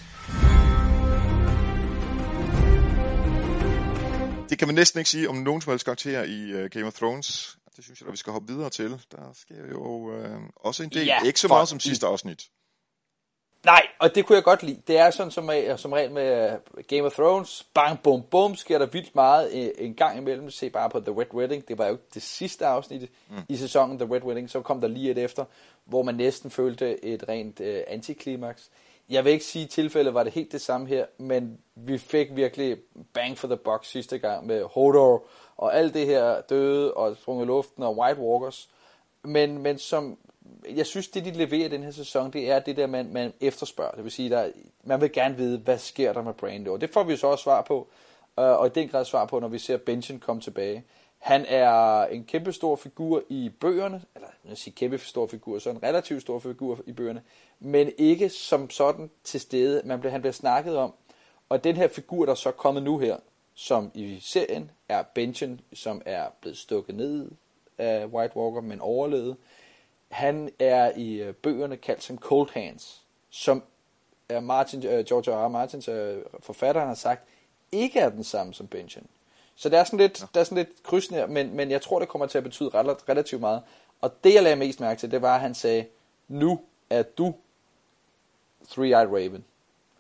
Det kan man næsten ikke sige om nogen som helst karakter i uh, Game of Thrones. Det synes jeg, at vi skal hoppe videre til. Der sker jo uh, også en del. Ja, ikke så for- meget som sidste afsnit. Nej, og det kunne jeg godt lide. Det er sådan som, som regel med øh, Game of Thrones. Bang, bum, bum, sker der vildt meget øh, en gang imellem. Se bare på The Red Wedding. Det var jo det sidste afsnit mm. i sæsonen, The Red Wedding. Så kom der lige et efter, hvor man næsten følte et rent øh, antiklimaks. Jeg vil ikke sige, at tilfældet var det helt det samme her, men vi fik virkelig bang for the buck sidste gang med Hodor og alt det her døde og sprunget i luften og White Walkers. Men, men som, jeg synes, det de leverer den her sæson, det er det der, man, man efterspørger. Det vil sige, der, man vil gerne vide, hvad sker der med Brando. Og det får vi jo så også svar på, øh, og i den grad svar på, når vi ser Benjen komme tilbage. Han er en kæmpe stor figur i bøgerne, eller jeg siger sige kæmpe stor figur, så en relativt stor figur i bøgerne, men ikke som sådan til stede. Man bliver, han bliver snakket om, og den her figur, der er så kommet nu her, som i serien er Benjen, som er blevet stukket ned af White Walker, men overlevede, han er i øh, bøgerne kaldt som Cold Hands, som er Martin, øh, George R. R. Martins øh, forfatteren har sagt, ikke er den samme som Benjen. Så der er sådan lidt, ja. der er sådan lidt krydsende men, men jeg tror, det kommer til at betyde ret, relativt meget. Og det, jeg lagde mest mærke til, det var, at han sagde, nu er du Three-Eyed Raven,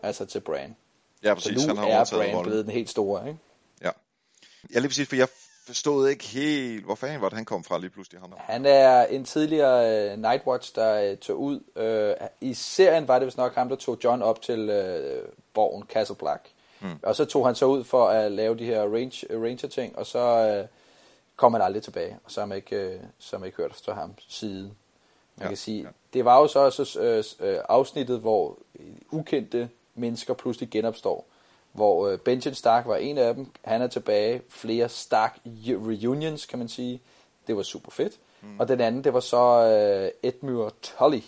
altså til Bran. Ja, præcis. Så nu han har er Bran blevet den helt store, ikke? Ja. Jeg lige præcis, for jeg forstod ikke helt, hvor fanden var det, han kom fra lige pludselig. Han Han er en tidligere uh, Nightwatch, der uh, tog ud. Uh, I serien var det vist nok ham, der tog John op til uh, borgen Castle Black. Hmm. Og så tog han så ud for at lave de her range, ranger ting, og så uh, kom han aldrig tilbage. Og så har man ikke, uh, så har man ikke hørt fra ham siden. Man Ja, kan sige, ja. det var jo så også uh, afsnittet, hvor ukendte mennesker pludselig genopstår. Hvor uh, Benjen Stark var en af dem. Han er tilbage. Flere Stark reunions, kan man sige. Det var super fedt. Mm. Og den anden, det var så uh, Edmure Tully,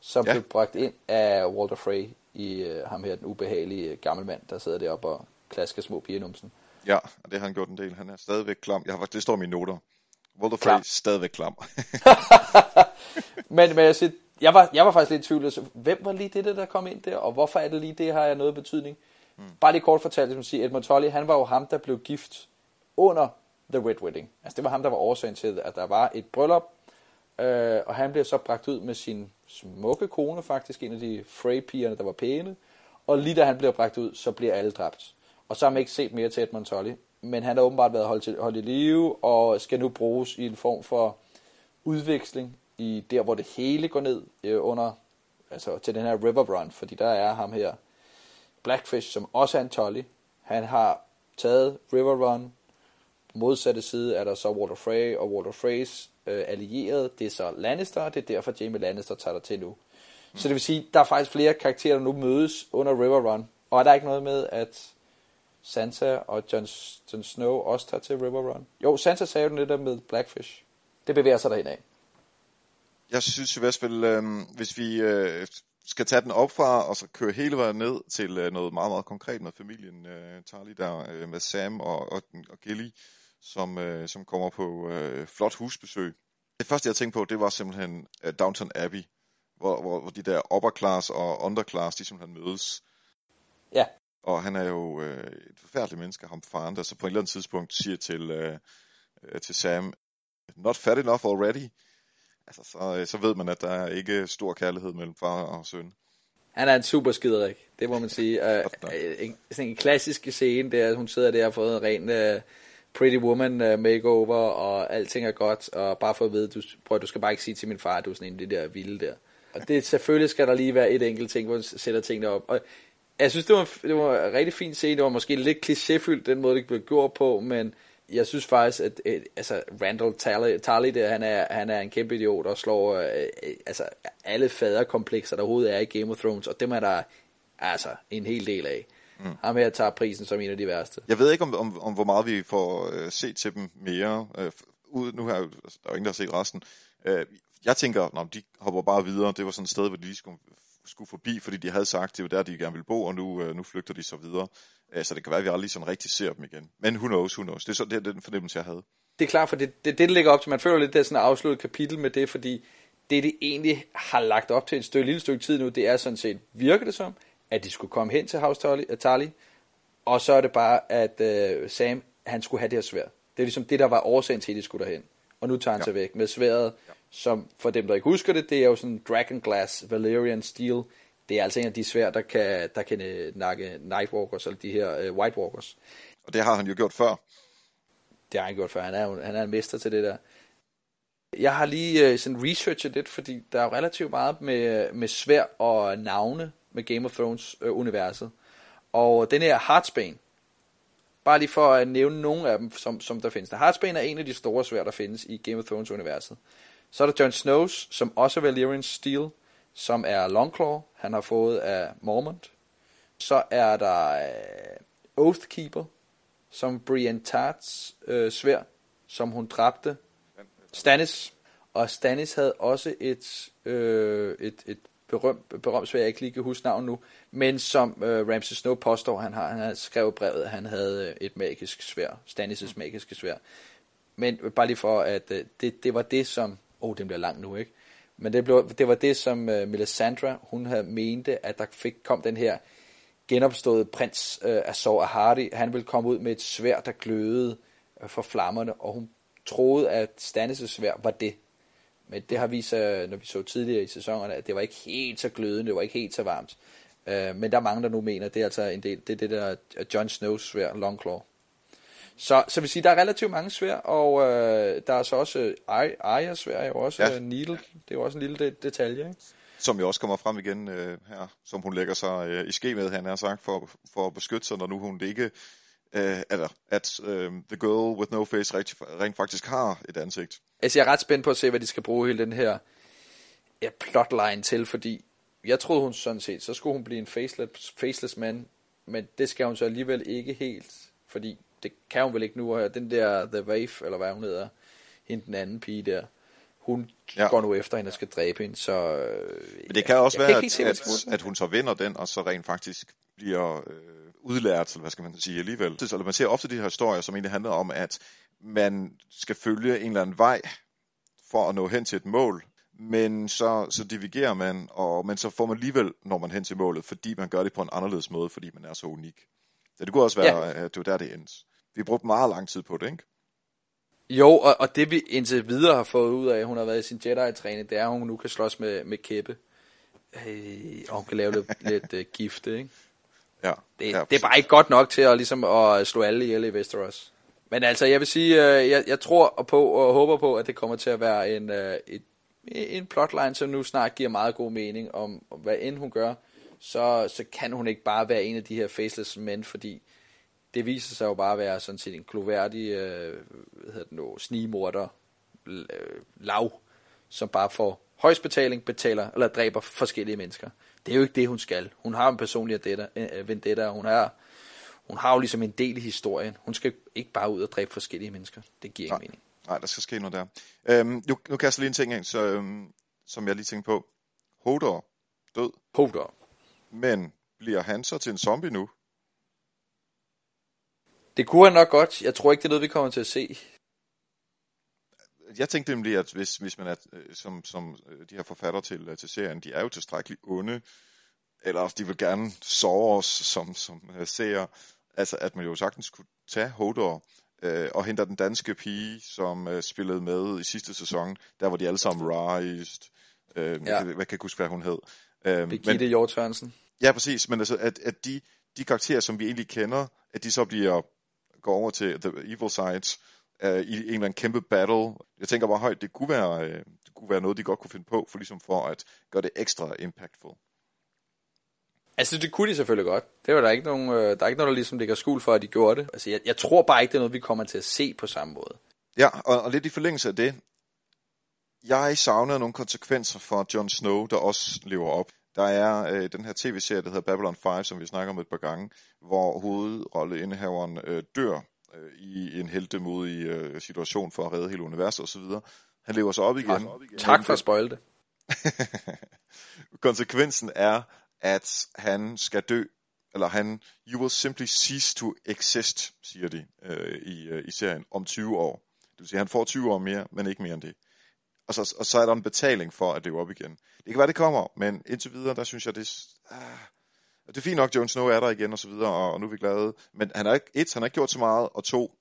som Ja. blev bragt ind af Walter Frey i uh, ham her, den ubehagelige øh, gamle mand, der sidder deroppe og klasker små piger i numsen. Ja, og det har han gjort en del. Han er stadigvæk klam. Jeg har, faktisk- det står i mine noter. Walter Klam. Frey stadigvæk klam. Men, men jeg, siger, jeg, var, jeg var faktisk lidt i tvivl. Altså, hvem var lige det, der kom ind der, og hvorfor er det lige det, har jeg noget betydning? Mm. Bare lige kort fortalt, som siger, Edmund Tully, han var jo ham, der blev gift under The Red Wedding. Altså det var ham, der var årsagen til, at der var et bryllup, øh, og han blev så bragt ud med sin smukke kone, faktisk en af de Frey-pigerne, der var pæne, og lige da han bliver bragt ud, så bliver alle dræbt. Og så har man ikke set mere til Edmund Tully, men han har åbenbart været holdt, til, holdt i live, og skal nu bruges i en form for udveksling i der, hvor det hele går ned øh, under, altså til den her River Run, fordi der er ham her, Blackfish, som også er en Tully. Han har taget River Run. På modsatte side er der så Walter Frey og Walter Freys øh, allierede. Det er så Lannister, og det er derfor Jamie Lannister tager der til nu. Mm. Så det vil sige, der er faktisk flere karakterer, der nu mødes under River Run. Og er der ikke noget med, at Sansa og Jon, Jon Snow også tager til River Run? Jo, Sansa sagde jo det der med Blackfish. Det bevæger sig derhen af. Jeg synes i hvert fald, øh, hvis vi øh, skal tage den op fra, og så køre hele vejen ned til øh, noget meget, meget konkret med familien øh, Tarly der, øh, med Sam og, og, og Gilly, som, øh, som kommer på øh, flot husbesøg. Det første, jeg tænkte på, det var simpelthen øh, Downton Abbey, hvor, hvor, hvor de der upper class og underclass, de simpelthen mødes. Ja, Og han er jo øh, et forfærdeligt menneske, ham faren, der så på et eller andet tidspunkt siger til, øh, øh, til Sam, not fat enough already. Altså, så, øh, så ved man, at der er ikke stor kærlighed mellem far og søn. Han er en super skiderik, det må man sige. Uh, en, sådan en klassisk scene, der hun sidder der og har fået en ren uh, Pretty Woman uh, makeover, og alting er godt, og bare for at vide, du, prøv, du skal bare ikke sige til min far, at du er sådan en af de der vilde der. Og det, selvfølgelig skal der lige være et enkelt ting, hvor du sætter tingene op. Og jeg synes, det var, det var en rigtig fin scene, det var måske lidt klichéfyldt, den måde, det blev gjort på, men jeg synes faktisk, at øh, altså Randall Tarly, Tarly der, han er, han er en kæmpe idiot og slår øh, øh, altså, alle faderkomplekser, der overhovedet er i Game of Thrones, og dem er der altså en hel del af. Mm. Ham her tager prisen som en af de værste. Jeg ved ikke, om, om, om hvor meget vi får øh, set til dem mere. Øh, ud, nu har jeg, der er jo ingen, der har set resten. Øh, jeg tænker, når de hopper bare videre. Det var sådan et sted, hvor de lige skulle, skulle forbi, fordi de havde sagt, det var der, de gerne ville bo, og nu, øh, nu flygter de så videre. Øh, så det kan være, at vi aldrig sådan rigtig ser dem igen. Men who knows, who knows. Det er, så, det er den fornemmelse, jeg havde. Det er klart, for det, det, det, ligger op til. Man føler lidt, det er sådan et afsluttet kapitel med det, fordi det, det egentlig har lagt op til et stykke, lille stykke tid nu, det er sådan set, virker det som, at de skulle komme hen til House Tarly, Tarly og så er det bare, at uh, Sam, han skulle have det her svær. Det er ligesom det, der var årsagen til, at de skulle derhen. Og nu tager han ja. sig væk med sværet, ja. som for dem, der ikke husker det, det er jo sådan Dragon Glass Valerian Steel. Det er altså en af de svær, der kan, der kan øh, nakke Nightwalkers, eller de her uh, White Walkers. Og det har han jo gjort før. Det har han gjort før. Han er, jo, han er en mester til det der. Jeg har lige øh, sådan researchet lidt, fordi der er jo relativt meget med, med svær og navne med Game of Thrones øh, universet. Og den her Heartsbane, bare lige for at nævne nogle af dem, som, som der findes. Der Heartsbane er en af de store svær, der findes i Game of Thrones universet. Så er der Jon Snows, som også er Valyrian Steel, som er Longclaw, han har fået af Mormont. Så er der øh, Oathkeeper, som Brienne Tarts øh, svær, som hun dræbte Stannis. Og Stannis havde også et, øh, et, et berømt, berømt svær, jeg ikke lige kan huske navn nu, men som øh, Ramsay Snow påstår, han har, han har skrevet brevet, at han havde øh, et magisk svær, Stannis' magiske svær. Men bare lige for, at øh, det, det var det, som, åh, oh, den bliver lang nu, ikke? Men det, blev, det var det, som uh, Melisandre, hun havde mente, at der fik, kom den her genopståede prins øh, uh, Azor Ahari. Han ville komme ud med et svær, der glødede uh, for flammerne, og hun troede, at Stannis' svær var det. Men det har vist sig, når vi så tidligere i sæsonerne, at det var ikke helt så glødende, det var ikke helt så varmt. Uh, men der er mange, der nu mener, at det er altså en del, det er det der Jon Snow's svær, Longclaw. Så, så vil sige, der er relativt mange svær, og øh, der er så også øh, Arya svær, jo også ja. øh, Needle. Det er jo også en lille de- detalje, ikke? Som jo også kommer frem igen øh, her, som hun lægger sig øh, i ske med, han har sagt, for, for at beskytte sig, når nu hun ikke, øh, eller at øh, The Girl With No Face rent, rent faktisk har et ansigt. Altså, jeg er ret spændt på at se, hvad de skal bruge hele den her ja, plotline til, fordi jeg troede hun sådan set, så skulle hun blive en faceless, faceless man, men det skal hun så alligevel ikke helt, fordi det kan hun vel ikke nu, og den der The Wave, eller hvad hun hedder, hende den anden pige der, hun ja. går nu efter hende og skal dræbe hende, så... Øh, Men det kan også være, at, se, at, at, hun så vinder den, og så rent faktisk bliver øh, udlært, eller hvad skal man sige alligevel. Så man ser ofte de her historier, som egentlig handler om, at man skal følge en eller anden vej for at nå hen til et mål, men så, så divigerer man, og, men så får man alligevel, når man hen til målet, fordi man gør det på en anderledes måde, fordi man er så unik. Så det kunne også være, ja. at det var der, det endte. Vi brugte meget lang tid på det, ikke? Jo, og, og det vi indtil videre har fået ud af, at hun har været i sin Jedi-træning, det er, at hun nu kan slås med, med kæppe. Øh, og hun kan lave lidt, lidt uh, gifte, ikke? Ja, det, ja, det er bare ikke godt nok til at, ligesom, at slå alle ihjel i Westeros. Men altså, jeg vil sige, øh, jeg, jeg tror på og håber på, at det kommer til at være en, øh, et, en plotline, som nu snart giver meget god mening om, om hvad end hun gør, så, så kan hun ikke bare være en af de her faceless mænd, fordi det viser sig jo bare at være sådan set en kloværdig øh, hvad hedder det nu, snigmorder øh, lav, som bare får højst betaling, betaler eller dræber forskellige mennesker. Det er jo ikke det, hun skal. Hun har en personlig vendetta, øh, vendetta og hun har, hun har jo ligesom en del i historien. Hun skal ikke bare ud og dræbe forskellige mennesker. Det giver Nej. ingen mening. Nej, der skal ske noget der. Øhm, nu, nu kaster jeg lige en ting ind, så, øhm, som jeg lige tænkte på. Hodor, død. Hodor. Men bliver han så til en zombie nu? Det kunne han nok godt. Jeg tror ikke, det er noget, vi kommer til at se. Jeg tænkte nemlig, at hvis, hvis man er, øh, som, som øh, de her forfatter til, øh, til serien, de er jo tilstrækkeligt onde, eller de vil gerne sove os som, som seere, altså at man jo sagtens kunne tage Hodor øh, og hente den danske pige, som øh, spillede med i sidste sæson, der hvor de alle sammen rised. Øh, ja. jeg, kan, hvad kan jeg huske, hvad hun hed? Øh, Birgitte Hjort Ja, præcis, men altså, at, at de, de karakterer, som vi egentlig kender, at de så bliver går over til The Evil Side uh, i en eller anden kæmpe battle. Jeg tænker bare højt, det kunne være, uh, det kunne være noget, de godt kunne finde på, for ligesom for at gøre det ekstra impactful. Altså, det kunne de selvfølgelig godt. Det var der ikke nogen, uh, der er ikke noget, der ligesom ligger skuld for, at de gjorde det. Altså, jeg, jeg tror bare ikke, det er noget, vi kommer til at se på samme måde. Ja, og, og lidt i forlængelse af det, jeg savner nogle konsekvenser for Jon Snow, der også lever op. Der er øh, den her tv-serie, der hedder Babylon 5, som vi snakker om et par gange, hvor hovedrolleindehaveren øh, dør øh, i en heldemodig øh, situation for at redde hele universet osv. Han lever så op igen. Tak, op igen. tak for at spoil det. Konsekvensen er, at han skal dø, eller han, you will simply cease to exist, siger de øh, i, øh, i serien, om 20 år. Det vil sige, at han får 20 år mere, men ikke mere end det og så, og så er der en betaling for at leve op igen. Det kan være, det kommer, men indtil videre, der synes jeg, det, ah, det er fint nok, Jon Snow er der igen og så videre, og, og nu er vi glade. Men han har ikke, et, han har ikke gjort så meget, og to,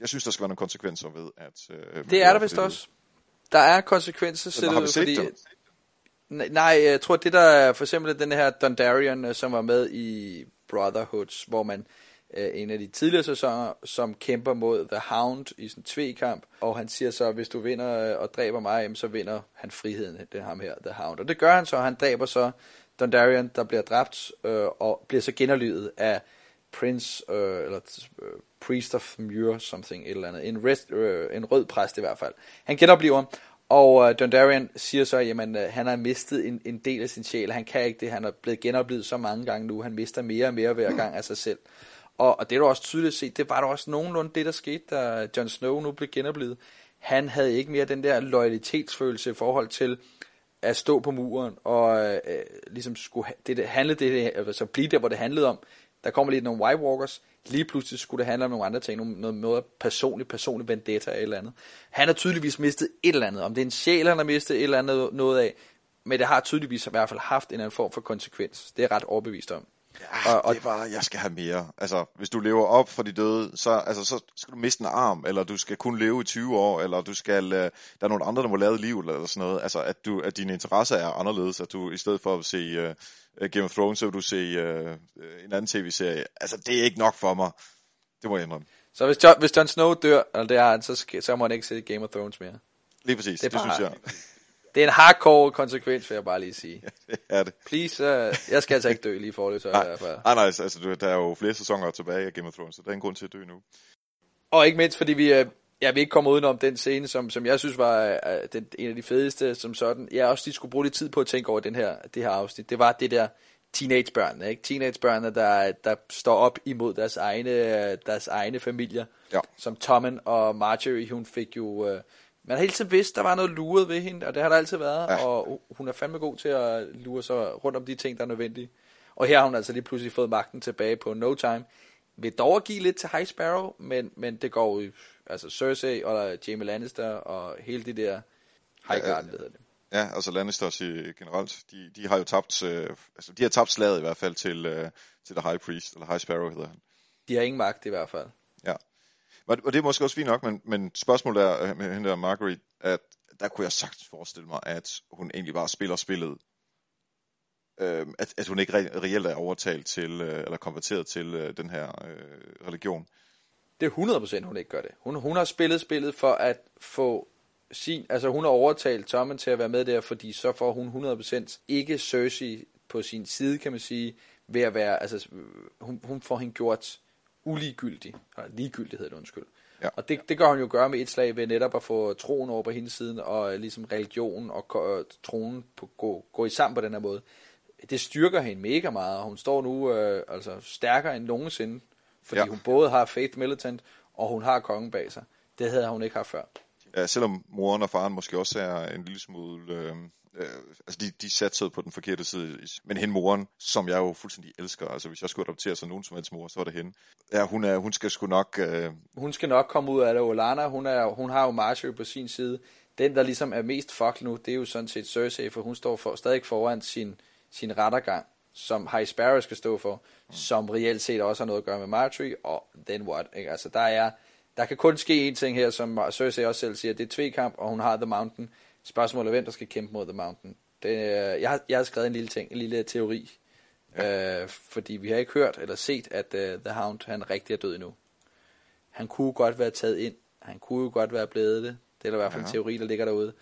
jeg synes, der skal være nogle konsekvenser ved, at... Øh, det er der vist også. Der er konsekvenser, Men, har vi set fordi... det? Nej, jeg tror, det der er for eksempel den her Dondarrion, øh, som var med i Brotherhoods, hvor man øh, en af de tidligere sæsoner, som kæmper mod The Hound i sådan en tvekamp, og han siger så, at hvis du vinder øh, og dræber mig, så vinder han friheden, det er ham her, The Hound. Og det gør han så, han dræber så Dondarrion, der bliver dræbt, øh, og bliver så genoplivet af Prince, øh, eller øh, Priest of Muir, something, et eller andet, en, rest, øh, en rød præst i hvert fald. Han genoplever, og øh, Dondarrion siger så, at øh, han har mistet en, en del af sin sjæl, han kan ikke det, han er blevet genoplevet så mange gange nu, han mister mere og mere hver gang af sig selv. Og, og det er du også tydeligt set, det var der også nogenlunde det, der skete, da Jon Snow nu blev genoplevet. Han havde ikke mere den der loyalitetsfølelse i forhold til at stå på muren og øh, ligesom skulle det, det handlede det, altså blive der, hvor det handlede om. der kommer lige nogle White Walkers, lige pludselig skulle det handle om nogle andre ting, nogle, noget, noget personligt, personligt vendetta eller andet. Han har tydeligvis mistet et eller andet, om det er en sjæl, han har mistet et eller andet noget af, men det har tydeligvis i hvert fald haft en eller anden form for konsekvens. Det er jeg ret overbevist om. Ja, og, og, det var, jeg skal have mere. Altså, hvis du lever op for de døde, så, altså, så skal du miste en arm, eller du skal kun leve i 20 år, eller du skal, uh, der er nogle andre, der må lave liv, eller sådan noget. Altså, at, du, at dine interesser er anderledes, at du i stedet for at se uh, Game of Thrones, så vil du se uh, en anden tv-serie. Altså, det er ikke nok for mig. Det må jeg indrømme. Så hvis John, hvis Jon Snow dør, eller det er så, skal, så må han ikke se Game of Thrones mere. Lige præcis, det, er det bare, synes jeg. Det er en hardcore konsekvens, vil jeg bare lige sige. Ja, det er det. Please, uh, jeg skal altså ikke dø lige for det, så i hvert fald. Nej, nej, altså, der er jo flere sæsoner tilbage af Game of Thrones, så der er en grund til at dø nu. Og ikke mindst, fordi vi, uh, jeg vil ikke komme udenom den scene, som, som jeg synes var uh, den, en af de fedeste, som sådan. Jeg også lige skulle bruge lidt tid på at tænke over den her, det her afsnit. Det var det der teenagebørnene, ikke? Teenagebørnene, der, der står op imod deres egne, deres egne familier. Ja. Som Tommen og Marjorie, hun fik jo... Uh, man har hele tiden vidst, der var noget luret ved hende, og det har der altid været, ja. og hun er fandme god til at lure sig rundt om de ting, der er nødvendige. Og her har hun altså lige pludselig fået magten tilbage på no time. Vil dog give lidt til High Sparrow, men, men det går jo, altså Cersei og Jaime Lannister og hele det der High Garden, ja, hedder det. Ja, altså Lannisters generelt, de, de har jo tabt, øh, altså de har tabt slaget i hvert fald til, øh, til The High Priest, eller High Sparrow hedder han. De har ingen magt i hvert fald. Ja. Og det er måske også fint nok, men, men spørgsmålet er øh, med hende der Marguerite, at der kunne jeg sagtens forestille mig, at hun egentlig bare spiller spillet. Øh, at, at hun ikke re- reelt er overtalt til, øh, eller konverteret til øh, den her øh, religion. Det er 100% hun ikke gør det. Hun, hun har spillet spillet for at få sin, altså hun har overtalt Tommen til at være med der, fordi så får hun 100% ikke Cersei på sin side, kan man sige, ved at være, altså øh, hun, hun får hende gjort uligegyldig, eller ligegyldig hedder det, undskyld. Ja. Og det, det gør hun jo gøre med et slag ved netop at få troen over på hendes side, og ligesom religion og troen på, gå, gå i sammen på den her måde. Det styrker hende mega meget, og hun står nu øh, altså stærkere end nogensinde, fordi ja. hun både har Faith Militant, og hun har kongen bag sig. Det havde hun ikke haft før. Ja, selvom moren og faren måske også er en lille smule øh, øh, altså de, de satte på den forkerte side. Men hende moren, som jeg jo fuldstændig elsker, altså hvis jeg skulle adoptere sig nogen som helst mor, så var det hende. Ja, hun, er, hun skal sgu nok... Øh... Hun skal nok komme ud af det. Olana, hun, er, hun har jo Marjorie på sin side. Den, der ligesom er mest fucked nu, det er jo sådan set Cersei, for hun står for, stadig foran sin, sin rettergang, som High Sparrow skal stå for, mm. som reelt set også har noget at gøre med Marjorie, og then what? Ikke? Altså, der er... Der kan kun ske én ting her, som Cersei også selv siger, det er tvekamp, og hun har The Mountain. Spørgsmålet hvem der skal kæmpe mod The Mountain. Det, jeg, har, jeg har skrevet en lille ting, en lille teori. Ja. Øh, fordi vi har ikke hørt eller set, at uh, The Hound han rigtig er død endnu. Han kunne godt være taget ind. Han kunne jo godt være blevet det. Det er der i hvert fald ja. en teori, der ligger derude.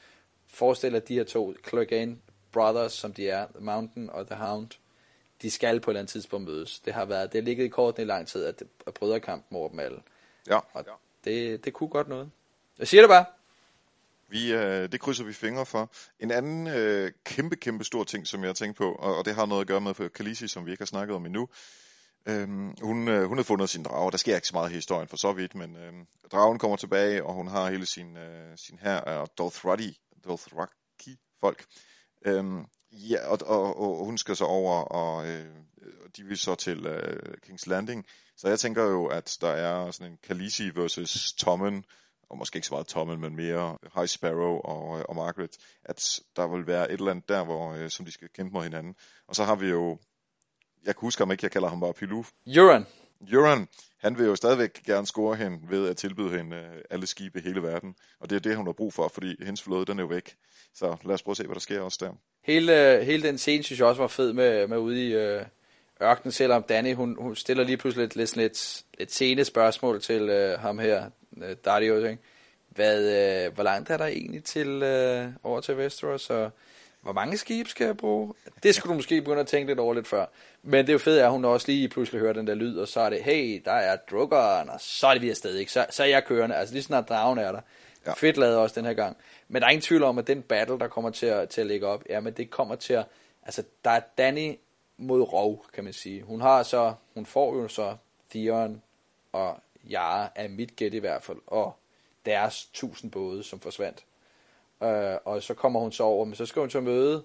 Forestil dig, de her to Clegane Brothers, som de er, The Mountain og The Hound, de skal på et eller andet tidspunkt mødes. Det har været, det har ligget i korten i lang tid, at, at brødrekampen over dem alle. Ja. Og det, det kunne godt noget. Jeg siger det bare. Vi, øh, det krydser vi fingre for. En anden øh, kæmpe, kæmpe stor ting, som jeg har tænkt på, og, og det har noget at gøre med for Khaleesi, som vi ikke har snakket om endnu. Øhm, hun, øh, hun har fundet sin drage. Der sker ikke så meget i historien for så vidt, men øh, dragen kommer tilbage, og hun har hele sin, øh, sin her af Dothraki, Dothraki folk. Øhm, ja, og, og, og, hun skal så over, og øh, de vil så til øh, King's Landing. Så jeg tænker jo, at der er sådan en Khaleesi versus Tommen, og måske ikke så meget Tommel, men mere High Sparrow og, og Margaret, at der vil være et eller andet der, hvor, øh, som de skal kæmpe mod hinanden. Og så har vi jo, jeg kan huske ham ikke, jeg kalder ham bare Pilou. Euron. Euron, han vil jo stadigvæk gerne score hende ved at tilbyde hende øh, alle skibe i hele verden. Og det er det, hun har brug for, fordi hendes flåde, den er jo væk. Så lad os prøve at se, hvad der sker også der. Hele, hele den scene, synes jeg også var fed med, med ude i øh, ørkenen, selvom Danny, hun, hun stiller lige pludselig lidt, lidt, lidt, lidt sene spørgsmål til øh, ham her, øh, Darius, ikke? Hvad, øh, hvor langt er der egentlig til øh, over til Westeros, og hvor mange skibe skal jeg bruge? Det skulle du måske begynde at tænke lidt over lidt før. Men det er jo fedt, at hun også lige pludselig hører den der lyd, og så er det, hey, der er drukkeren, og så er det vi afsted, ikke? Så, så er jeg kørende, altså lige snart dragen er der. Ja. Fedt lavet også den her gang. Men der er ingen tvivl om, at den battle, der kommer til at, til at lægge op, ja, men det kommer til at, altså der er Danny mod Rov, kan man sige. Hun har så, hun får jo så Theon og Yara er mit gæt i hvert fald, og deres tusind både, som forsvandt. Øh, og så kommer hun så over, men så skal hun så møde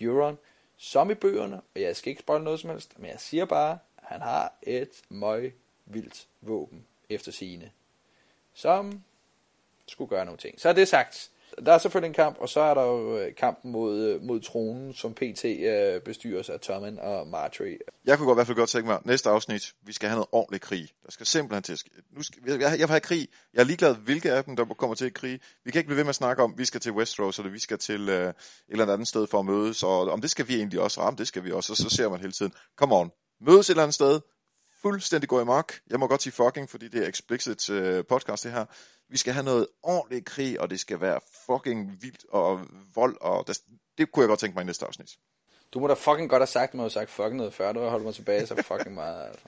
Euron, som i bøgerne, og jeg skal ikke spoil noget som helst, men jeg siger bare, Han har et møg vildt våben efter sine, som skulle gøre nogle ting. Så er det sagt. Der er selvfølgelig en kamp, og så er der jo øh, kampen mod, øh, mod tronen, som PT øh, bestyres af Tommen og Marjorie. Jeg kunne godt, i hvert fald godt tænke mig, næste afsnit, vi skal have noget ordentlig krig. Der skal simpelthen til. Nu skal, jeg, jeg vil have krig. Jeg er ligeglad, hvilke af dem, der kommer til at krig. Vi kan ikke blive ved med at snakke om, vi skal til Westeros, eller vi skal til øh, et eller andet sted for at mødes, og om det skal vi egentlig også, ramme, det skal vi også, og så ser man hele tiden, come on, mødes et eller andet sted, fuldstændig gå i mok. Jeg må godt sige fucking, fordi det er explicit uh, podcast det her. Vi skal have noget ordentligt krig, og det skal være fucking vildt og vold, og det, det kunne jeg godt tænke mig i næste afsnit. Du må da fucking godt have sagt, du må have sagt fucking noget før, du har holdt mig tilbage så fucking meget. Altså.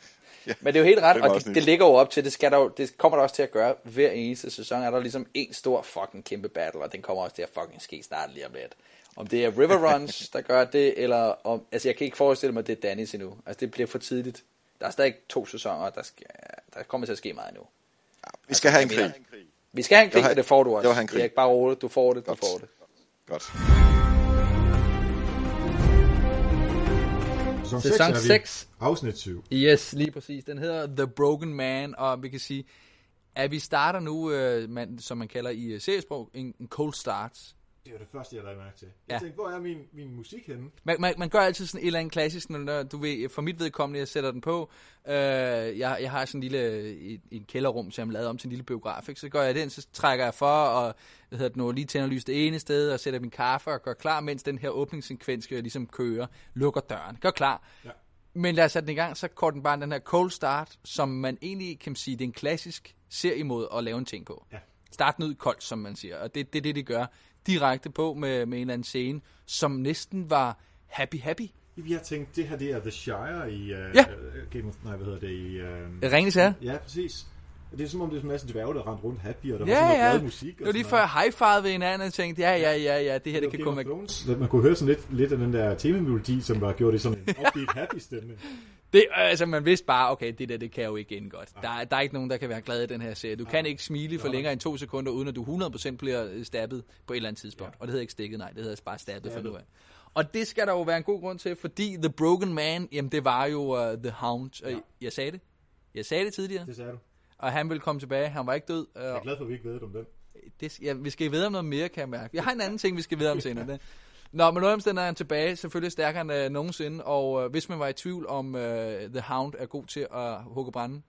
ja, Men det er jo helt ret, og det, det, ligger jo op til, det, skal der jo, det kommer der også til at gøre hver eneste sæson, er der ligesom en stor fucking kæmpe battle, og den kommer også til at fucking ske snart lige om lidt. Om det er River Runs, der gør det, eller om, altså jeg kan ikke forestille mig, at det er Dennis endnu. Altså det bliver for tidligt. Der er stadig to sæsoner, der, skal, der kommer til at ske meget nu. Ja, vi skal altså, have en krig. Vi skal have en krig, og det får du også. Jeg en krig. Erik, bare roligt. Du får det, du får det. Godt. Sæson, Sæson 6, 6. Afsnit 7. Yes, lige præcis. Den hedder The Broken Man, og vi kan sige, at vi starter nu, øh, man, som man kalder i uh, seriesprog, en, en cold start. Det var det første, jeg lagde mærke til. Jeg ja. tænkte, hvor er min, min musik henne? Man, man, man gør altid sådan et eller andet klassisk, når du ved, for mit vedkommende, jeg sætter den på. Øh, jeg, jeg har sådan en lille et, et kælderrum, som jeg har lavet om til en lille biograf. Ikke? Så gør jeg den, så trækker jeg for, og hvad hedder det nu, lige tænder lys det ene sted, og sætter min kaffe og gør klar, mens den her åbningssekvens skal ligesom køre, lukker døren, gør klar. Ja. Men lad os sætte den i gang, så går den bare den her cold start, som man egentlig kan sige, det er en klassisk serie mod at lave en ting på. Ja. Start ud koldt, som man siger, og det er det, det, de gør direkte på med, med en eller anden scene, som næsten var happy happy. Jeg tænkte, det her det er The Shire i... Uh, ja. Game of, nej, hvad hedder det? I, uh, Ringens her. Ja, præcis. Det er som om, det er en masse dværge, der rendte rundt happy, og der ja, var sådan ja. noget musik. Det var lige før jeg high ved hinanden og tænkte, ja, ja, ja, ja, det her, det, det kan komme... Thrones. Man kunne høre sådan lidt, lidt af den der temamelodi, som var gjort i sådan en upbeat happy stemning. Det, altså, man vidste bare, okay, det der, det kan jo ikke godt. Der, der er ikke nogen, der kan være glad i den her serie. Du kan ikke smile for længere end to sekunder, uden at du 100% bliver stabbet på et eller andet tidspunkt. Og det hedder ikke stikket, nej, det hedder bare stabbet for nu af. Og det skal der jo være en god grund til, fordi The Broken Man, jamen det var jo uh, The Hound. Ja. Jeg sagde det. Jeg sagde det tidligere. Det sagde du. Og han ville komme tilbage. Han var ikke død. Jeg er glad for, at vi ikke ved om den. Det, ja, vi skal vide om noget mere, kan jeg mærke. Jeg har en anden ting, vi skal vide om senere. Det. Nå, men nu er han tilbage, selvfølgelig stærkere end uh, nogensinde, og uh, hvis man var i tvivl om uh, The Hound er god til at hugge brænde,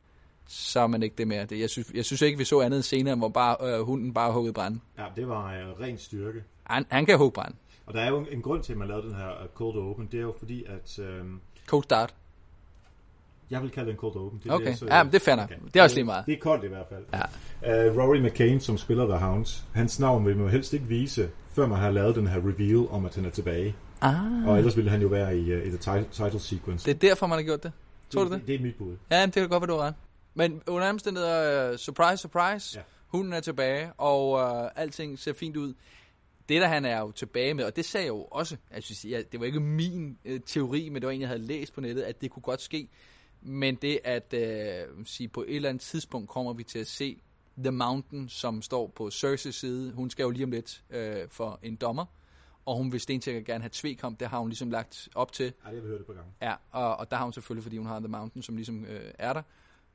så er man ikke det mere. Det, jeg, synes, jeg synes ikke, vi så andet end senere, hvor bare, uh, hunden bare huggede brænde. Ja, det var uh, ren styrke. Han, han kan hugge brænde. Og der er jo en, en grund til, at man lavede den her uh, Cold Open, det er jo fordi, at... Uh, cold Start. Jeg vil kalde det en cold open. Det okay, det, så, ja, men det finder. Okay. Det er også lige meget. Det er koldt i hvert fald. Ja. Uh, Rory McCain, som spiller The Hounds, hans navn vil man helst ikke vise, før man har lavet den her reveal om, at han er tilbage. Ah. Og ellers ville han jo være i, uh, i the title, sequence. Det er derfor, man har gjort det. Tror det, du det? Det er mit bud. Ja, det kan godt være, du har ret. Men under omstændigheder, uh, surprise, surprise, ja. hunden er tilbage, og uh, alting ser fint ud. Det der han er jo tilbage med, og det sagde jeg jo også, altså, jeg, det var ikke min uh, teori, men det var en, jeg havde læst på nettet, at det kunne godt ske. Men det at øh, sige, på et eller andet tidspunkt kommer vi til at se The Mountain, som står på Cersei's side. Hun skal jo lige om lidt øh, for en dommer, og hun vil stensikkert gerne have tvekamp. Det har hun ligesom lagt op til. Ja, det har vi hørt det på gang. Ja, og, og der har hun selvfølgelig, fordi hun har The Mountain, som ligesom øh, er der.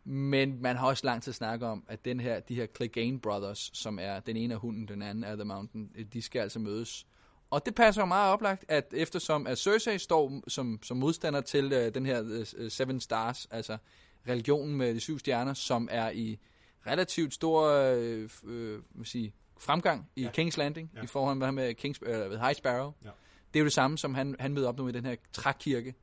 Men man har også langt til at snakke om, at den her, de her Clegane Brothers, som er den ene af hunden, den anden er The Mountain, de skal altså mødes og det passer jo meget oplagt, at eftersom at Cersei står som, som modstander til uh, den her uh, Seven Stars, altså religionen med de syv stjerner, som er i relativt stor uh, uh, sige, fremgang i ja. King's Landing, ja. i forhold med Kings, uh, High Sparrow. Ja. Det er jo det samme, som han, han møder op nu i den her trækirke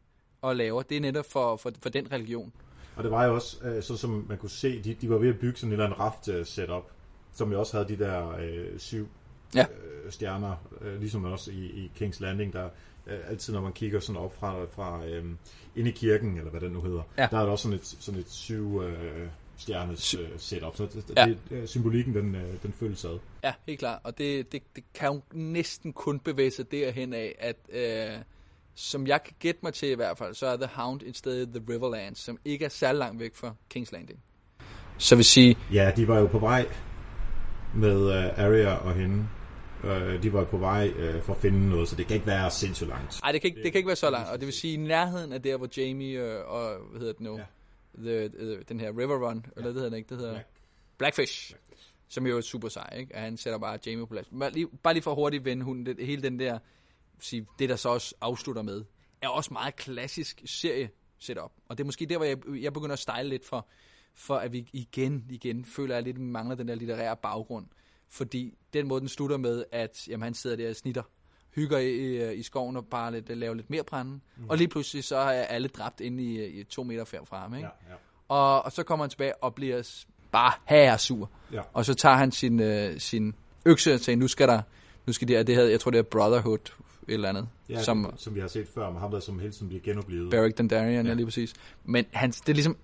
og laver. Det er netop for, for, for den religion. Og det var jo også, uh, så som man kunne se, de, de var ved at bygge sådan en eller anden raft uh, setup, som jo også havde de der uh, syv ja. øh, stjerner, øh, ligesom også i, i King's Landing, der øh, altid når man kigger sådan op fra, fra øh, ind i kirken, eller hvad det nu hedder, ja. der er der også sådan et, sådan et syv øh, stjernes øh, setup, så det, ja. det, symbolikken den, øh, den føles ad. Ja, helt klart, og det, det, det kan jo næsten kun bevæge sig derhen af, at øh, som jeg kan gætte mig til i hvert fald, så er The Hound et sted i The Riverlands, som ikke er særlig langt væk fra King's Landing. Så vil sige... Ja, de var jo på vej med uh, Arya og hende Øh, de var på vej øh, for at finde noget, så det kan ikke være sindssygt langt. Nej, det kan, ikke, det kan ikke være så langt, og det vil sige i nærheden af der, hvor Jamie øh, og, hvad hedder det nu, Ja. The, the, den her River Run, ja. eller det hedder den ikke, det hedder Black. Blackfish, som jo er super sej, ikke? At han sætter bare Jamie på plads. Bare lige, bare lige for hurtigt vende hunden, det, hele den der, sige, det der så også afslutter med, er også meget klassisk serie setup. Og det er måske der, hvor jeg, jeg begynder at style lidt for, for at vi igen, igen føler, at jeg lidt mangler den der litterære baggrund. Fordi den måde, den slutter med, at jamen, han sidder der og snitter, hygger i, i skoven og bare lidt, laver lidt mere brænde. Mm. Og lige pludselig så er alle dræbt inde i, i to meter fra ham. Ikke? Ja, ja. Og, og så kommer han tilbage og bliver bare her sur. Ja. Og så tager han sin, øh, sin økse og siger, nu skal der, nu skal det, det her, jeg tror det er Brotherhood, et eller andet, Ja, som som, som vi har set før, med ham der som hele tiden bliver genoplevet. Beric Dondarrion, ja. lige præcis. Men han, det er ligesom,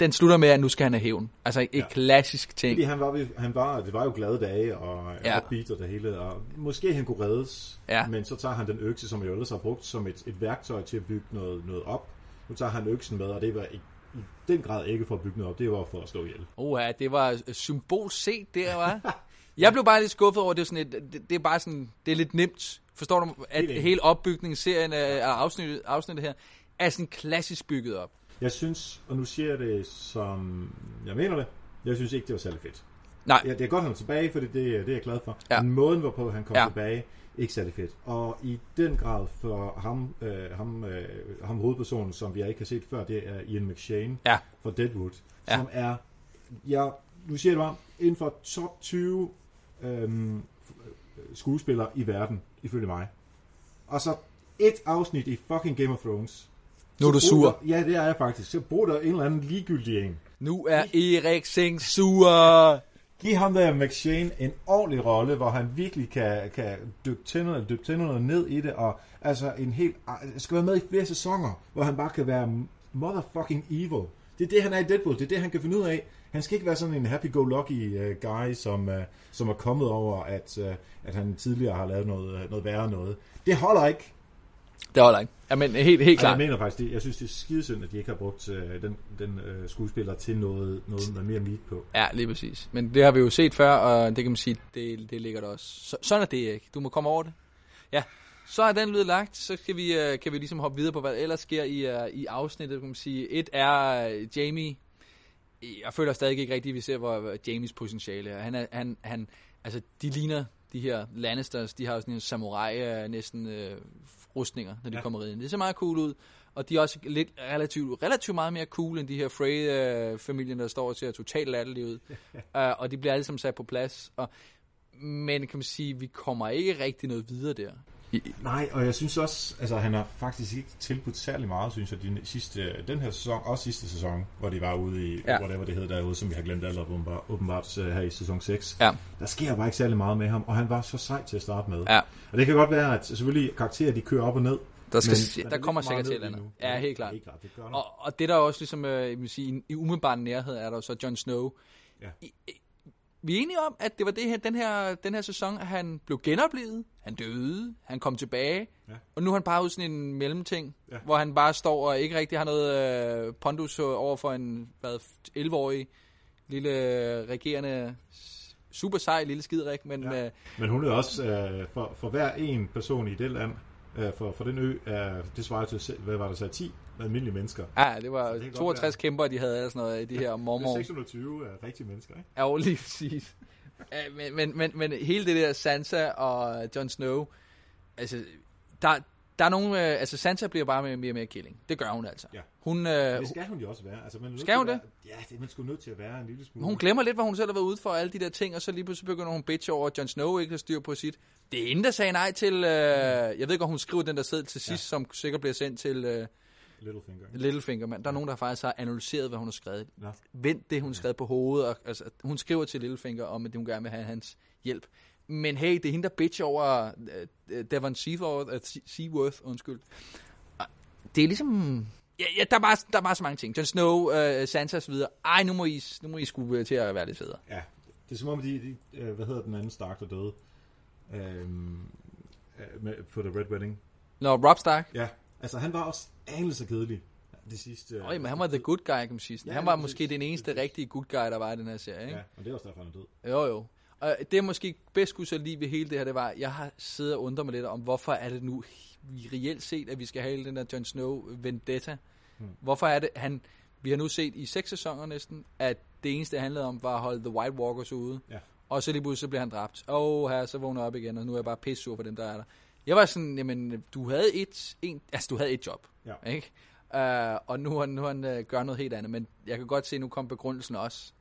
den slutter med, at nu skal han have hævn. Altså et Ja. klassisk ting. Fordi han var, han var, det var jo glade dage, og Ja. upbeat og det hele, og måske han kunne reddes, Ja. men så tager han den økse, som jeg ellers har brugt som et, et værktøj til at bygge noget, noget op. Nu tager han øksen med, og det var i, i den grad ikke for at bygge noget op, det var for at slå ihjel. Oh ja, det var symbol set der, var. Jeg blev bare lidt skuffet over, det er, sådan et, det, det er bare sådan, det er lidt nemt. Forstår du, at hele opbygningen, serien af af afsnittet, afsnittet her, er sådan klassisk bygget op. Jeg synes, og nu siger jeg det som jeg mener det, jeg synes ikke, det var særlig fedt. Nej, Ja, det er godt, han er tilbage, for det, det, er- jeg glad for. Ja. Men måden, hvorpå han kom Ja. tilbage, ikke særlig fedt. Og i den grad for ham, øh, ham, øh, ham hovedpersonen, som vi ikke har set før, det er Ian McShane Ja. fra Deadwood, Ja. som er, ja, nu siger jeg det bare, inden for top 20 øhm, skuespillere i verden, ifølge mig. Og så et afsnit i fucking Game of Thrones. Nu er du sur. Der, ja, det er jeg faktisk. Så brug der en eller anden ligegyldig en. nu er Erik Seng sur. Giv ham der McShane en ordentlig rolle, hvor han virkelig kan, kan dyppe tænderne, dyppe tænderne ned i det, og altså en helt, skal være med i flere sæsoner, hvor han bare kan være motherfucking evil. Det er det, han er i Deadpool. Det er det, han kan finde ud af. Han skal ikke være sådan en happy-go-lucky uh, guy, som, uh, som er kommet over, at, uh, at han tidligere har lavet noget, noget værre noget. Det holder ikke. Det holder ikke. Jamen, helt, helt Ej, jeg klart. mener faktisk, det, jeg synes, det er skidesynd, at de ikke har brugt uh, den, den uh, skuespiller til noget, noget med mere meat på. Ja, lige præcis. Men det har vi jo set før, og det kan man sige, det, det ligger der også. Så, sådan er det ikke. Du må komme over det. Ja, så er den blevet lagt, så skal vi, øh, kan vi ligesom hoppe videre på, hvad ellers sker i, øh, i afsnittet, kan man sige. Et er øh, Jamie. Jeg føler stadig ikke rigtigt, at vi ser, hvor hvor Jamies potentiale er. Han er, han, han, altså, de ligner de her Lannisters, de har jo sådan en samurai øh, næsten øh, rustninger, når de ja. Kommer ind. Det ser meget cool ud. Og de er også lidt relativt, relativt meget mere cool end de her Frey-familien, der står og ser totalt latterlige ud. uh, og de bliver alle sammen sat på plads. Og, men kan man sige, vi kommer ikke rigtig noget videre der. I, Nej, og jeg synes også, altså han har faktisk ikke tilbudt særlig meget, synes jeg, de sidste, den her sæson, og sidste sæson, hvor de var ude i, Ja. whatever det hed derude, som vi har glemt alle åbenbart, åbenbart øh, her i sæson 6. Ja. Der sker bare ikke særlig meget med ham, og han var så sej til at starte med. Ja. Og det kan godt være, at selvfølgelig karakterer, de kører op og ned. Der, skal, men er der kommer sikkert til et eller andet. Ja, helt klart. Helt klart, det gør. Og, og det der er også ligesom, øh, jeg vil sige, i, umiddelbar nærhed er der så Jon Snow. Ja. I, vi er enige om, at det var det her, den, her, den her sæson, at han blev genoplevet, han døde, han kom tilbage, Ja. og nu er han bare ude sådan en mellemting, Ja. hvor han bare står og ikke rigtig har noget øh, pondus over for en hvad, 11-årig lille øh, regerende super sej lille skidrik, men ja. Øh, Men hun er også, øh, for, for hver en person i det land, øh, for, for den ø, er, det svarer til, hvad var der så, 10 almindelige mennesker. ja, det var det kan godt 62 være. kæmper, de havde eller sådan noget, de her Det er mormor. 620 er rigtige mennesker, ikke? Ja, lige præcis. Men, men, men, men hele det der Sansa og Jon Snow, altså, der, der er nogen, øh, altså Sansa bliver bare mere, mere og mere killing. Det gør hun altså. Ja. Hun, øh, Det skal hun jo også være. Altså, man Skal hun at Være, ja, det er man sgu nødt til at være en lille smule. hun glemmer lidt, hvad hun selv har været ude for, alle de der ting, og så lige pludselig begynder hun bitch over, at Jon Snow ikke har styr på sit. Det er hende, der sagde nej til, øh, jeg ved ikke, om hun skriver den der sæd til sidst, ja. som sikkert bliver sendt til øh, Littlefinger. Littlefinger, men der er nogen, der faktisk har analyseret, hvad hun har skrevet. Nå. vendt det, hun skrev på hovedet. Og, altså, hun skriver til Littlefinger om, at hun gerne vil have hans hjælp. Men hey, det er hende, der bitch over uh, Devon Seaworth, uh, Seaworth, undskyld. Og Det er ligesom... Ja, ja der, er bare, der er bare så mange ting. Jon Snow, uh, Sansa videre. Ej, nu må I, nu må I øh, til at være lidt federe. Ja, det er som om, de, de hvad hedder den anden Stark, der døde? Øhm, øh, med, på The Red Wedding. Nå, Rob Stark. Ja, altså han var også anelse kedelig. Det sidste... øh, Øj, men han var the good guy, kan man sige. Ja, han var måske den eneste rigtige good guy, der var i den her serie, ikke? Ja, og det er også derfor, han er død. Jo, jo. Og det jeg måske bedst kunne så lige ved hele det her, det var, jeg har siddet og undret mig lidt om, hvorfor er det nu reelt set, at vi skal have den der Jon Snow vendetta. Hmm. Hvorfor er det, han, vi har nu set i seks sæsoner næsten, at det eneste, det handlede om, var at holde The White Walkers ude. Ja. Og så lige pludselig så bliver han dræbt. Og her, så vågner jeg op igen, og nu er jeg bare pisse sur for dem, der er der. Jeg var sådan, jamen, du havde et, en, altså, du havde et job, Ja. ikke? Uh, og nu nu han uh, gør noget helt andet, men jeg kan godt se, at nu kom begrundelsen også.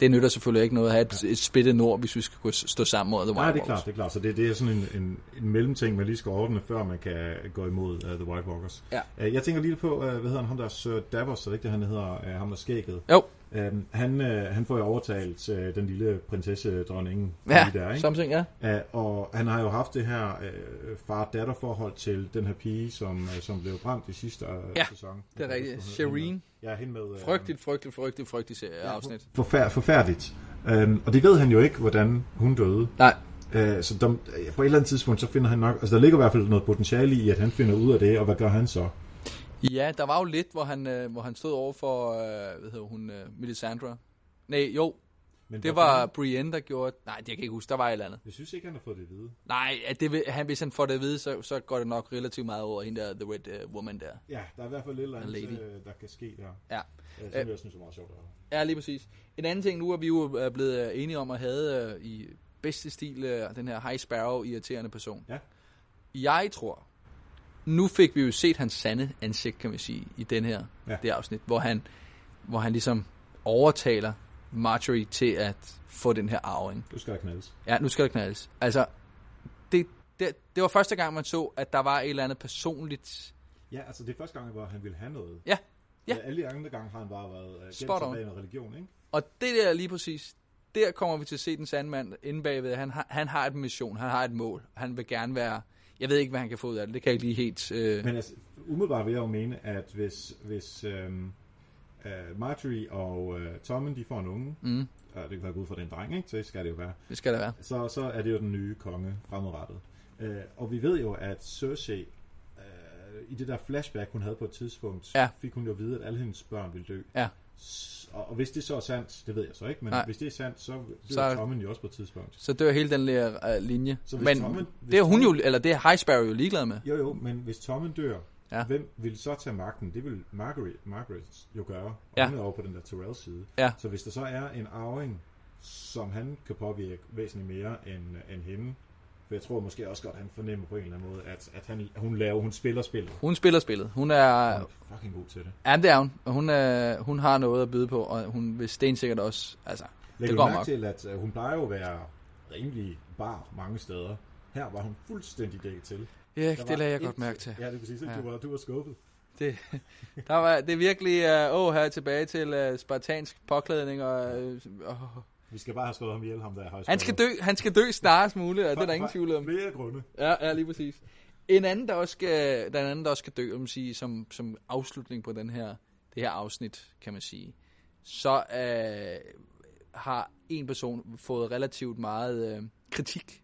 Det nytter selvfølgelig ikke noget at have et, et splittet nord, hvis vi skal kunne stå sammen mod The White Nej, det er Walkers. klart, det er klart. Så det, det er sådan en, en, en mellemting, man lige skal ordne, før man kan gå imod uh, The White Walkers. Ja. Uh, jeg tænker lige på, uh, hvad hedder han, ham der Sir Davos, er det ikke det, han hedder, uh, ham der skægget? Jo, Uh, han, uh, han får jo overtalt uh, den lille prinsesse dronning ja, der, ikke? something, ja. Uh, og han har jo haft det her uh, far-datter forhold til den her pige, som, uh, som blev brændt i sidste uh, Ja, sæson. Det er rigtigt. Shireen. Ja, hende med... Uh, Frygteligt, frygteligt, frygteligt, frygteligt serie, afsnit. Forfær- forfærdeligt. Um, og det ved han jo ikke, hvordan hun døde. Nej, Uh, så der, på et eller andet tidspunkt, så finder han nok... Altså, der ligger i hvert fald noget potentiale i, at han finder ud af det, og hvad gør han så? Ja, der var jo lidt, hvor han, øh, hvor han stod over for, øh, hvad hedder hun, øh, Melisandre. Nej, jo, Men det var Brienne, der gjorde... Nej, det jeg kan ikke huske, der var et eller andet. Jeg synes ikke, han har fået det at vide. Nej, at det, vil- han, hvis han får det at vide, så, så går det nok relativt meget over hende der, The Red uh, Woman der. Ja, der er i hvert fald eller andet, øh, der kan ske der. Ja. Ja, som jeg synes er meget sjovt. høre. Ja, lige præcis. En anden ting, nu er vi jo øh, blevet øh, enige om at have øh, i bedste stil øh, den her High Sparrow irriterende person. Ja. Jeg tror, nu fik vi jo set hans sande ansigt, kan man sige, i den her Ja. det afsnit, hvor han, hvor han ligesom overtaler Marjorie til at få den her arving. Du skal der knaldes. Ja, nu skal der knaldes. Altså, det, det, det var første gang, man så, at der var et eller andet personligt... Ja, altså det er første gang, hvor han ville have noget. Ja, ja. Øh, Alle de andre gange har han bare været uh, Spot on. noget religion, ikke? Og det der lige præcis, der kommer vi til at se den sande mand inde bagved. Han har, han har et mission, han har et mål. Han vil gerne være... Jeg ved ikke, hvad han kan få ud af det. Det kan jeg ikke lige helt... Øh... Men altså, umiddelbart vil jeg jo mene, at hvis, hvis øhm, øh, Marjorie og øh, Tommen, de får en unge, Mm, og det kan være ud fra den dreng, ikke? Så skal det jo være. det skal der være. Så, så er det jo den nye konge fremadrettet. Øh, og vi ved jo, at Cersei, øh, i det der flashback, hun havde på et tidspunkt, Ja. fik hun jo at vide, at alle hendes børn ville dø. Ja. Og, hvis det så er sandt, det ved jeg så ikke, men Nej. hvis det er sandt, så dør Så- Tommen jo også på et tidspunkt. Så dør hele den der uh, linje. Så Men Tommen- det er hun jo, eller det er High Sparrow jo ligeglad med. Jo jo, men hvis Tommen dør, Ja. hvem vil så tage magten? Det vil Margaret, Margaret jo gøre. Og Ja. hun er over på den der Tyrell side. Ja. Så hvis der så er en arving, som han kan påvirke væsentligt mere end, end hende, for jeg tror måske også godt, at han fornemmer på en eller anden måde, at, at han, hun laver, hun spiller spillet. Hun spiller spillet. Hun er... Hun er fucking god til det. Ja, det er hun. Hun, er, hun har noget at byde på, og hun vil stensikkert også... Altså, Lægger det går mærke nok. til, at uh, hun plejer jo at være rimelig bar mange steder. Her var hun fuldstændig dækket til. Ja, Der det lagde jeg et- godt mærke til. Ja, det er præcis. Ja. Du, var, du var skuffet. Det, der var, det er virkelig, uh, åh, her tilbage til uh, spartansk påklædning, og uh, oh. Vi skal bare have slået ham ihjel, ham der er han, skal dø, han skal dø snarest muligt, og det er der ingen tvivl om. Flere grunde. Ja, ja, lige præcis. En anden, der også skal, den anden, der også skal dø, man sige, som, som afslutning på den her, det her afsnit, kan man sige, så øh, har en person fået relativt meget øh, kritik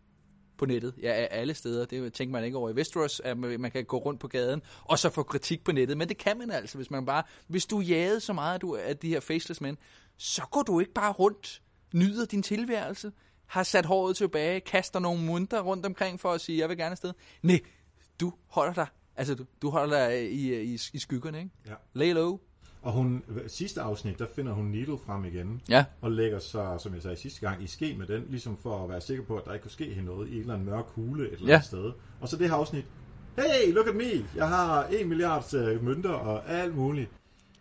på nettet, ja, af alle steder. Det tænker man ikke over i Westeros, at man kan gå rundt på gaden og så få kritik på nettet. Men det kan man altså, hvis man bare... Hvis du jagede så meget af, du, af de her faceless mænd, så går du ikke bare rundt, nyder din tilværelse, har sat håret tilbage, kaster nogle munter rundt omkring for at sige, jeg vil gerne afsted. Nej, du holder dig. Altså, du, du holder dig i, i, i skyggerne, ikke? Ja. Lay low. Og hun, sidste afsnit, der finder hun Needle frem igen, Ja, og lægger sig, som jeg sagde sidste gang, i ske med den, ligesom for at være sikker på, at der ikke kunne ske hende noget i en eller anden mørk hule et eller Ja. andet sted. Og så det her afsnit, hey, look at me, jeg har en milliard øh, mønter og alt muligt.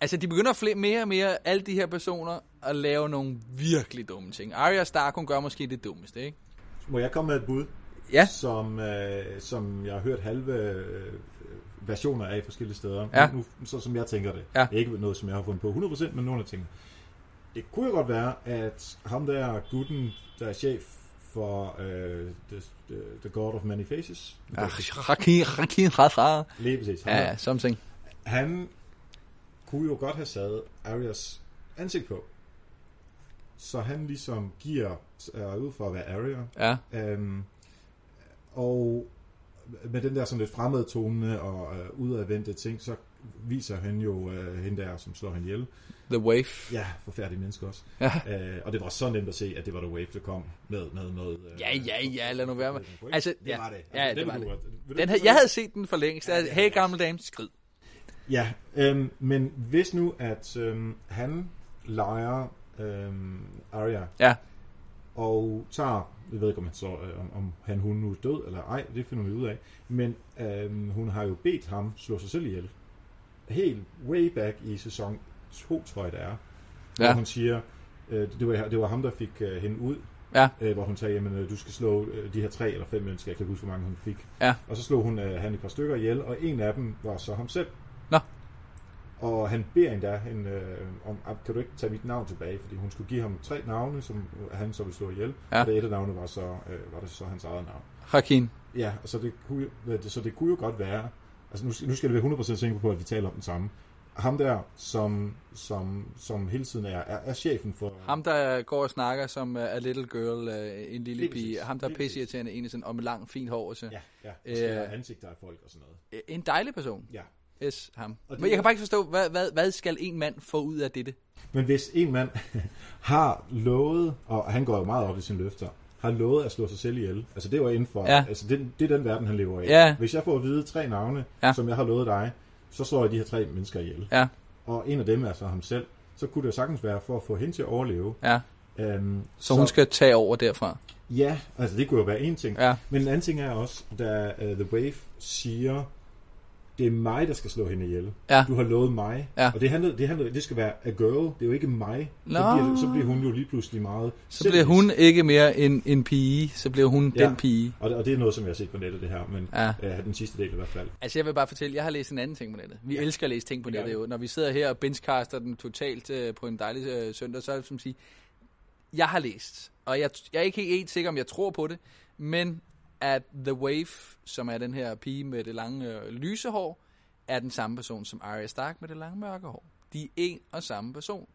Altså, de begynder flere, mere og mere, alle de her personer, at lave nogle virkelig dumme ting. Arya Stark, hun gør måske det dummeste, ikke? Må jeg komme med et bud, Ja. som, øh, som jeg har hørt halve øh, versioner af forskellige steder, Ja. nu, så som jeg tænker det. Ja. Ikke noget, som jeg har fundet på 100%, men nogle af tingene. Det kunne jo godt være, at ham der gutten, der er chef for øh, the, the, God of Many Faces, Rakin, Rakin, Rakin. lige præcis, ja, something. han kunne jo godt have sat Arias ansigt på. Så han ligesom giver er ud for at være Arya. Ja, Øhm, og med den der sådan lidt fremmede tone og øh, udadvendte ting, så viser han jo øh, hende der, som slår hende ihjel. The Wave. Ja, forfærdelige mennesker også. Ja. Øh, og det var så nemt at se, at det var The Wave, der kom med, med noget... Øh, Ja, ja, ja, lad nu være med. Altså, det ja, var det. ja, den det var det. du Den sige jeg havde set den for længst. Ja, har hey, gamle dame, skrid. Ja, øhm, men hvis nu, at øhm, han leger øhm, Arya, Ja, og tager, jeg ved ikke om han, så, øh, om, om han hun nu er død eller ej, det finder vi ud af, men øhm, hun har jo bedt ham slå sig selv ihjel. Helt way back i sæson 2, tror jeg det er, ja. hvor hun siger, øh, det, var, det var ham, der fik øh, hende ud, ja, øh, hvor hun sagde, jamen øh, du skal slå øh, de her tre eller fem mennesker, jeg kan ikke huske, hvor mange hun fik. ja. Og så slog hun øh, han et par stykker ihjel, og en af dem var så ham selv. Og han beder endda hende øh, om, "Ah, kan du ikke tage mit navn tilbage? Fordi hun skulle give ham tre navne, som han så ville slå ihjel. Ja. Og det et af navnene var så, øh, var det så hans eget navn. Hakim. Ja, og så det kunne, så det kunne jo godt være, altså nu, nu skal det være 100% sikker på, at vi taler om den samme. Ham der, som, som, som hele tiden er, er, er chefen for... Ham, der går og snakker som uh, a little girl, uh, en lille pige. Ham, der er pisseirriterende, en sådan, med lang, fint hår. Så. Ja, ja. Og Øh. ansigter af folk og sådan noget. En dejlig person. Ja. Yes, ham. Og det Men jeg kan bare ikke forstå, hvad, hvad, hvad skal en mand få ud af dette? Men hvis en mand har lovet, og han går jo meget op i sine løfter, har lovet at slå sig selv ihjel, altså det var inden for, Ja. altså det, det er den verden, han lever i. Ja. Hvis jeg får at vide tre navne, Ja. som jeg har lovet dig, så slår jeg de her tre mennesker ihjel. Ja, Og en af dem er så ham selv. Så kunne det sagtens være for at få hende til at overleve. ja. Øhm, Så hun skal tage over derfra. Ja, altså det kunne jo være en ting. Ja. Men en anden ting er også, da uh, The Wave siger, det er mig, der skal slå hende ihjel. Ja. Du har lovet mig. Ja. Og det, handler, det, handler, det skal være a girl, det er jo ikke mig. Så bliver, så bliver hun jo lige pludselig meget Så bliver hun ikke mere en, en pige, så bliver hun Ja. den pige. Og det, og det er noget, som jeg har set på nettet, det her. Men Ja. ja. uh, den sidste del i hvert fald. Altså jeg vil bare fortælle, jeg har læst en anden ting på nettet. Vi ja. elsker at læse ting på nettet jo. Når vi sidder her og benchcaster den totalt øh, på en dejlig øh, søndag, så er det som at sige, jeg har læst, og jeg, jeg er ikke helt sikker, om jeg tror på det, men at The Wave, som er den her pige med det lange øh, lyse hår, er den samme person som Arya Stark med det lange mørke hår. De er en og samme person.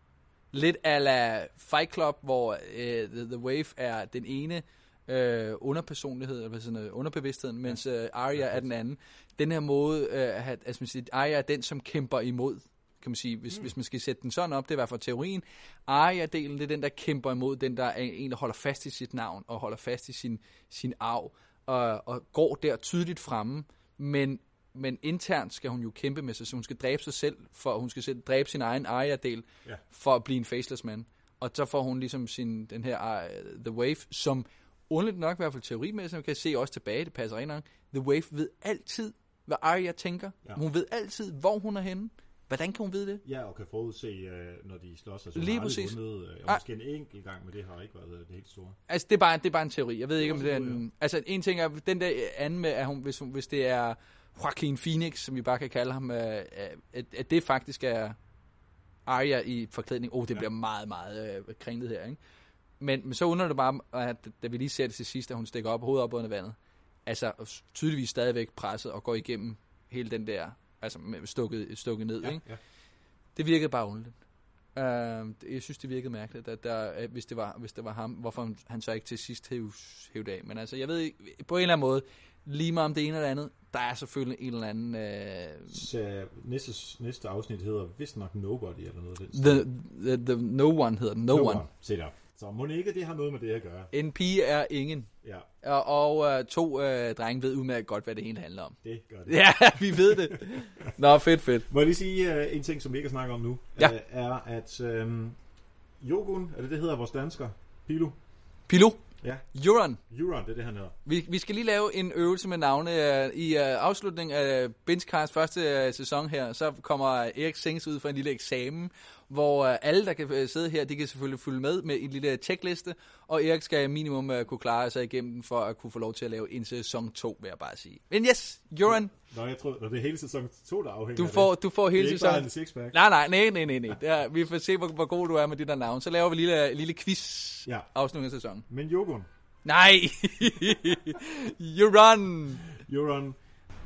Lidt ala Fight Club, hvor øh, The, The Wave er den ene øh, underpersonlighed, eller sådan noget, underbevidstheden, mens øh, Arya er den anden. Den her måde, øh, at, altså man siger, Arya er den, som kæmper imod, kan man sige, hvis, mm. hvis man skal sætte den sådan op, det er i hvert fald teorien. Arya-delen, det er den, der kæmper imod, den der er en, der holder fast i sit navn, og holder fast i sin, sin arv, og, og går der tydeligt fremme, men men internt skal hun jo kæmpe med sig, så hun skal dræbe sig selv, for hun skal selv dræbe sin egen Arya-del, Ja. for at blive en faceless man. Og så får hun ligesom sin, den her uh, The Wave, som underligt nok i hvert fald teorimæssigt, man kan se også tilbage, det passer rigtig nok. The Wave ved altid, hvad Arya tænker. Ja. Hun ved altid, hvor hun er henne. Hvordan kan hun vide det? Ja, og kan forudse, uh, når de slås. Altså, Lige præcis. Vundet, Ah. måske en enkelt gang, men det har ikke været øh, det helt store. Altså, det er bare, det er bare en teori. Jeg ved ikke, om Det er en... Altså, en ting er, den der anden med, at hun, hvis, hun, hvis det er Joaquin Phoenix, som vi bare kan kalde ham, øh, at, at det faktisk er Arya i forklædning. Åh, oh, det Ja. bliver meget, meget øh, kringlet her, ikke? Men, men så undrer det bare, at da vi lige ser det til sidst, at hun stikker op hovedet op under vandet, altså tydeligvis stadigvæk presset og går igennem hele den der, altså stukket, stukket ned, Ja, ikke? ja. Det virkede bare underligt. Uh, jeg synes, det virkede mærkeligt, at der, hvis, det var, hvis det var ham, hvorfor han- så ikke til sidst hævs, hævde af. Men altså, jeg ved ikke, på en eller anden måde, lige meget om det ene eller andet, der er selvfølgelig en eller anden... Uh, Så næste, næste afsnit hedder vist nok Nobody eller noget af den. the, the, the No One hedder den, No, no One. one. Se der. Så må ikke det har noget med det at gøre. En pige er ingen. Ja, Og, og uh, to uh, drenge ved udmærket godt, hvad det hele handler om. det gør det. Ja, vi ved det. Nå, fedt, fedt. Må jeg lige sige uh, en ting, som vi ikke har snakket om nu? Ja. Uh, er, at um, Jogun, er det det hedder vores dansker? Pilo? Pilo, Ja, Euron. Euron, det er det, han hedder. Vi, vi skal lige lave en øvelse med navne uh, i uh, afslutningen af Benchcast første uh, sæson her. Så kommer Erik Sings ud for en lille eksamen, hvor uh, alle, der kan uh, sidde her, de kan selvfølgelig følge med med en lille checkliste, og Erik skal minimum uh, kunne klare sig igennem den for at kunne få lov til at lave en sæson 2, vil jeg bare sige. Men yes, Euron, Nå, jeg tror, det er hele sæson 2, der afhænger du af får, det. du får det er hele ikke bare sæsonen. en. Nej, nej, nej, nej, nej, nej. Det er, vi får se, hvor, hvor god du er med de der navne. Så laver vi en lille, lille quiz Ja. afslutning af sæsonen. Men Jogun, Nej! Euron! Euron,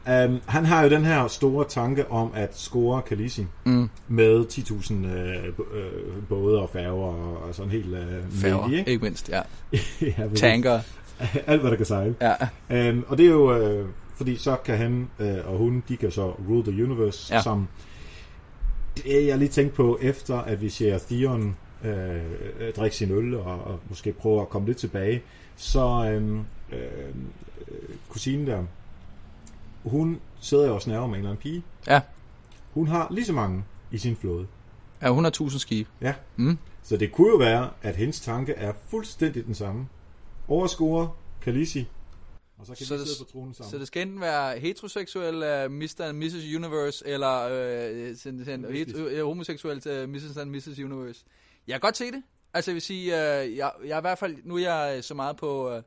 um, han har jo den her store tanke om at score Khaleesi Mm. med 10.000 øh, øh, både og færger og, og sådan helt øh, Færger, mægtig, ikke? ikke mindst, ja. ja. Tanker, Alt, hvad der kan sejle. ja. Um, og det er jo øh, fordi så kan han øh, og hun, de kan så rule the universe, Ja. som det jeg lige tænkt på, efter at vi ser Theon øh, øh, drikke sin øl, og, og måske prøve at komme lidt tilbage, så øh, øh, kusinen der, hun sidder jo og snæver med en eller anden pige. Ja. Hun har lige så mange i sin flåde. Ja, 100.000 skib. Ja. Mm. Så det kunne jo være, at hendes tanke er fuldstændig den samme. Overscore Khaleesi, og så kan Så det- sidde på tronen sammen. Så det skal enten være heteroseksuel uh, Mr. and Mrs. Universe, eller uh, sådan, sådan, Lesbisk. het, uh, homoseksuel til Mrs. and Mrs. Universe. Jeg kan godt se det. Altså jeg vil sige, uh, jeg, jeg er i hvert fald, nu er jeg så meget på uh,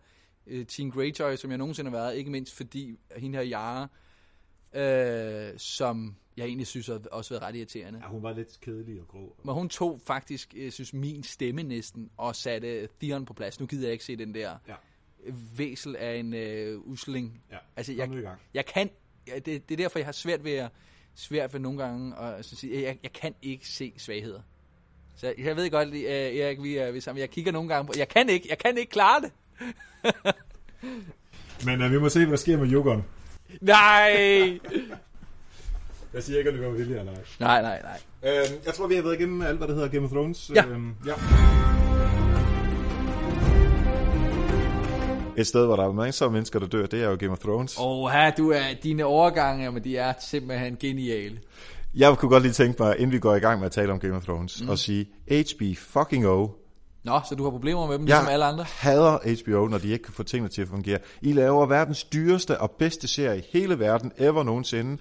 Teen Greyjoy, som jeg nogensinde har været, ikke mindst fordi hende her Yara, uh, som jeg egentlig synes har også været ret irriterende. Ja, hun var lidt kedelig og grå. Men hun tog faktisk, jeg synes, min stemme næsten, og satte Theon på plads. Nu gider jeg ikke se den der Ja. væsel af en øh, usling. Ja, Altså, jeg, gang. jeg kan, ja, det, det er derfor, jeg har svært ved at, svært ved nogle gange at altså, sige, jeg, jeg kan ikke se svagheder. Så jeg ved godt, uh, Erik, vi er, vi er sammen. Jeg kigger nogle gange på, jeg kan ikke, jeg kan ikke klare det. Men uh, vi må se, hvad der sker med Jokeren. Nej! Jeg siger ikke, at det går vilje eller ej. nej, nej, nej. Øhm, jeg tror, vi har været igennem alt, hvad der hedder Game of Thrones. Ja. Øhm, ja. Et sted, hvor der er af mennesker, der dør, det er jo Game of Thrones. Åh, her, du er, dine overgange, men de er simpelthen geniale. Jeg kunne godt lige tænke mig, inden vi går i gang med at tale om Game of Thrones, mm. at sige HB fucking O. Nå, så du har problemer med dem, ligesom alle andre? hader HBO, når de ikke kan få tingene til at fungere. I laver verdens dyreste og bedste serie i hele verden, ever nogensinde,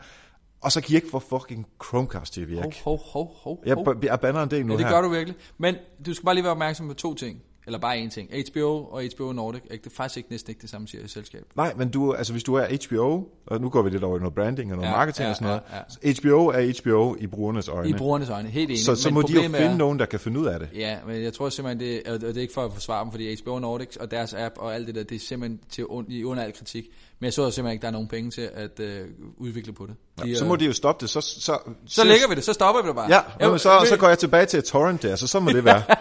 og så kan I ikke få fucking Chromecast til at virke. Hov, hov, hov, hov. Jeg, hov. jeg banner en del nu Ja, det her. gør du virkelig. Men du skal bare lige være opmærksom på to ting. Eller bare én ting. HBO og HBO Nordic er ikke- det er faktisk ikke, næsten ikke det samme selskab. Nej, men du, altså, hvis du er HBO, og nu går vi lidt over i noget branding og noget Ja, marketing ja, og sådan noget. ja, HBO er HBO i brugernes øjne. I brugernes øjne, helt enig. så, så Men må de jo finde er, nogen, der kan finde ud af det. Ja, men jeg tror simpelthen, det, og det er ikke for at forsvare dem, fordi HBO Nordic og deres app og alt det der, det er simpelthen til un, i under al kritik. Men jeg så simpelthen ikke, der er nogen penge til at øh, udvikle på det. De, Så øh, må de jo stoppe det. Så, så, så lægger vi det, så stopper vi det bare. Ja, men så, så går jeg tilbage til torrent der, så så må det være.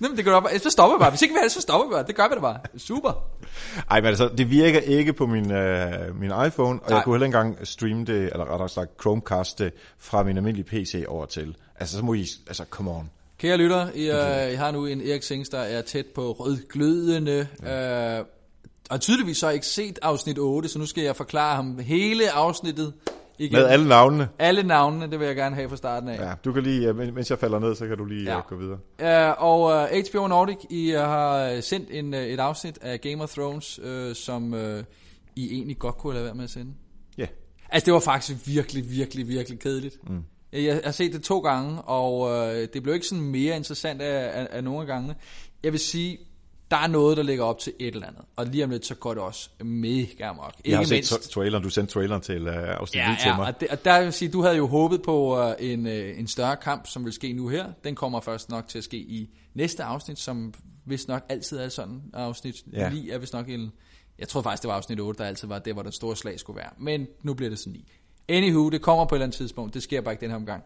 Nå, men det gør bare. Så stopper vi bare. Hvis ikke vi har det, så stopper vi bare. Det gør vi det bare. Super. Ej, men altså, det virker ikke på min, øh, min iPhone, og Nej. jeg kunne heller ikke engang streame det, eller rettere sagt Chromecast det, fra min almindelige PC over til. Altså, så må I, altså, come on. Kære lytter, I, øh, I har nu en Erik Sings, der er tæt på rødglødende, øh, og tydeligvis så har jeg ikke set afsnit 8, så nu skal jeg forklare ham hele afsnittet igen. Med alle navnene. alle navnene, det vil jeg gerne have fra starten af. Ja, du kan lige, øh, men- mens jeg falder ned, så kan du lige Ja. ja. gå videre. Uh, og uh, HBO Nordic, I har sendt en, et afsnit af Game of Thrones, uh, som uh, I egentlig godt kunne lade være med at sende. Ja. Altså, det var faktisk virkelig, virkelig, virkelig kedeligt. Mm. Jeg, har set det to gange, og øh, det blev ikke sådan mere interessant af, af, af nogle af gangene. Jeg vil sige, der er noget, der ligger op til et eller andet. Og lige om lidt, så går det også mega amok. Jeg har Ikke set tra- traileren, du sendte traileren til uh, afsnit Ja, til ja, mig. og, det, og der vil sige, du havde jo håbet på uh, en, uh, en større kamp, som vil ske nu her. Den kommer først nok til at ske i næste afsnit, som vist nok altid er sådan afsnit. Ja. Lige er vist nok en, jeg tror faktisk, det var afsnit 8, der altid var det, hvor den store slag skulle være. Men nu bliver det sådan 9. Anywho, det kommer på et eller andet tidspunkt. Det sker bare ikke den her omgang.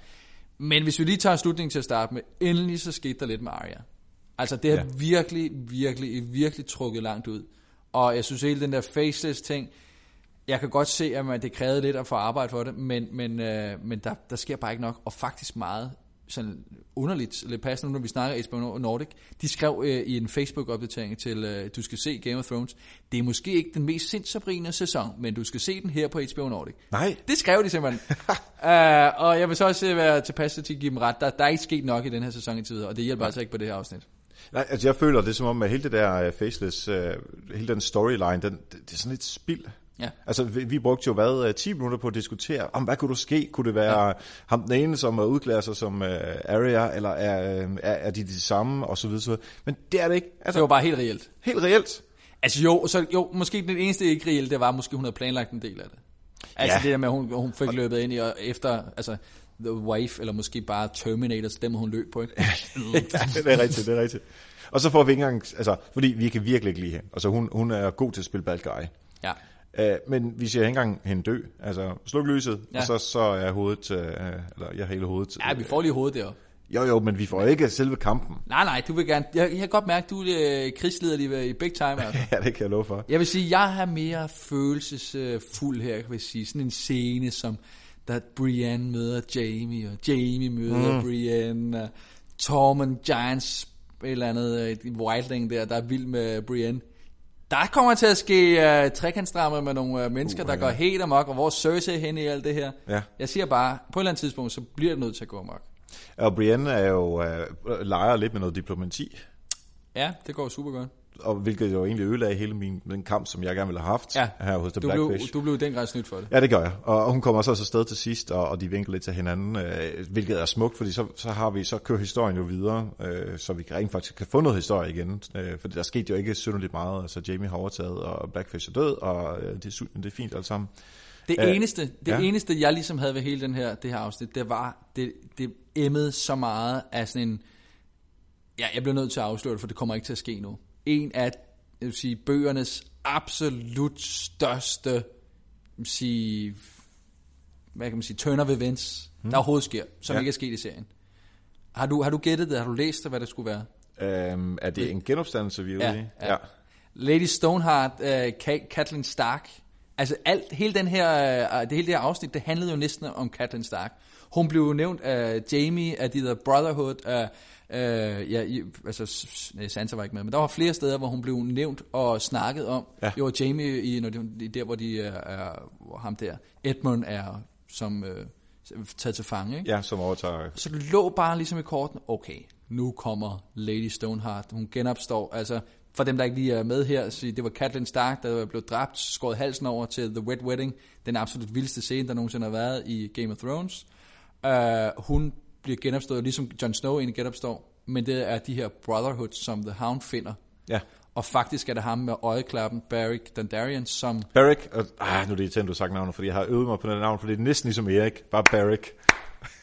Men hvis vi lige tager slutningen til at starte med, endelig så skete der lidt med Arya. Altså det har Ja. virkelig, virkelig, virkelig trukket langt ud. Og jeg synes hele den der faceless ting, jeg kan godt se, at man, det krævede lidt at få arbejde for det, men, men, øh, men der, der sker bare ikke nok, og faktisk meget sådan underligt, lidt passende, når vi snakker HBO Nordic, de skrev øh, i en Facebook-opdatering til, øh, du skal se Game of Thrones, det er måske ikke den mest sindsoprigende sæson, men du skal se den her på HBO Nordic. Nej. Det skrev de simpelthen. uh, og jeg vil så også være tilpas til at give dem ret, der, der er ikke sket nok i den her sæson indtil videre, og det hjælper altså ikke på det her afsnit. Nej, altså jeg føler det som om, at hele det der uh, faceless, uh, hele den storyline, den, det, det er sådan lidt spild. Ja. Altså, vi, vi brugte jo hvad, øh, 10 minutter på at diskutere, om hvad kunne du ske? Kunne det være ja. ham den ene, som udklæder sig som uh, Arya, eller er, er, er de de samme, og så videre, så videre. Men det er det ikke. Altså, Det var bare helt reelt. helt reelt. Altså jo, så jo, måske den eneste ikke reelle, det var måske, hun havde planlagt en del af det. Altså ja. det der med, at hun, hun fik løbet ind i, og efter, altså, The Wife, eller måske bare Terminator, så dem hun løb på, ikke? ja, det er rigtigt, det er rigtigt. Og så får vi ikke engang, altså, fordi vi kan virkelig ikke lide hende. Altså, hun, hun er god til at spille bad guy. ja. Uh, men vi ser ikke engang hende dø. Altså, sluk lyset, ja. Ja. og så, så er hovedet, uh, eller jeg har hele hovedet. ja, vi får lige hovedet der. Jo, jo, men vi får ikke selve kampen. Nej, nej, du vil gerne... Jeg, jeg kan godt mærke, at du er øh, krigsleder i big time. Altså. Ja, det kan jeg love for. Jeg vil sige, jeg har mere følelsesfuld her, kan jeg sige. Sådan en scene, som da Brienne møder Jamie, og Jamie møder mm. Brienne, og Tormund Giants, et eller andet øh, Wildling der, der er vild med Brienne. Der kommer til at ske uh, trekantstrammer med nogle uh, mennesker, uh, der ja. går helt amok, og hvor er Cersei hen i alt det her. Ja. Jeg siger bare, på et eller andet tidspunkt, så bliver det nødt til at gå amok. Og Brienne er jo øh, leger lidt med noget diplomati, Ja, det går super godt. Og hvilket jo egentlig ødelagde hele min, den kamp, som jeg gerne ville have haft Ja. her hos The Du blev, Blackfish. du blev i den grad snydt for det. Ja, det gør jeg. Og og hun kommer så også afsted til sidst, og, og de vinkler lidt til hinanden, øh, hvilket er smukt, fordi så, så har vi så kører historien jo videre, øh, så vi rent faktisk kan få noget historie igen. Øh, fordi der skete jo ikke synderligt meget. Altså Jamie har overtaget, og Blackfish er død, og øh, det, er, det er fint alt sammen. Det Øh, eneste, det ja. eneste, jeg ligesom havde ved hele den her, det her afsnit, det var, det, det emmede så meget af sådan en, ja, jeg bliver nødt til at afsløre det, for det kommer ikke til at ske nu. En af, jeg vil sige, bøgernes absolut største, jeg vil sige, hvad kan man sige, turn of events, hmm. der overhovedet sker, som Ja. ja. ikke er sket i serien. Har du, har du gættet det? Har du læst det, hvad det skulle være? Øhm, er det en genopstandelse, vi er ude Ja, i? ja. Lady Stoneheart, uh, Catelyn Stark. Altså alt, hele, den her, uh, det hele det her afsnit, det handlede jo næsten om Catelyn Stark. Hun blev jo nævnt af Jamie, af de der Brotherhood, af, uh, ja, i, altså Sansa var ikke med, men der var flere steder, hvor hun blev nævnt og snakket om. Ja. Jo, Jamie, i, når de, der hvor de er, er hvor ham der, Edmund er som uh, taget til fange, ikke? Ja, som overtager. Så det lå bare ligesom i korten, okay, nu kommer Lady Stoneheart, hun genopstår, altså for dem, der ikke lige er med her, så det var Catelyn Stark, der blev dræbt, skåret halsen over til The Wet Wedding, den absolut vildeste scene, der nogensinde har været i Game of Thrones. Uh, hun bliver genopstået, ligesom Jon Snow egentlig genopstår, men det er de her Brotherhood, som The Hound finder. Ja. Og faktisk er det ham med øjeklappen, Beric Dondarrion, som... Barrick, og, ah, nu er det irriterende, du har sagt navnet, fordi jeg har øvet mig på den navn, for det er næsten ligesom Erik, bare Barrick.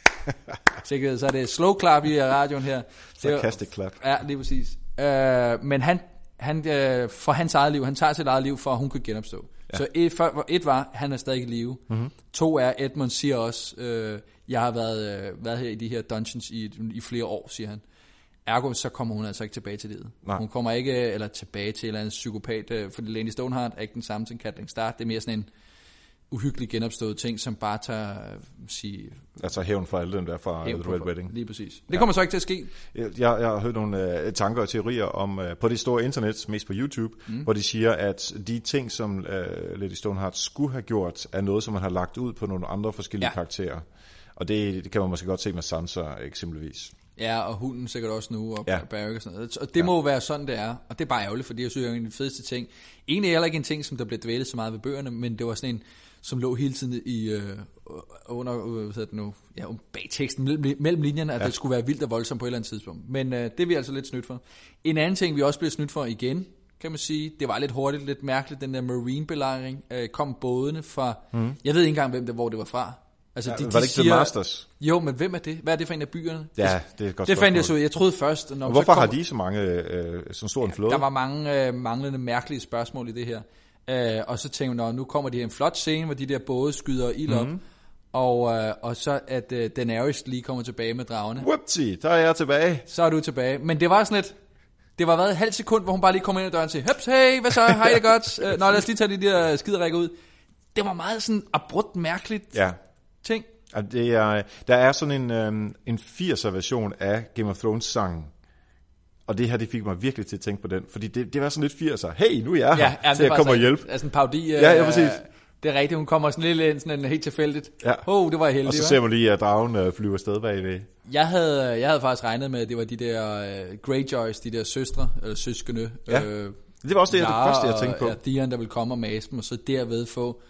Sikkert, så er det slow clap i radioen her. Er- Sarcastic clap. Ja, lige præcis. Øh, men han, han øh, for hans eget liv, han tager sit eget liv, for at hun kan genopstå. Ja. Så et, for, et var, han er stadig i live. Mm-hmm. To er, Edmund siger også, øh, jeg har været, øh, været her i de her dungeons i, i flere år, siger han. Ergo, så kommer hun altså ikke tilbage til livet. Nej. Hun kommer ikke, eller tilbage til en eller anden psykopat, øh, fordi Lady Stoneheart er ikke den samme som Catelyn Stark. Det er mere sådan en uhyggelig genopstået ting, som bare tager, øh, sige, Altså hævn for alle dem der fra The Red. Wedding. Lige præcis. Det kommer så ikke til at ske. Jeg, jeg har hørt nogle øh, tanker og teorier om øh, på det store internet, mest på YouTube, mm. hvor de siger, at de ting, som øh, Lady Stoneheart skulle have gjort, er noget, som man har lagt ud på nogle andre forskellige ja. Ja. karakterer. Og det, det kan man måske godt se med Sansa eksempelvis. Ja, og hunden sikkert også nu, og Ja. Barrick og sådan noget. Og det ja. må jo være sådan, det er. Og det er bare ærgerligt, fordi jeg synes, det er en af de fedeste ting. Egentlig er heller ikke en ting, som der blev dvælet så meget ved bøgerne, men det var sådan en, som lå hele tiden i, øh, under, øh, hvad hedder det nu, ja, bag teksten, mellem, mellem linjerne, at ja. det skulle være vildt og voldsomt på et eller andet tidspunkt. Men øh, det er vi altså lidt snydt for. En anden ting, vi også blev snydt for igen, kan man sige, det var lidt hurtigt, lidt mærkeligt, den der marine-belejring, øh, kom bådene fra, mm. jeg ved ikke engang, hvem det, hvor det var fra. Altså, Ja, var det ikke The Masters? Jo, men hvem er det? Hvad er det for en af byerne? Ja, det er godt Det fandt jeg så. Jeg troede først, når så hvorfor kom, har de så mange, øh, så stor en flåde? Der var mange øh, manglende mærkelige spørgsmål i det her. Øh, og så tænkte jeg, "Nå, nu kommer de her en flot scene, hvor de der både skyder ild op. Mhm. Og, øh, og så at øh, Daenerys lige kommer tilbage med dragerne. Whoopsie, der er jeg tilbage. Så er du tilbage. Men det var sådan lidt... Det var været et halvt sekund, hvor hun bare lige kom ind ad døren og sagde, Høps, hey, hvad så, hej det godt. Øh, Nå, lad os lige tage de der skiderækker ud. Det var meget sådan abrupt mærkeligt Ja, ting. Det er, der er sådan en, øhm, en 80'er version af Game of Thrones sangen. Og det her, det fik mig virkelig til at tænke på den. Fordi det, det var sådan lidt 80'er. Hey, nu er jeg her ja, til at komme og hjælpe. Altså en paudi. Ja, ja, præcis. Det er rigtigt, hun kommer sådan lidt ind, sådan en helt tilfældigt. Ja. Oh, det var jeg heldig, Og så ser man lige, at dragen øh, flyver afsted bagved. Jeg havde, jeg havde faktisk regnet med, at det var de der uh, Greyjoys, de der søstre, eller søskende. Ja, øh, Det var også det, jeg, det Lara første, jeg tænkte på. Og, ja, Theon, der vil komme og mase dem, og så derved få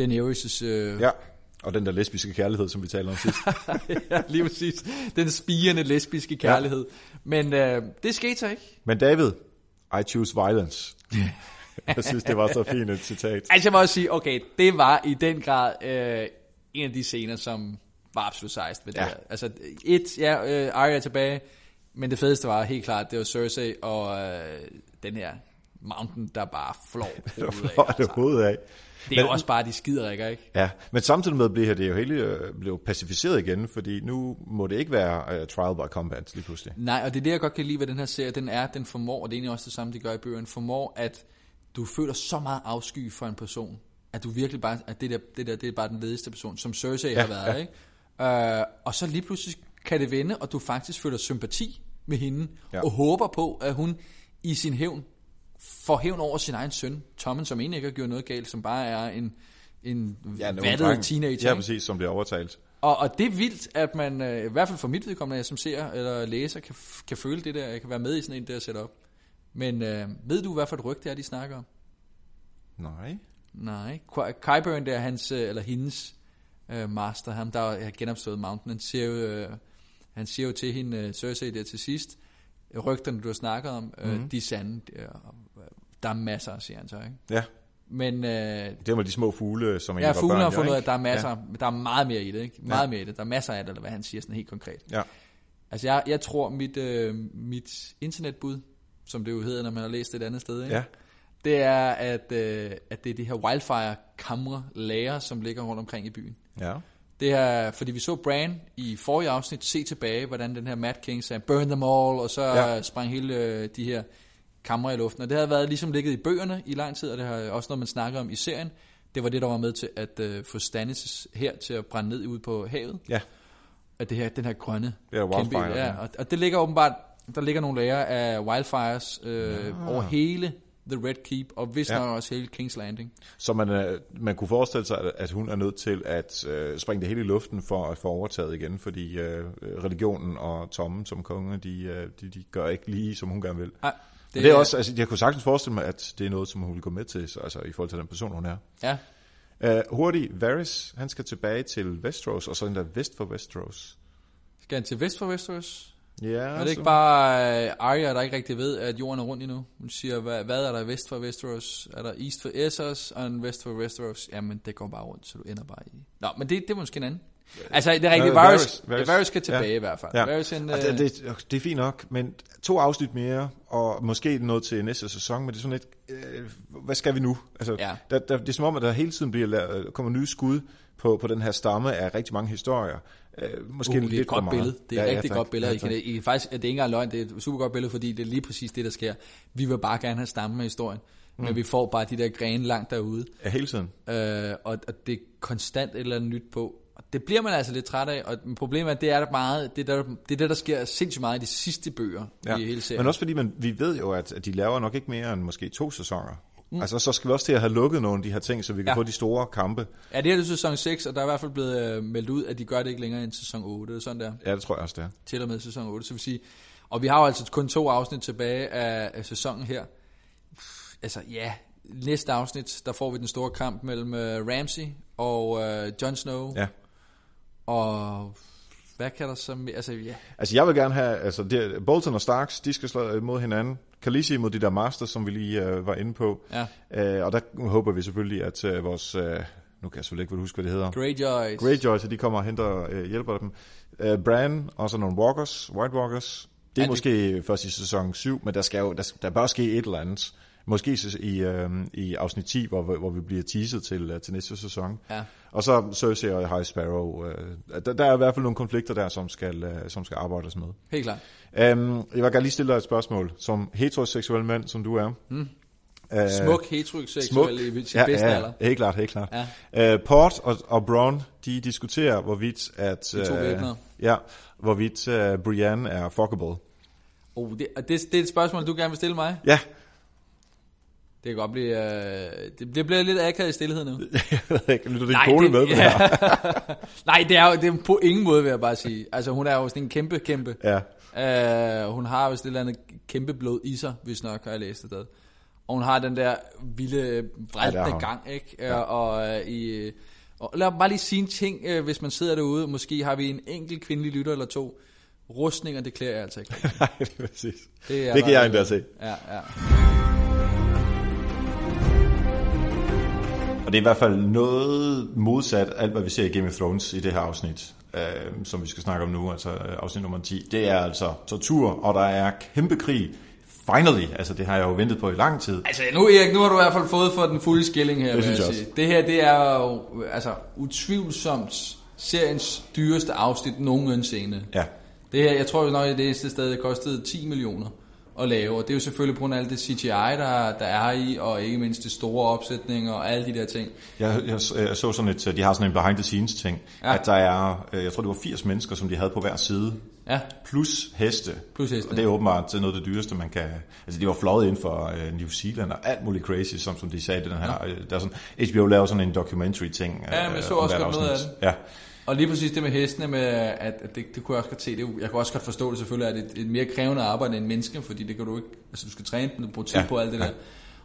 Daenerys' øh, Ja, og den der lesbiske kærlighed, som vi talte om sidst. ja, lige præcis. Den spirende lesbiske kærlighed. Ja. Men øh, det skete så ikke. Men David, I choose violence. jeg synes, det var så fint et citat. Altså jeg må også sige, okay, det var i den grad øh, en af de scener, som var absolut sejst ved det Ja. her. Altså et, ja, øh, Arya er tilbage, men det fedeste var helt klart, det var Cersei og øh, den her Mountain, der bare flår hovedet af. det Altså. hovedet af? Det er Men- også bare, de skider ikke, ikke? Ja, men samtidig med bliver det jo hele øh, blev pacificeret igen, fordi nu må det ikke være uh, trial by combat lige pludselig. Nej, og det er det, jeg godt kan lide ved den her serie, den er, den formår, og det er egentlig også det samme, de gør i bøgerne, formår, at du føler så meget afsky for en person, at du virkelig bare, at det der, det der, det er bare den ledigste person, som Cersei ja, har været, ja. ikke? Uh, og så lige pludselig kan det vende, og du faktisk føler sympati med hende, ja. og håber på, at hun i sin hævn får hævn over sin egen søn, Tommen, som egentlig ikke har gjort noget galt, som bare er en, en ja, vattet teenager. Ja, præcis, som bliver overtalt. Og, og det er vildt, at man, øh, i hvert fald for mit vedkommende, som ser eller læser, kan, kan føle det der, jeg kan være med i sådan en der setup. Men øh, ved du, hvad for et rygte er, de snakker om? Nej. Nej. Qyburn, der er hans, øh, eller hendes øh, master, ham der har genopstået Mountain, han siger jo, øh, han siger jo til hende, øh, Cersei der til sidst, rygterne, du har snakket om, øh, mm. de er sande. Øh, der er masser, siger han så, ikke? Ja, Men øh, det var de små fugle, som Ja, børn, har fundet ud af, at der er masser, ja. der er meget mere i det, ikke? Meget Ja. mere i det. Der er masser af det, eller hvad han siger sådan helt konkret. Ja. Altså, jeg, jeg tror, mit, øh, mit internetbud, som det jo hedder, når man har læst det et andet sted, ikke? Ja. det er, at, øh, at det er de her wildfire-kamre, lager, som ligger rundt omkring i byen. Ja. Det er, fordi vi så Bran i forrige afsnit se tilbage, hvordan den her Mad King sagde, burn them all, og så ja. sprang hele øh, de her kamre i luften. Og det havde været ligesom ligget i bøgerne i lang tid, og det har også noget, man snakker om i serien. Det var det, der var med til at øh, få Stannis her til at brænde ned ude på havet. Ja. At det her, den her grønne Ja, wildfire, ja. Og, og det ligger åbenbart, der ligger nogle lager af wildfires øh, ja. over hele The Red Keep, og vist Ja. nok også hele King's Landing. Så man, øh, man kunne forestille sig, at- at hun er nødt til at øh, springe det hele i luften for at få overtaget igen, fordi øh, religionen og Tommen som konge, de, øh, de, de gør ikke lige, som hun gerne vil. Ej, Det, det er også, altså, jeg kunne sagtens forestille mig, at det er noget, som hun vil gå med til, så, altså i forhold til den person, hun er. Ja, Uh, hurtigt, Varys, han skal tilbage til Westeros, og så endda vest for Westeros. skal han til vest for Westeros? Ja, Er det ikke bare uh, Arya, der ikke rigtig ved, at jorden er rundt endnu? Hun siger, hvad, hvad er der vest for Westeros? Er der east for Essos og en vest for Westeros? Jamen, det går bare rundt, så du ender bare i... Nå, men det, det er måske en anden. Altså, det er rigtigt. Øh, Varys, Varys- Varys, skal tilbage ja. i hvert fald. Ja. Varys, Og øh, det, det, det er fint nok, men to afsnit mere, og måske noget til næste sæson, men det er sådan lidt, øh, hvad skal vi nu? Altså, Ja. der, der, det er som om, at der hele tiden bliver lavet, kommer nye skud på, på den her stamme af rigtig mange historier. Øh, måske Uh, det er lidt et godt billede. Det er et rigtig tak. godt billede. Ja, Ja, tak. I kan, I, faktisk, det er ikke engang løgn, det er et super godt billede, fordi det er lige præcis det, der sker. Vi vil bare gerne have stammen med historien, mm. men vi får bare de der grene langt derude, Ja, hele tiden. øh, og, og det er konstant et eller andet nyt på. Det bliver man altså lidt træt af, og problemet er, at det er der meget, det er, der, det er det, der sker sindssygt meget i de sidste bøger Ja. i hele serien. Men også fordi man, vi ved jo, at, at de laver nok ikke mere end måske to sæsoner. Mm. Altså, så skal vi også til at have lukket nogle af de her ting, så vi kan ja. Få de store kampe. Ja, det her er sæson 6, og der er i hvert fald blevet øh, meldt ud, at de gør det ikke længere end sæson 8, og sådan der, Ja, det tror jeg også, det er. til og med sæson 8, så vil sige, og vi har jo altså kun to afsnit tilbage af, af sæsonen her. Pff, Altså, ja, næste afsnit, der får vi den store kamp mellem øh, Ramsey og øh, Jon Snow, Ja. Og hvad kan der så, altså ja, Altså, jeg vil gerne have, altså, det, Bolton og Starks, de skal slå mod hinanden. Khaleesi mod de der Masters, som vi lige øh, var inde på. ja, Øh, og der håber vi selvfølgelig, at øh, vores, øh, nu kan jeg selvfølgelig ikke huske, hvad det hedder. Greyjoys. Greyjoy, så de kommer og henter, øh, hjælper dem. Øh, Bran, og så nogle walkers, white walkers. Det er Ja, det- måske først i sæson 7, men der, skal jo, der, der bør ske et eller andet. Måske i, øh, i afsnit 10, hvor, hvor vi bliver teaset til, øh, til næste sæson. Ja. Og så Cersei og High Sparrow. Øh, der, der er i hvert fald nogle konflikter der, som skal, øh, som skal arbejdes med. Helt klart. Um, jeg vil gerne lige stille dig et spørgsmål. Som heteroseksuel mand, som du er. Mm. Uh, Smuk heteroseksuel i sin ja, bedste ja, alder. helt klart, helt klart. Ja. Uh, Port og, og Braun, de diskuterer, hvorvidt at... De to væbnere. Ja, hvorvidt uh, Brienne er fuckable. Oh, det, det, det er et spørgsmål, du gerne vil stille mig. Ja, Det kan godt blive, øh, det, det bliver lidt akavet i stillhed nu. jeg ved ikke, lytter din kone det- med på det ja. Nej, det er jo det er på ingen måde, vil jeg bare sige. Altså, hun er jo sådan en kæmpe, kæmpe. Ja, Uh, hun har jo et eller andet kæmpe blod i sig, hvis nok har jeg læst det. Og hun har den der vilde, Ja, har hun. gang, ikke? Ja. Og, uh, i, og lad mig bare lige sige en ting, uh, hvis man sidder derude. Måske har vi en enkelt kvindelig lytter eller to. Rustninger, det klæder jeg altså ikke. nej, det er præcis. Det, er Det kan jeg endda se. Ja, ja. Og det er i hvert fald noget modsat alt, hvad vi ser i Game of Thrones i det her afsnit, øh, som vi skal snakke om nu, altså øh, afsnit nummer 10. Det er altså tortur, og der er kæmpe krig finally, altså det har jeg jo ventet på i lang tid. Altså nu Erik, nu har du i hvert fald fået for den fulde skilling her, Det synes jeg sige. Det her, det er jo altså utvivlsomt seriens dyreste afsnit nogensinde. Ja. Det her, jeg tror jo nok, det eneste sted, det kostede 10 millioner at lave, og det er jo selvfølgelig på grund af alt det CGI, der, der er i, og ikke mindst det store opsætninger og alle de der ting. Jeg, jeg, jeg så sådan et, de har sådan en behind the scenes ting, Ja. at der er, øh, jeg tror det var 80 mennesker, som de havde på hver side, Ja, plus heste. Plus heste. Og det er åbenbart til noget af det dyreste, man kan... Altså, de var fløjet ind for øh, New Zealand og alt muligt crazy, som, som de sagde, det den her... Ja. Der er sådan, HBO laver sådan en documentary ting. Ja, men jeg så også godt noget af Ja, og lige præcis det med hestene, med, at, at det, det kunne jeg også godt se. Det, jeg kunne også godt forstå det selvfølgelig, at det er et mere krævende arbejde end menneske, fordi det kan du ikke, altså du skal træne den, du bruger tid ja, på alt det ja. der.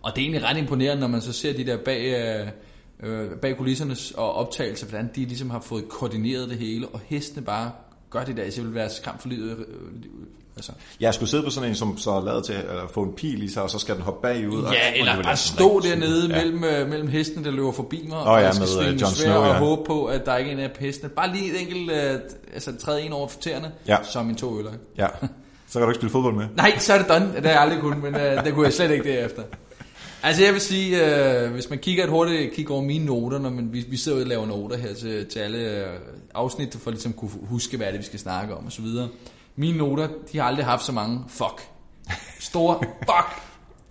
Og det er egentlig ret imponerende, når man så ser de der bag, øh, øh, bag kulissernes og optagelser, hvordan de ligesom har fået koordineret det hele, og hestene bare gør det der, så vil være skræmt for livet. Øh, altså. jeg skulle sidde på sådan en, som så er lavet til at få en pil i sig, og så skal den hoppe bagud. og Ja, muligt. eller bare stå dernede ja. mellem, øh, mellem hestene, der løber forbi mig, og ja, jeg skal med, øh, svinge Jon svær Snow, og ja. håbe på, at der er ikke er en af hestene. Bare lige et enkelt, øh, altså træde en over tæerne, Ja. som en to øller. Ja, så kan du ikke spille fodbold med. Nej, så er det done. Det har jeg aldrig kunnet, men øh, det kunne jeg slet ikke derefter. Altså jeg vil sige, øh, hvis man kigger et hurtigt kig over mine noter, når man, vi, vi sidder og laver noter her til, til alle øh, afsnit, for ligesom kunne huske, hvad er det, vi skal snakke om osv. Mine noter, de har aldrig haft så mange fuck. Store fuck.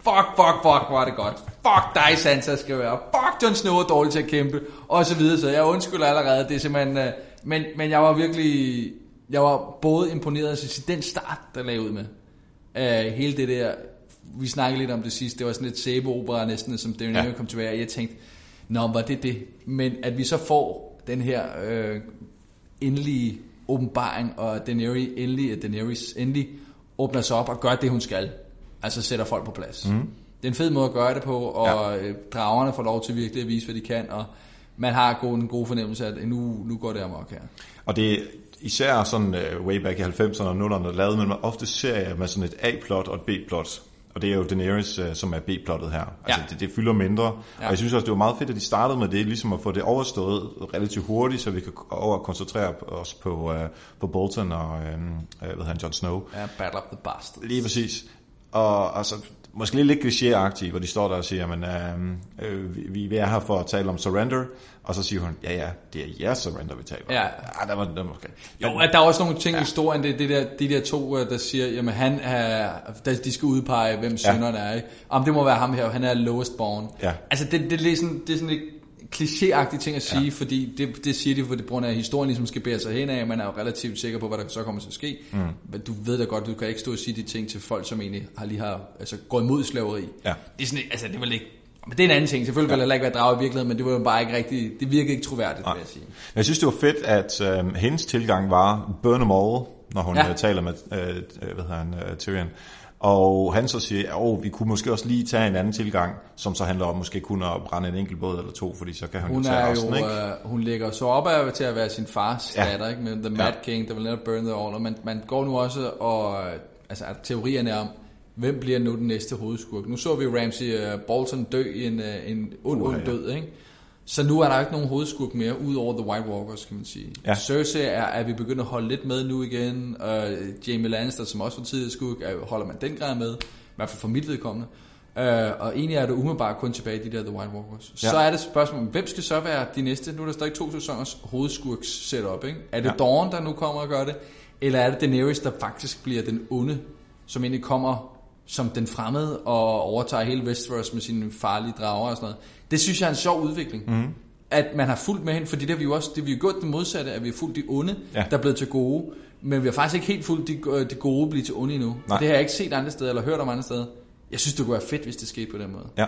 Fuck, fuck, fuck, er det godt. Fuck dig, Sansa skal være. Fuck, Jon Snow er dårlig til at kæmpe. Og så videre, så jeg undskylder allerede. Det er simpelthen... Øh, men, men jeg var virkelig... Jeg var både imponeret af altså, den start, der lagde ud med. Uh, hele det der... Vi snakkede lidt om det sidste. Det var sådan lidt sæbeopera næsten, som David Ja. ja. kom tilbage. Og jeg tænkte, nå, var det det? Men at vi så får den her øh, endelige åbenbaring, og Daenerys endelig, Daenerys endelig åbner sig op og gør det, hun skal. Altså sætter folk på plads. Mm. Det er en fed måde at gøre det på, og ja. Ja. dragerne får lov til virkelig at vise, hvad de kan, og man har god, en god fornemmelse af, at nu, nu går det amok her. Og det er især sådan uh, way back i 90'erne og 0'erne, lavede man ofte serier med sådan et A-plot og et B-plot. Og det er jo Daenerys, uh, som er B-plottet her. Altså, Ja. det, det fylder mindre. Ja. Og jeg synes også, det var meget fedt, at de startede med det, ligesom at få det overstået relativt hurtigt, så vi kan over koncentrere os på, uh, på Bolton og uh, hvad hedder han, Jon Snow. Ja, Battle of the Bastards. Lige præcis. Og altså, måske lidt, klichéagtigt, hvor de står der og siger, men øh, øh, vi, vi er her for at tale om surrender, og så siger hun, ja ja, det er jeres surrender, vi taler om. Ja. Ah, der var, der okay. Jo, at der er også nogle ting i historien, det er det der, de der to, øh, der siger, jamen han er, der, de skal udpege, hvem sønderne er, ikke? Om det må være ham her, han er lowest born. Ja. Altså det, det, er lidt sådan, det er sådan lidt klichéagtige ting at sige, ja. fordi det, det siger de, for det grund af, at historien ligesom skal bære sig hen af, man er jo relativt sikker på, hvad der så kommer til at ske. Mm. Men du ved da godt, du kan ikke stå og sige de ting til folk, som egentlig har lige har altså, gået imod slaveri. Ja. Det er sådan, altså det vil ikke, men det er en anden ting. Selvfølgelig ja. vil der heller ikke være drag i virkeligheden, men det var jo bare ikke rigtig, det virkede ikke troværdigt, vil jeg sige. Men jeg synes, det var fedt, at øh, hendes tilgang var burn them all, når hun Ja. ja. taler med øh, øh, hvad hedder han, øh, Tyrion. Og han så siger, at oh, vi kunne måske også lige tage en anden tilgang, som så handler om måske kun at brænde en enkelt båd eller to, fordi så kan hun, Hun jo tage er resten, jo, ikke? øh, hun ligger så op af til at være sin fars ja. Datter, ikke? med The Mad Ja. King, der vil netop burn the all, og man, man går nu også og, øh, altså teorierne om, hvem bliver nu den næste hovedskurk. Nu så vi Ramsey uh, Bolton dø i en, uh, en ond, ond ja. død, ikke? Så nu er der ikke nogen hovedskurk mere, ud over The White Walkers, kan man sige. Ja. Cersei er, er vi begyndt at holde lidt med nu igen. Uh, Jamie Lannister, som også var tidligere skurk, er, holder man den grad med. I hvert fald for mit vedkommende. Uh, og egentlig er det umiddelbart kun tilbage i de der The White Walkers. Ja. Så er det spørgsmålet, hvem skal så være de næste? Nu er der stadig to sæsoners hovedskurks setup, ikke? Er det. Ja. Dawn, der nu kommer og gør det? Eller er det Daenerys, der faktisk bliver den onde, som egentlig kommer som den fremmede og overtager hele Westeros med sine farlige drager og sådan noget? Det synes jeg er en sjov udvikling. Mm. At man har fulgt med hende, fordi det har vi jo også det, vi har gjort det modsatte, at vi har fulgt de onde, ja. Der er blevet til gode. Men vi har faktisk ikke helt fulgt de, de gode blive til onde endnu. Nej. Det har jeg ikke set andre steder, eller hørt om andre steder. Jeg synes, det kunne være fedt, hvis det skete på den måde. Ja.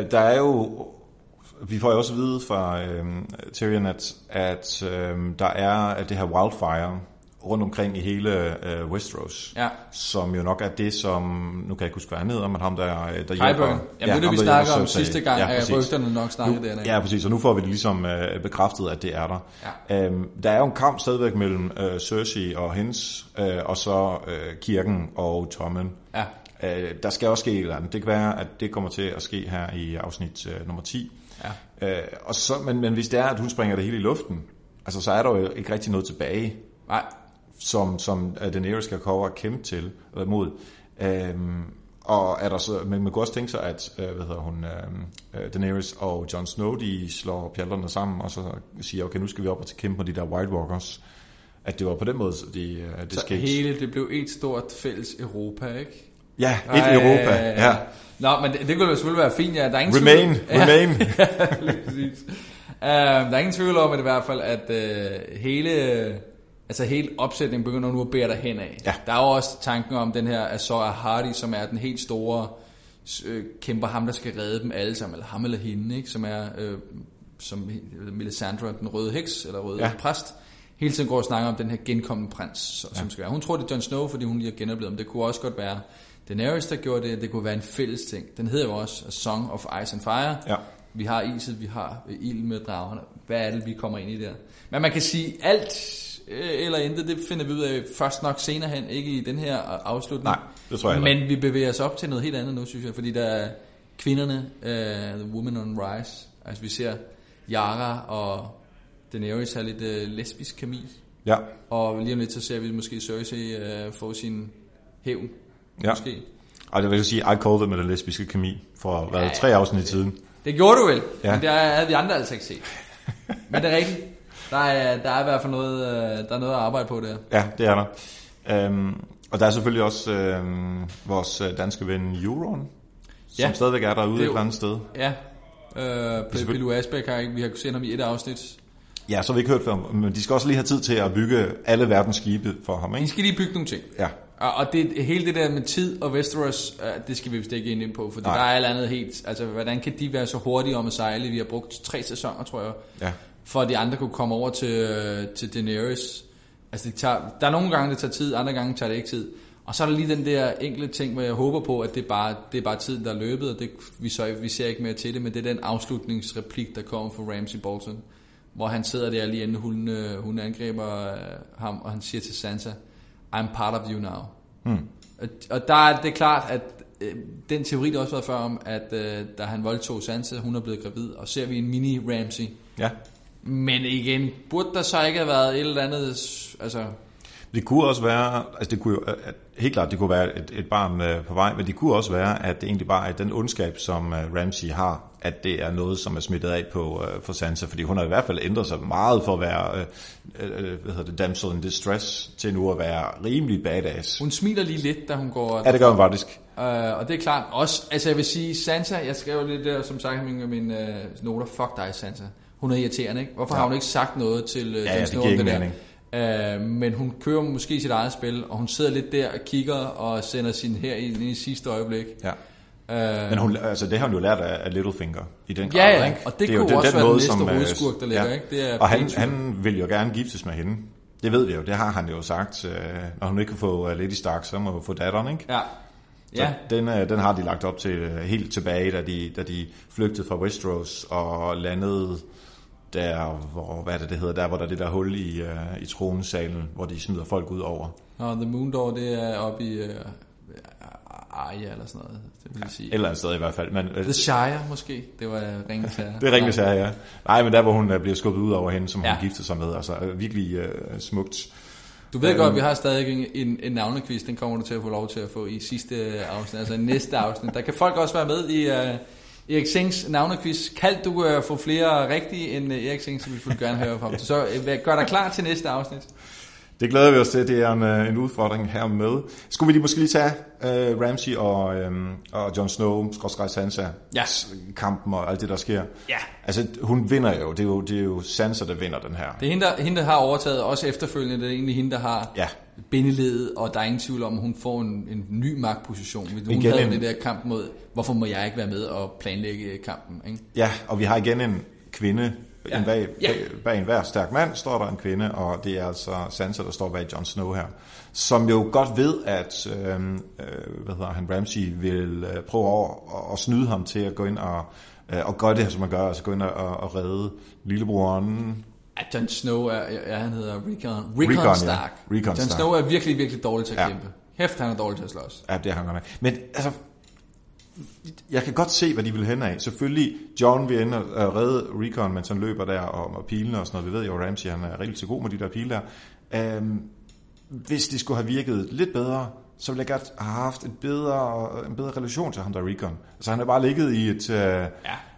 Øh, der er jo, vi får jo også at vide fra øh, Tyrion, at, at øh, der er det her wildfire rundt omkring i hele øh, Westeros, Ja. som jo nok er det, som, nu kan jeg ikke huske, hvad han hedder, men ham der, øh, der Qyburn. hjælper. Jamen, ja, det det, vi hjælper om sidste gang, Ja, ja, præcis. rygterne nok snakkede Nu- dernede. Ja, præcis, og nu får vi det ligesom øh, bekræftet, at det er der. Ja. Øhm, der er jo en kamp stadigvæk mellem øh, Cersei og hendes, øh, og så øh, kirken og Tommen. Ja. Øh, der skal også ske et eller andet. Det kan være, at det kommer til at ske her i afsnit øh, nummer 10. Ja. Øh, og så, men, men hvis det er, at hun springer det hele i luften, altså, så er der jo ikke rigtig noget tilbage, Nej, som, som øh, Daenerys skal komme og kæmpe til øh, mod. Øhm, og er der så, men man kunne også tænke sig, at øh, hvad hedder hun, øh, øh, Daenerys og Jon Snow, de slår pjalterne sammen, og så siger, okay, nu skal vi op og kæmpe med de der White Walkers. At det var på den måde, så de, øh, det skete. hele, det blev et stort fælles Europa, ikke? Ja, et i Europa, ja. Nå, men det, det kunne jo selvfølgelig være fint, ja. Der er ingen Remain, tvivl. remain. Ja, lige præcis. Uh, der er ingen tvivl om, at i hvert fald, at uh, hele, altså hele opsætningen begynder nu at bære dig hen af. Ja. Der er jo også tanken om den her Azor Hardy, som er den helt store øh, kæmper ham, der skal redde dem alle sammen, eller ham eller hende, ikke? som er øh, som Melisandre, den røde heks, eller røde Ja. præst, hele tiden går og snakker om den her genkommende prins, som ja. skal være. Hun tror, det er Jon Snow, fordi hun lige har genoplevet ham. Det kunne også godt være Daenerys, der gjorde det. Det kunne være en fælles ting. Den hedder jo også A Song of Ice and Fire. Ja. Vi har iset, vi har øh, ild med dragerne. Hvad er det, vi kommer ind i der? Men man kan sige, alt eller intet, det finder vi ud af først nok senere hen, ikke i den her afslutning. Nej, det tror jeg heller Men vi bevæger os op til noget helt andet nu, synes jeg, fordi der er kvinderne, uh, The Woman on Rise. Altså vi ser Yara og Daenerys have lidt uh, lesbisk kemi. Ja, Og lige om lidt, så ser vi måske Cersei uh, få sin hævn. ja. Måske. Og det vil jeg sige, I called it med den lesbiske kemi for hvad, Ja, tre afsnit i tiden. Det gjorde du vel, Ja. ja. men det havde vi andre altså ikke set. Men det er rigtigt. Der er, der er i hvert fald noget, øh, der er noget at arbejde på der. Ja, det er der. Øhm, og der er selvfølgelig også øhm, vores øh, danske ven Euron, som Ja. stadigvæk er derude et er jo- eller andet sted. Ja, øh, Billy Asbæk har ikke, vi har set ham i et afsnit. Ja, så har vi ikke hørt fra ham, men de skal også lige have tid til at bygge alle verdens skibe for ham, De ikke? skal lige bygge nogle ting. Ja, Og, og det, hele det der med tid og Westeros, øh, det skal vi vist ikke ind på, for der er alt andet helt, altså hvordan kan de være så hurtige om at sejle? Vi har brugt tre sæsoner, tror jeg, ja. For at de andre kunne komme over til, øh, til Daenerys. Altså, det tager, der er nogle gange, det tager tid, andre gange tager det ikke tid. Og så er der lige den der enkelte ting, hvor jeg håber på, at det er bare, det er bare tiden, der er løbet, og det, vi, så, vi ser ikke mere til det, men det er den afslutningsreplik, der kommer fra Ramsey Bolton, hvor han sidder der lige inden hun, øh, hun angriber øh, ham, og han siger til Sansa, I'm part of you now. Hmm. Og, og der er det klart, at øh, den teori, der også været før om, at øh, da han voldtog Sansa, hun er blevet gravid, og ser vi en mini-Ramsey, ja. Men igen, burde der så ikke have været et eller andet, altså, Det kunne også være, altså det kunne jo, at, helt klart, det kunne være et, et barn øh, på vej, men det kunne også være, at det egentlig bare er den ondskab, som øh, Ramsey har, at det er noget, som er smittet af på øh, for Sansa, fordi hun har i hvert fald ændret sig meget for at være, øh, øh, hvad hedder det, damsel in distress, til nu at være rimelig badass. hun smiler lige lidt, da hun går, Ja, det gør hun faktisk. øh, og det er klart også, altså jeg vil sige, Sansa, jeg skrev lidt der, som sagt i mine, mine øh, noter, fuck dig Sansa, hun er irriterende, ikke? Hvorfor ja. Ja. har hun ikke sagt noget til øh, Ja, Jon ja, det Snow om ingen der? Øh, men hun kører måske sit eget spil, og hun sidder lidt der og kigger og sender sin her ind i sidste øjeblik. Ja. Øh, Men hun, altså, det har hun jo lært af, af Littlefinger i den grad, Ja, ja, ikke? og det jo kunne også være den næste øh, hovedskurk, der ligger, ikke? Det er og han, han vil jo gerne giftes med hende. Det ved vi jo, det har han jo sagt. Øh, når hun ikke kan få Lady Stark, så må hun få datteren, ikke? ja. Så Ja, den, den har de lagt op til helt tilbage, da de, da de flygtede fra Westeros og landede der, hvor, hvad er det, det hedder, der hvor der er det der hul i, uh, i tronesalen, hvor de smider folk ud over. og The Moondor, det er oppe i uh, Arya eller sådan noget, det vil jeg sige. Et eller andet sted i hvert fald. Men, øh, The Shire måske, det var Ringens Herre. det er ringes her, ja. Nej, men der hvor hun øh, bliver skubbet ud over hende, som ja. Hun gifter sig med. Altså øh, virkelig øh, smukt. Du ved Øhm. godt, vi har stadig en, en, navnequiz, den kommer du til at få lov til at få i sidste afsnit, altså i næste afsnit. Der kan folk også være med i uh, Erik Sings navnequiz. Kan du øh, få flere rigtige end uh, Erik Sings, så vil vi gerne høre fra ham. Så øh, gør dig klar til næste afsnit. Det glæder vi os til. Det er en, øh, en udfordring her med. Skulle vi lige måske lige tage øh, Ramsey og, øh, og Jon Snow, skrådstræk Sansa, Ja. kampen og alt det, der sker. Ja. Altså, hun vinder jo. Det er jo, det er jo Sansa, der vinder den her. Det er hende der, hende, der har overtaget, også efterfølgende, det er egentlig hende, der har Ja. bindeledet, og der er ingen tvivl om, at hun får en, en ny magtposition. Hun Igen havde en- det der kamp mod, hvorfor må jeg ikke være med og planlægge kampen, ikke? Ja, og vi har igen en kvinde. Ja. Bag, Ja. bag, bag en hver stærk mand står der en kvinde, og det er altså Sansa, der står bag Jon Snow her. Som jo godt ved, at øh, øh, hvad hedder han, Ramsey vil øh, prøve over at, at snyde ham til at gå ind og, øh, og gøre det her, som man gør, altså gå ind og, og redde lillebroren. At Jon Snow er, ja, han hedder Rickon, Rickon, Rickon, ja. Stark. Rickon Jon Stark. Snow er virkelig, virkelig dårlig til at Ja. kæmpe. Hæft, han er dårlig til at slås. Ja, det har han godt. Men altså, jeg kan godt se, hvad de vil hen af. Selvfølgelig, John vil ende og redde Recon, mens han løber der og, og pilene og sådan noget. Vi ved jo, at Ramsey han er rigtig så god med de der pile der. Øhm, hvis de skulle have virket lidt bedre, så ville jeg godt have haft et bedre, en bedre relation til ham, der Recon. Altså han er bare ligget i et, øh, ja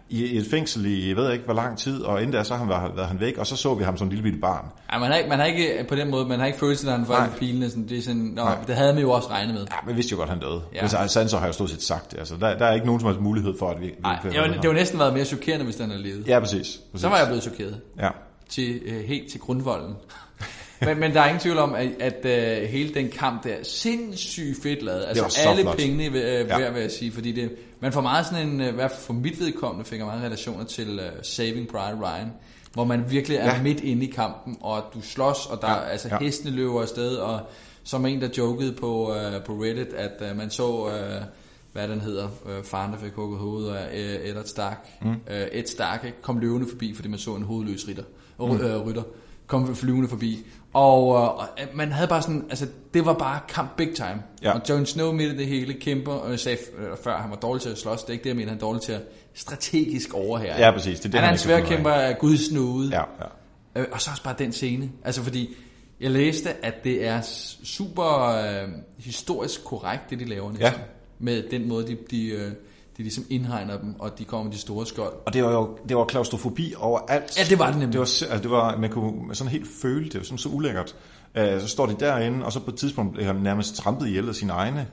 i, et fængsel i, jeg ved ikke hvor lang tid, og inden da, så har han været, været han væk, og så så vi ham som en lille bitte barn. Ja, man har, ikke, man har ikke på den måde, man har ikke følelsen, at han Nej. alle pilene. Sådan, det, er sådan, nå, det havde man jo også regnet med. Ja, vi vidste jo godt, han døde. Ja. Hvis Sansa har jo stort set sagt det. Altså, der, der er ikke nogen som helst mulighed for, at vi... Nej, det, var, det var næsten været mere chokerende, hvis den havde levet. Ja, præcis. præcis. Så var jeg blevet chokeret. Ja. til, øh, helt til grundvolden. men, men der er ingen tvivl om, at, at øh, hele den kamp der er sindssygt fedt lavet. Altså var så alle flot. pengene øh, Ja. vil jeg sige, fordi det, man får meget sådan en, øh, i hvert fald for mit vedkommende, fik jeg meget relationer til uh, Saving Private Ryan, hvor man virkelig er ja. Midt inde i kampen, og du slås, og der ja. Altså ja. hestene løber afsted, og som en, der jokede på, uh, på Reddit, at uh, man så... Uh, hvad den hedder, øh, faren, der fik hugget hovedet af øh, Eddard Stark. Mm. Øh, Ed Stark ikke? kom løvende forbi, fordi man så en hovedløs ritter. Mm. øh, rytter kom flyvende forbi. Og, øh, og øh, man havde bare sådan, altså det var bare kamp big time. Ja. Og Jon Snow midt i det hele kæmper, og jeg sagde øh, før, han var dårlig til at slås, det er ikke det, jeg mener, han er dårlig til at strategisk overhære. Ja, præcis. Det er det, han er han en ikke svær kæmper af Guds snude. Ja, ja. Øh, og så også bare den scene. Altså fordi, jeg læste, at det er super øh, historisk korrekt, det de laver næsten. Ja. Med den måde, de, de, øh, de ligesom indhegner dem, og de kommer med de store skjold. Og det var jo det var klaustrofobi overalt. Ja, det var det nemlig. Det var, altså, det var, man kunne sådan helt føle det, det var sådan så ulækkert. Uh, så står de derinde, og så på et tidspunkt bliver han nærmest trampet ihjel af sine egne.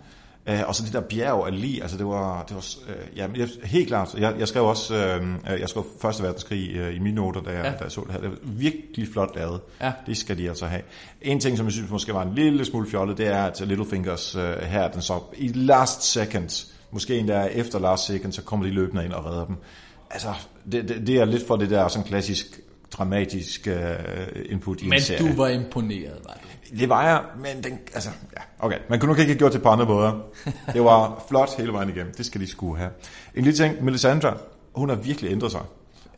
Uh, og så det der bjerg af lige, altså det var, det var uh, ja, helt klart. Jeg, jeg skrev også, uh, jeg skrev Første Verdenskrig uh, i mine noter, da jeg, Ja. da jeg så det her. Det var virkelig flot lavet. Ja. Det skal de altså have. En ting, som jeg synes måske var en lille smule fjollet, det er, at Littlefingers uh, her, den så i last second, måske endda efter last second, så kommer de løbende ind og redder dem. Altså, det, det, det er lidt for det der sådan klassisk dramatisk uh, input i en Men serie. du var imponeret, var du? Det var jeg, men den, altså, ja, okay. Man kunne nok ikke have gjort det på andre måder. Det var flot hele vejen igennem. Det skal de skulle have. En lille ting, Melisandre, hun har virkelig ændret sig.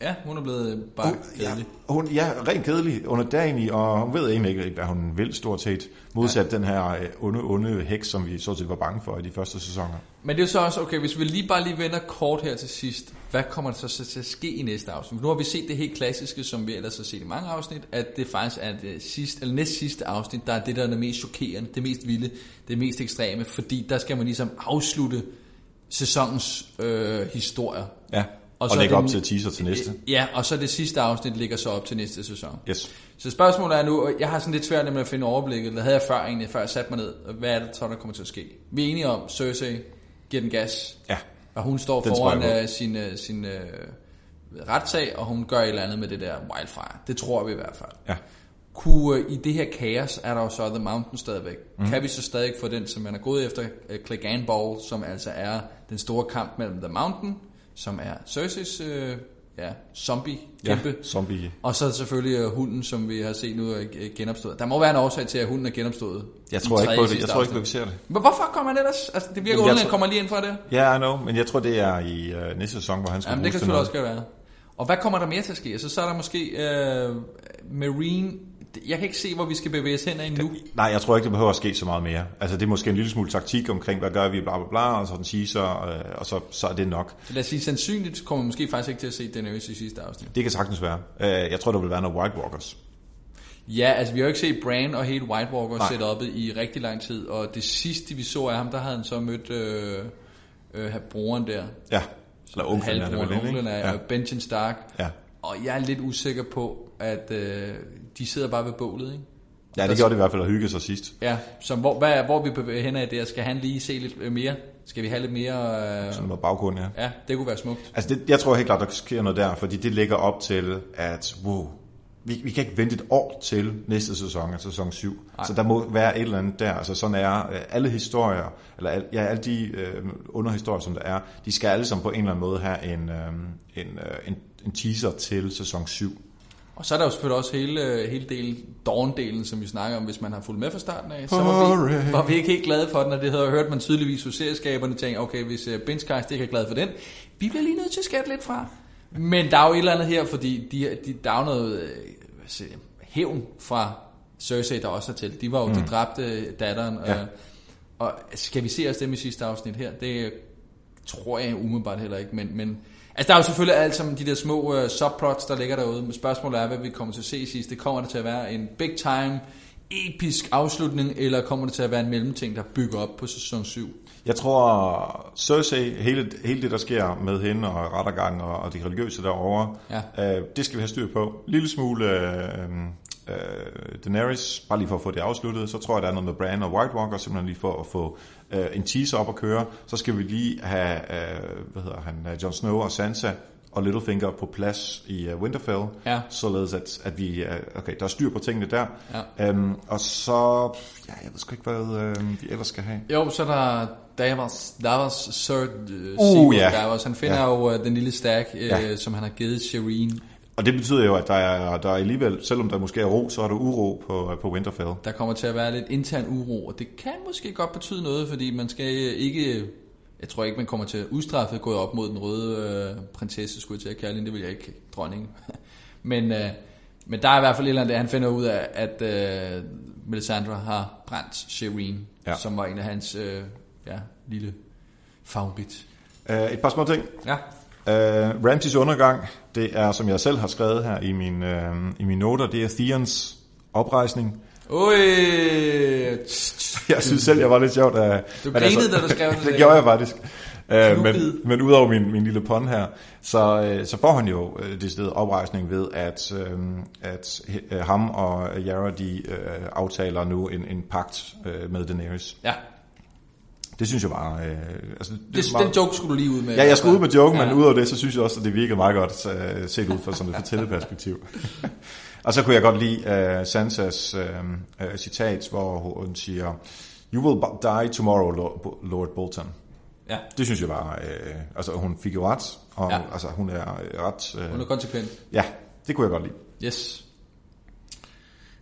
Ja, hun er blevet bare ja, kedelig. hun, ja, rent kedelig under dagen og hun ved egentlig ikke, hvad hun vil stort set. Modsat ja. den her øh, onde, onde heks, som vi så set var bange for i de første sæsoner. Men det er så også, okay, hvis vi lige bare lige vender kort her til sidst, hvad kommer der så til at ske i næste afsnit? Nu har vi set det helt klassiske, som vi ellers har set i mange afsnit, at det faktisk er det sidste, eller næst sidste afsnit, der er det, der er det mest chokerende, det mest vilde, det mest ekstreme, fordi der skal man ligesom afslutte sæsonens øh, historier. Ja, og, og så lægge er op det- til teaser til næste. Ja, og så det sidste afsnit ligger så op til næste sæson. Yes. Så spørgsmålet er nu, og jeg har sådan lidt svært med at finde overblikket, det havde jeg før egentlig, før jeg satte mig ned, hvad er det så, der kommer til at ske? Vi er enige om, Cersei giver den gas, Ja, og hun står Den foran uh, sin, uh, sin uh, retssag, og hun gør et eller andet med det der wildfire. Det tror vi i hvert fald. ja. Kunne, uh, I det her kaos er der jo så The Mountain stadigvæk. Mm. Kan vi så stadig få den, som man er gået efter, uh, Clegane Ball, som altså er den store kamp mellem The Mountain, som er Cerseis uh, ja, zombie kæmpe, Ja, zombie. og så selvfølgelig uh, hunden, som vi har set nu er genopstået. Der må være en årsag til, at hunden er genopstået. Jeg tror ikke på det. Jeg tror ikke, vi ser det. Men hvorfor kommer han ellers? Altså, det virker underligt, at tror- kommer lige ind fra det. Ja, I know, men jeg tror, det er i uh, næste sæson, hvor han skal Jamen, det kan selvfølgelig også være. Og hvad kommer der mere til at ske? Altså, så er der måske øh, Marine... Jeg kan ikke se, hvor vi skal bevæge os hen endnu. Nej, jeg tror ikke, det behøver at ske så meget mere. Altså, det er måske en lille smule taktik omkring, hvad gør vi, bla bla bla, og så den teaser, øh, og så, så er det nok. Så lad os sige, sandsynligt kommer vi måske faktisk ikke til at se Daenerys i sidste afsnit. Det kan sagtens være. Øh, jeg tror, der vil være noget White Walkers. Ja, altså vi har jo ikke set Bran og hele White Walker Nej. setupet i rigtig lang tid, og det sidste vi så af ham, der havde han så mødt øh, øh, broren der. Ja, eller onklen er det vel, ikke? ja. Benjen Stark. Ja. Og jeg er lidt usikker på, at øh, de sidder bare ved bålet, ikke? ja, det gjorde det i hvert fald at hygge sig sidst. Ja, så hvor, hvad, hvor vi bevæger hen af der? Skal han lige se lidt mere? Skal vi have lidt mere... Øh, Sådan noget baggrund, ja. ja, det kunne være smukt. Altså, det, jeg tror helt klart, der sker noget der, fordi det lægger op til, at wow, vi, vi kan ikke vente et år til næste sæson, altså sæson 7. Nej. Så der må være et eller andet der. Altså sådan er øh, alle historier, eller al, ja, alle de øh, underhistorier, som der er, de skal alle sammen på en eller anden måde have en, øh, en, øh, en, en teaser til sæson 7. Og så er der jo selvfølgelig også hele, øh, hele delen, Dawn-delen, som vi snakker om, hvis man har fulgt med fra starten af. Så var vi, var vi ikke helt glade for den, og det havde hørt man tydeligvis hos serieskaberne tænke, okay, hvis Bench Cast ikke er glad for den, vi bliver lige nødt til at skatte lidt fra. Men der er jo et eller andet her, fordi de, de, der er jo noget øh, hvad siger hævn fra Cersei, der også er til. De var jo, mm. de dræbte datteren. Ja. Øh, og skal vi se os dem i sidste afsnit her? Det tror jeg umiddelbart heller ikke, men, men altså der er jo selvfølgelig alt sammen de der små uh, subplots, der ligger derude, men spørgsmålet er, hvad vi kommer til at se i sidste. Kommer det til at være en big time episk afslutning, eller kommer det til at være en mellemting, der bygger op på sæson 7? Jeg tror, Cersei, hele, hele det, der sker med hende og rettergang og, og de religiøse derovre, Ja. øh, det skal vi have styr på. Lille smule øh, øh, Daenerys, bare lige for at få det afsluttet. Så tror jeg, der er noget med Bran og White Walker, simpelthen lige for at få øh, en teaser op at køre. Så skal vi lige have, øh, hvad hedder han, øh, Jon Snow og Sansa og Littlefinger på plads i uh, Winterfell, Ja. således at, at vi, uh, okay, der er styr på tingene der. Ja. Um, og så, ja, jeg ved sgu ikke, hvad uh, vi ellers skal have. Jo, så er der Davos, Davos Sir uh, Uh, ja. Davos. Han finder Ja. jo uh, den lille stak, uh, Ja. som han har givet Shireen. Og det betyder jo, at der er, der er alligevel, selvom der måske er ro, så er der uro på, på Winterfell. Der kommer til at være lidt intern uro, og det kan måske godt betyde noget, fordi man skal ikke... Jeg tror ikke, man kommer til at udstraffe gået op mod den røde øh, prinsesse, skulle jeg til at kalde hende. Det vil jeg ikke, dronning. men, øh, men der er i hvert fald et eller andet, han finder ud af, at øh, Melisandre har brændt Shireen, ja. Ja. som var en af hans øh, ja, lille favorit. Uh, et par små ting. Ja. Uh, Ramses undergang, det er, som jeg selv har skrevet her i, min, uh, i mine noter, det er Theons oprejsning. Oj! Jeg synes selv, jeg var lidt sjovt. Uh, Du grinede, da du skrev det det. gjorde jeg faktisk. Uh, men, men udover min, min lille pond her, så, uh, så får han jo uh, det sted oprejsning ved, at, uh, at uh, ham og Yara, de uh, aftaler nu en, en pagt uh, med Daenerys. Ja, Det synes jeg bare... Uh, altså, det, det, meget- den joke skulle du lige ud med. Ja, jeg skulle ud med joken, Ja. men udover det, så synes jeg også, at det virkede meget godt uh, set ud fra sådan et fortælleperspektiv. og så kunne jeg godt lide uh, Sansas uh, uh, citat, hvor hun siger, You will die tomorrow, Lord, Bolton. Ja, Det synes jeg bare, uh, altså hun fik jo ret, og Ja. altså, hun er øh, ret... Uh, hun er konsekvent. ja, det kunne jeg godt lide. Yes.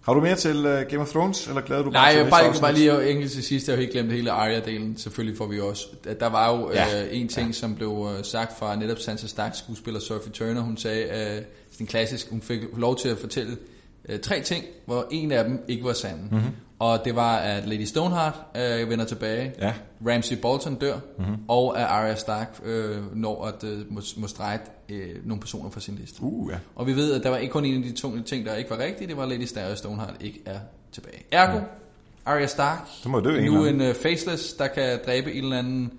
Har du mere til uh, Game of Thrones, eller glæder du bare Nej, til jeg bare, afsnit? bare lige enkelt til sidst, jeg har jo helt glemt hele Arya-delen. Selvfølgelig får vi også. Der var jo ja. Ja. øh, en ting, som blev øh, sagt fra netop Sansa Stark skuespiller Sophie Turner. Hun sagde, øh, den klassisk, hun fik lov til at fortælle øh, tre ting, hvor en af dem ikke var sand. Mhm. Mm-hmm. Og det var, at Lady Stoneheart øh, vender tilbage, Ja. Ramsay Bolton dør, Mhm. mm-hmm. og at Arya Stark øh, når at øh, må, må strege øh, nogle personer fra sin liste. Uh, ja. Og vi ved, at der var ikke kun en af de to ting, der ikke var rigtige. Det var Lady Stark Stoneheart ikke er tilbage. Ergo, Arya Stark, Så må dø nu en uh, faceless, der kan dræbe en eller anden...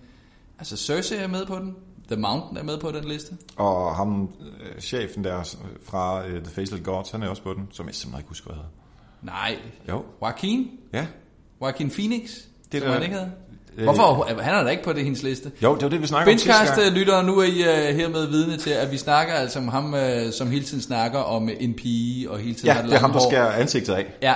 Altså Cersei er med på den. The Mountain er med på den liste. Og ham, øh, chefen der fra uh, The Faceless Gods, han er også på den, som jeg simpelthen ikke husker, hvad hedder. Nej. Jo. Joaquin? Ja. Joaquin Phoenix? Det er som da- han ikke havde? Øh, Hvorfor? Han er da ikke på det hendes liste. Jo, det var det, vi snakkede om sidste gang. lytter, nu er I uh, hermed vidne til, at vi snakker altså om ham, uh, som hele tiden snakker om en pige, og hele tiden Ja, har det er ham, der hår. skærer ansigtet af. Ja,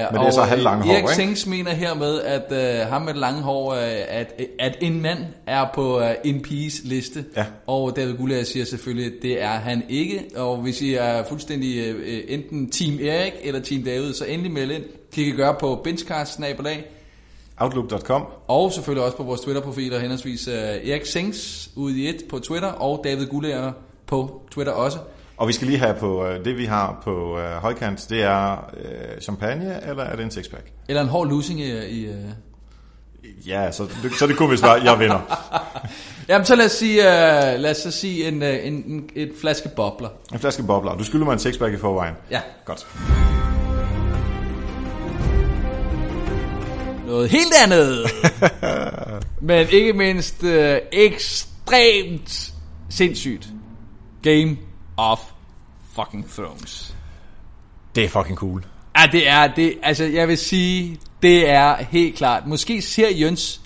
øh, Men det er så halvlange hår, Erik? Sings mener hermed, at øh, ham med det lange hår, øh, at, at en mand er på øh, en piges liste. Ja. Og David Gullier siger selvfølgelig, at det er han ikke. Og hvis I er fuldstændig øh, enten Team Erik eller Team David, så endelig meld ind. Det kan I gøre på benchcast Outlook.com. og selvfølgelig også på vores Twitter-profiler, henholdsvis øh, Erik Sings ude i et på Twitter, og David Gullier på Twitter også. Og vi skal lige have på, øh, det vi har på øh, højkant, det er øh, champagne, eller er det en sixpack? Eller en hård losing i... i øh, Ja, så, det, så det kunne vi svare, jeg vinder. Jamen så lad os sige, uh, lad os så sige en, uh, en, en, et flaske bobler. En flaske bobler. Du skylder mig en sixpack i forvejen. Ja. Godt. Noget helt andet. Men ikke mindst uh, ekstremt sindssygt. Game of fucking Thrones. Det er fucking cool. Ja, det er, det, altså jeg vil sige, det er helt klart. Måske ser Jøns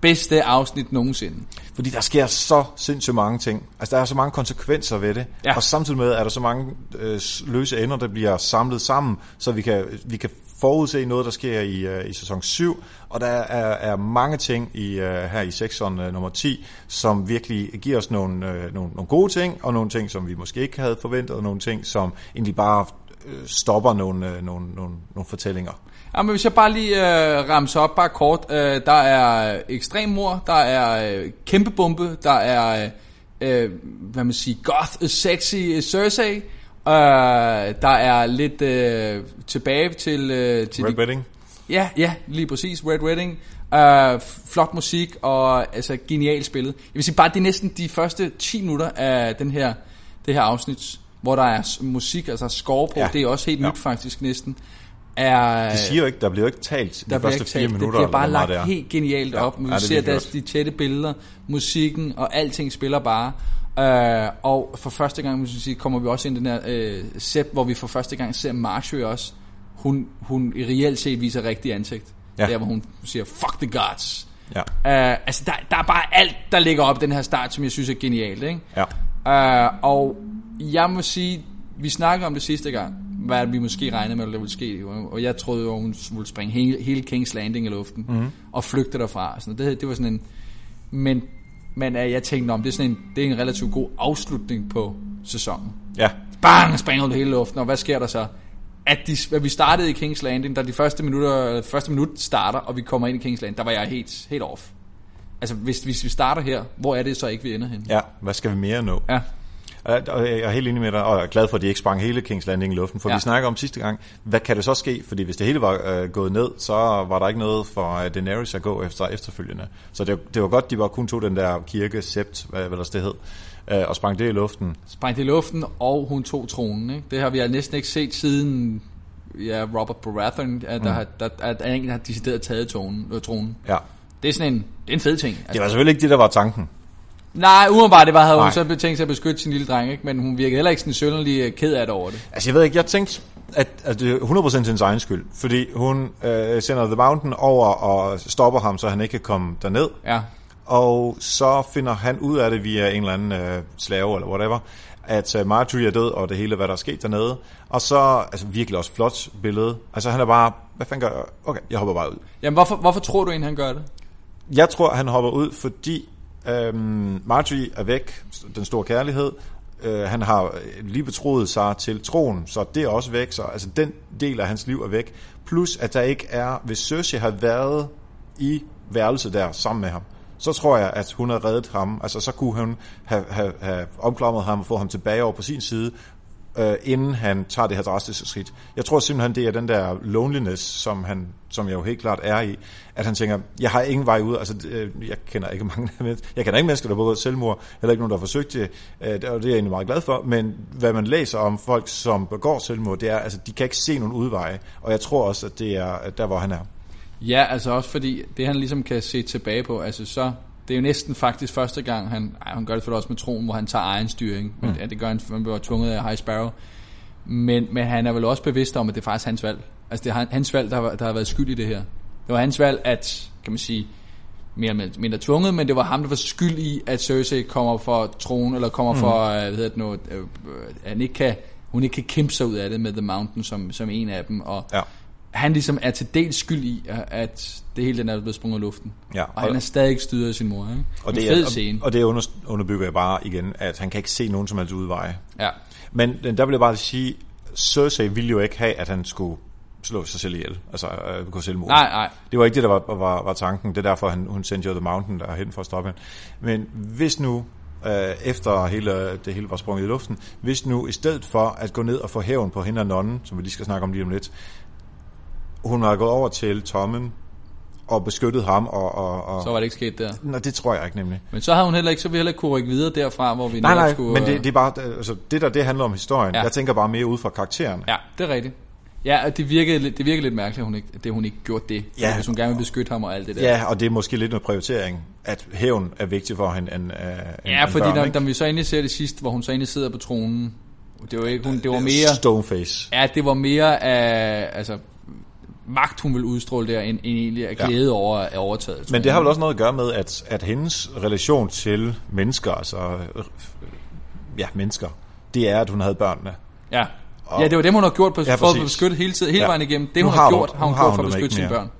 bedste afsnit nogensinde. Fordi der sker så sindssygt mange ting. Altså, der er så mange konsekvenser ved det. Ja. Og samtidig med, er der så mange øh, løse ender, der bliver samlet sammen, så vi kan, vi kan forudse noget, der sker i, øh, i sæson 7. Og der er, er mange ting i, øh, her i sektion øh, nummer 10, som virkelig giver os nogle, øh, nogle, nogle gode ting, og nogle ting, som vi måske ikke havde forventet, og nogle ting, som egentlig bare øh, stopper nogle, øh, nogle, nogle, nogle fortællinger. Ja, men hvis jeg bare lige øh, ramser op bare kort. Øh, der er ekstremmor, der er øh, kæmpebombe, der er, øh, øh, hvad man siger, goth, sexy øh, Cersei. Øh, der er lidt øh, tilbage til... Øh, til Red de, Wedding? Ja, ja, lige præcis. Red Wedding. Øh, flot musik og altså genialt spillet. Jeg vil sige bare, det er næsten de første 10 minutter af den her, det her afsnit, hvor der er musik, altså score på. Ja. Det er også helt Ja. nyt faktisk næsten. er... De siger jo ikke, der bliver jo ikke talt der de første fire minutter. Det bliver bare lagt er. helt genialt Ja, op. Man ja, det er ser deres, de tætte billeder, musikken og alting spiller bare. Uh, og for første gang hvis vi sige, kommer vi også ind i den her uh, set, hvor vi for første gang ser Marjorie også. Hun, hun i reelt set viser rigtig ansigt. Ja. Der hvor hun siger, fuck the gods. Ja, Uh, altså der, der er bare alt, der ligger op den her start, som jeg synes er genialt. Ikke? ja. Uh, og jeg må sige, vi snakkede om det sidste gang, hvad vi måske regnede med, at der ville ske. Og jeg troede jo, hun ville springe hele, hele Kings Landing i luften mm. og flygte derfra. Så det, det var sådan en... Men, men uh, jeg tænkte, om det er, sådan en, det er en relativt god afslutning på sæsonen. ja. Bang, springer hun hele luften, og hvad sker der så? At, de, at vi startede i Kings Landing, da de første, minutter, første minut starter, og vi kommer ind i Kings Landing, der var jeg helt, helt off. Altså, hvis, hvis vi starter her, hvor er det så ikke, vi ender hen? Ja, hvad skal vi mere nå? Ja. Jeg er helt enig med dig, og jeg er glad for, at de ikke sprang hele Kings Landing i luften, for Ja. vi snakker om sidste gang, hvad kan det så ske? Fordi hvis det hele var øh, gået ned, så var der ikke noget for øh, Daenerys at gå efter efterfølgende. Så det, det var godt, de bare kun tog den der kirke, sept, hvad, hvad der det hed, øh, og sprang det i luften. sprang det i luften, og hun tog tronen. Ikke? Det har vi næsten ikke set siden ja, Robert Baratheon, at, der, Mm. har, der, at der en har decideret taget tronen, øh, tronen. Ja. Det er sådan en, det er en fed ting. Det Altså, var selvfølgelig ikke det, der var tanken. Nej, umiddelbart det var, havde hun Nej. så betænkt sig at beskytte sin lille dreng, ikke? men hun virkede heller ikke sådan sønderlig øh, ked af det over det. Altså jeg ved ikke, jeg tænkte, at, at det er 100% til hendes egen skyld, fordi hun øh, sender The Mountain over og stopper ham, så han ikke kan komme derned. Ja, Og så finder han ud af det via en eller anden øh, slave eller whatever, at øh, Marjorie er død, og det hele, hvad der er sket dernede. Og så, altså virkelig også flot billede. Altså han er bare, hvad fanden gør jeg? Okay, jeg hopper bare ud. Jamen, hvorfor, hvorfor tror du egentlig, han gør det? Jeg tror, han hopper ud, fordi øhm, Marjorie er væk, den store kærlighed. Øh, han har lige betroet sig til troen, så det er også væk. Så altså, den del af hans liv er væk. Plus, at der ikke er, hvis Cersei har været i værelset der sammen med ham, så tror jeg, at hun har reddet ham. Altså, så kunne hun have, have, have omklamret ham og få ham tilbage over på sin side, øh, inden han tager det her drastiske skridt. Jeg tror simpelthen, det er den der loneliness, som, han, som jeg jo helt klart er i, at han tænker, jeg har ingen vej ud, altså øh, jeg kender ikke mange mennesker, jeg kender ikke mennesker, der har begået selvmord, heller ikke nogen, der har forsøgt det, øh, og det er jeg egentlig meget glad for, men hvad man læser om folk, som begår selvmord, det er, altså de kan ikke se nogen udveje, og jeg tror også, at det er der, hvor han er. Ja, altså også fordi det han ligesom kan se tilbage på, altså så, det er jo næsten faktisk første gang, han, ej, han gør det for også med troen, hvor han tager egen styring, men ja, det gør han, han bliver tvunget af High Sparrow, men, men han er vel også bevidst om, at det er faktisk hans valg. Altså det er han- hans valg, der har, der har været skyld i det her. Det var hans valg, at, kan man sige, mere eller mindre tvunget, men det var ham, der var skyld i, at Cersei kommer for tronen, eller kommer mm. for, øh, hvad hedder det nu, øh, at han ikke kan, hun ikke kan kæmpe sig ud af det med The Mountain som, som en af dem, og Ja. Han ligesom er til dels skyld i, at- det hele den er blevet sprunget i luften. Ja, Og han er stadig ikke styret af sin mor. Ikke? og en det, fed er, scene. og, og det under, underbygger jeg bare igen, at han kan ikke se nogen som helst udveje. ja. Men der vil jeg bare sige, Cersei ville jo ikke have, at han skulle slå sig selv ihjel, altså øh, gå selvmord. Nej, nej. Det var ikke det, der var, var, var tanken. Det er derfor, han, hun sendte jo The Mountain derhen for at stoppe hende. Men hvis nu, øh, efter hele, det hele var sprunget i luften, hvis nu i stedet for at gå ned og få hævn på hende og nonnen, som vi lige skal snakke om lige om lidt, hun var gået over til Tommen og beskyttet ham, og, og, og Så var det ikke sket der. Nå, det tror jeg ikke nemlig. Men så havde hun heller ikke, så vi heller ikke kunne rykke videre derfra, hvor vi Nej, nej, skulle... men øh, det, det er bare, altså, det der, det handler om historien. Ja. Jeg tænker bare mere ud fra karakteren. Ja, det er rigtigt. Ja, det virkede, det virkede lidt mærkeligt, at hun ikke, det hun ikke gjorde det. Ja. Hvis hun gerne vil beskytte ham og alt det der. Ja, og det er måske lidt noget prioritering, at hævn er vigtig for hende end, uh, Ja, fordi børn, da, da vi så endelig ser det sidst, hvor hun så endelig sidder på tronen, det var ikke hun, det var mere, Stoneface. ja, det var mere af, altså, magt hun ville udstråle der, end, end egentlig Ja. glæde over at overtaget. Men det har vel også noget at gøre med, at, at hendes relation til mennesker, altså øh, ja, mennesker, det er, at hun havde børnene. Ja. ja, det var dem, hun har gjort på, Ja, ja, for at beskytte hele, tiden, hele Ja. vejen igennem. Det, Nu hun har har hun- gjort, har nu hun har gjort hun for at beskytte sine børn.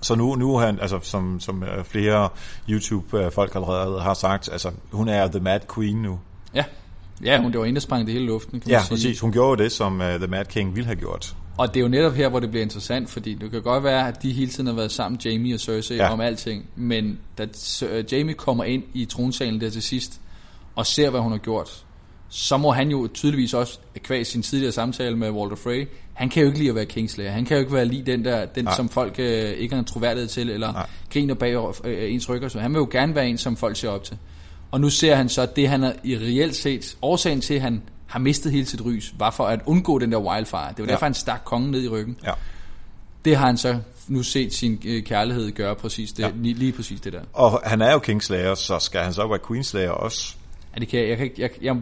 Så nu, nu er han, altså som, som øh, flere YouTube-folk allerede har sagt, altså hun er The Mad Queen nu. Ja. Ja, hun, det var en, der sprang det hele luften, kan Ja, man sige. præcis. Hun gjorde jo det, som uh, The Mad King ville have gjort. Og det er jo netop her, hvor det bliver interessant, fordi det kan godt være, at de hele tiden har været sammen, Jamie og Cersei, Ja. om alting. Men da uh, Jamie kommer ind i tronsalen der til sidst, og ser, hvad hun har gjort, så må han jo tydeligvis også, kvæg sin tidligere samtale med Walter Frey, han kan jo ikke lide at være Kingslayer. Han kan jo ikke være lige den der, den Nej. som folk øh, ikke har en troværdighed til, eller Nej. Griner bag øh, ens rykker. Så han vil jo gerne være en, som folk ser op til. Og nu ser han så, det han er i reelt set, årsagen til, at han har mistet hele sit rys, var for at undgå den der wildfire. Det var Ja. derfor, han stak kongen ned i ryggen. Ja. Det har han så nu set sin øh, kærlighed gøre præcis det, ja. lige, lige præcis det der. Og han er jo Kingslayer, så skal han så være Queenslayer også. Ja, det kan, jeg, jeg, kan, jeg, jeg,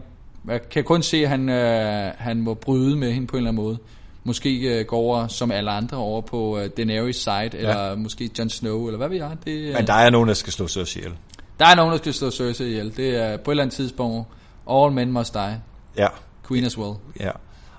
jeg kan kun se, at han, øh, han må bryde med hende på en eller anden måde. Måske øh, gå over, som alle andre, over på øh, Daenerys side, eller måske Jon Snow, eller hvad ved jeg. Det, øh, Men der er nogen, der skal slå Cersei ihjel. der er nogen, der skal slå Cersei ihjel. Det er på et eller andet tidspunkt, all men must die. Ja, Queen as well. ja.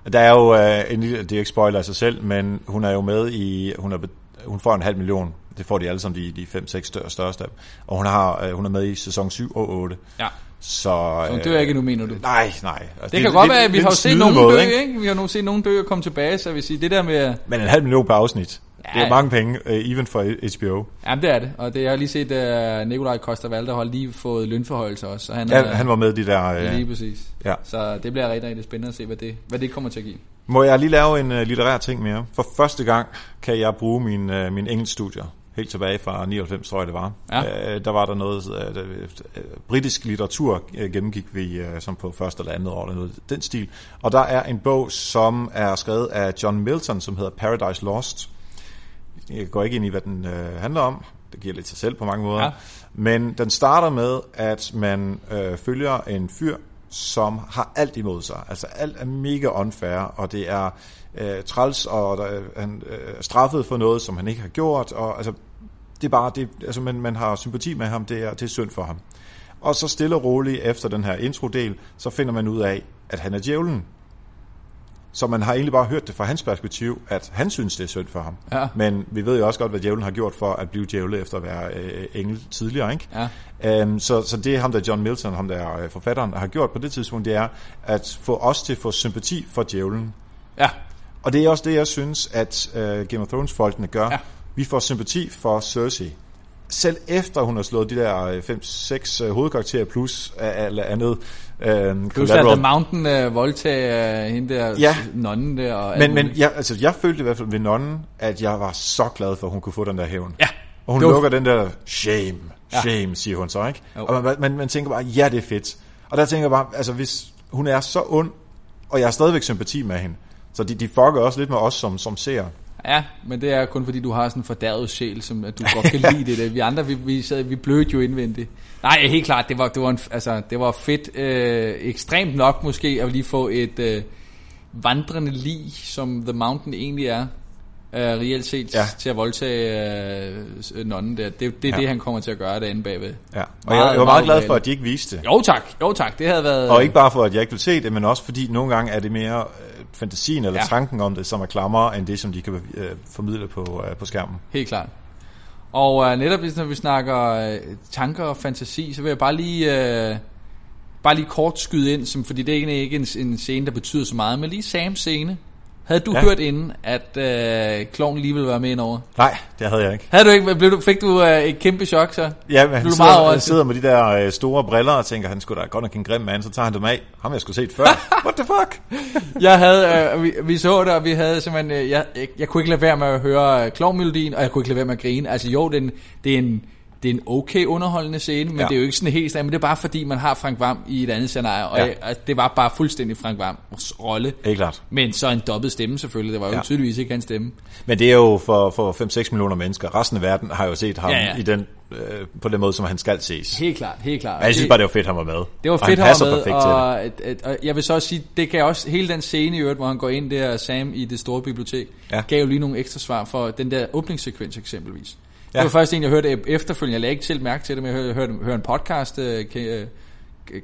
Og Der er jo øh, en lille, det er ikke spoiler af sig selv, men hun er jo med i, hun, er, hun får en halv million. Det får de alle sammen, de, de 5-6 større, største af dem. Og hun, har, øh, hun er med i sæson 7 og 8. Ja. Så, Så hun øh, dør ikke nu, mener du? Nej, nej. Altså, Det kan er godt lidt- være, at vi har jo set nogen dø, ikke? Vi har nu set nogen dø og komme tilbage, så jeg vil sige, det der med... Men en halv million per afsnit. Ja. Det er mange penge, uh, even for HBO. Jamen, det er det. Og det jeg har lige set, at Nikolaj Koster-Valder har lige fået lønforhøjelse også. Så han, Ja, er, han var med de der... Lige Uh, præcis. ja. Så det bliver rigtig, rigtig spændende at se, hvad det, hvad det kommer til at give. Må jeg lige lave en uh, litterær ting mere? For første gang kan jeg bruge min, uh, min engelskstudier. Helt tilbage fra 99, tror jeg det var. Ja. Uh, der var der noget... Uh, uh, britisk litteratur uh, gennemgik vi uh, som på første eller andet år, eller noget den stil. Og der er en bog, som er skrevet af John Milton, som hedder Paradise Lost. Jeg går ikke ind i, hvad den uh, handler om. Det giver lidt sig selv på mange måder. Ja. Men den starter med, at man øh, følger en fyr, som har alt imod sig. Altså alt er mega unfair, og det er øh, træls, og der, er- han øh, er straffet for noget, som han ikke har gjort. Og, altså, det er bare, det, altså, man, man har sympati med ham, det er, det er synd for ham. Og så stille og roligt efter den her introdel, så finder man ud af, at han er djævlen. Så man har egentlig bare hørt det fra hans perspektiv, at han synes, det er synd for ham. Ja. Men vi ved jo også godt, hvad djævlen har gjort for at blive djævle efter at være øh, engel tidligere. Ikke? Ja. Um, så, så det ham der John Milton, ham der øh, forfatteren, har gjort på det tidspunkt, det er at få os til at få sympati for djævlen. Ja. Og det er også det, jeg synes, at uh, Game of Thrones-folkene gør. Ja. Vi får sympati for Cersei. Selv efter hun har slået de der 5-6 hovedkarakterer plus af alt andet. Uh, Plus at The Mountain uh, voldtager uh, hende der Ja. nonnen der. Og men, men jeg, altså, jeg følte i hvert fald ved nonnen, at jeg var så glad for, at hun kunne få den der hævn. Ja. Og hun var- lukker den der shame, Ja. shame, siger hun så, ikke? Jo. Og man, man, man tænker bare, ja, det er fedt. Og der tænker jeg bare, altså hvis hun er så ond, og jeg har stadigvæk sympati med hende, så de, de fucker også lidt med os som, som ser. Ja, men det er kun fordi, du har sådan en fordærvet sjæl, som at du godt kan lide det. der. Vi andre, vi, vi, sad, vi blødte jo indvendigt. Nej, helt klart, det var, det var, en, altså, det var fedt, øh, ekstremt nok måske, at lige få et øh, vandrende lig, som The Mountain egentlig er, øh, reelt set, Ja. til at voldtage øh, nonnen der. Det, det er Ja. det, han kommer til at gøre derinde bagved. Ja. Og Meget, jeg, jeg var meget glad for, at de ikke viste det. Jo tak, jo tak, det havde været... Og ikke bare for, at jeg ikke vil se det, men også fordi nogle gange er det mere fantasien eller ja. Tanken om det, som er klammer, end det, som de kan øh, formidle på, øh, på skærmen. Helt klart. Og øh, netop hvis- når vi snakker øh, tanker og fantasi, så vil jeg bare lige, øh, bare lige kort skyde ind, som, fordi det er egentlig ikke en, en scene, der betyder så meget, men lige Sams scene. Havde du Ja. hørt inden, at øh, kloven lige ville være med indover? Nej, det havde jeg ikke. Havde du ikke, blev du, fik du øh, et kæmpe chok så? Ja, men han du meget sidder, han sidder med de der øh, store briller og tænker, han skulle da godt nok en grim mand, så tager han dem af. Ham jeg skulle set før. What the fuck? Jeg havde, øh, vi, vi så det, og vi havde simpelthen, øh, jeg, jeg, jeg kunne ikke lade være med at høre øh, klovmelodien, og jeg kunne ikke lade være med at grine. Altså jo, det er en, det er en, det er en okay underholdende scene, men Ja. det er jo ikke sådan helt stand, men det er bare fordi, man har Frank Vam i et andet scenarie, og Ja. jeg, det var bare fuldstændig Frank Vams rolle. Ikke klart. Men så en dobbelt stemme selvfølgelig, det var jo Ja. tydeligvis ikke hans stemme. Men det er jo for, for 5-6 millioner mennesker. Resten af verden har jo set ham ja, Ja, i den, øh, på den måde, som han skal ses. Helt klart, helt klart. Men jeg synes bare, det var fedt, han var med. Det var og fedt, han han passer var med, perfekt til det. og, at, at, og jeg vil så også sige, det kan også, hele den scene i øvrigt, hvor han går ind der, Sam i det store bibliotek, ja. gav jo lige nogle ekstra svar for den der åbningssekvens eksempelvis. Ja. Ja. Det var først en, jeg hørte efterfølgende, jeg lagde ikke selv mærke til det, men jeg hørte, hørte, hørte en podcast, uh,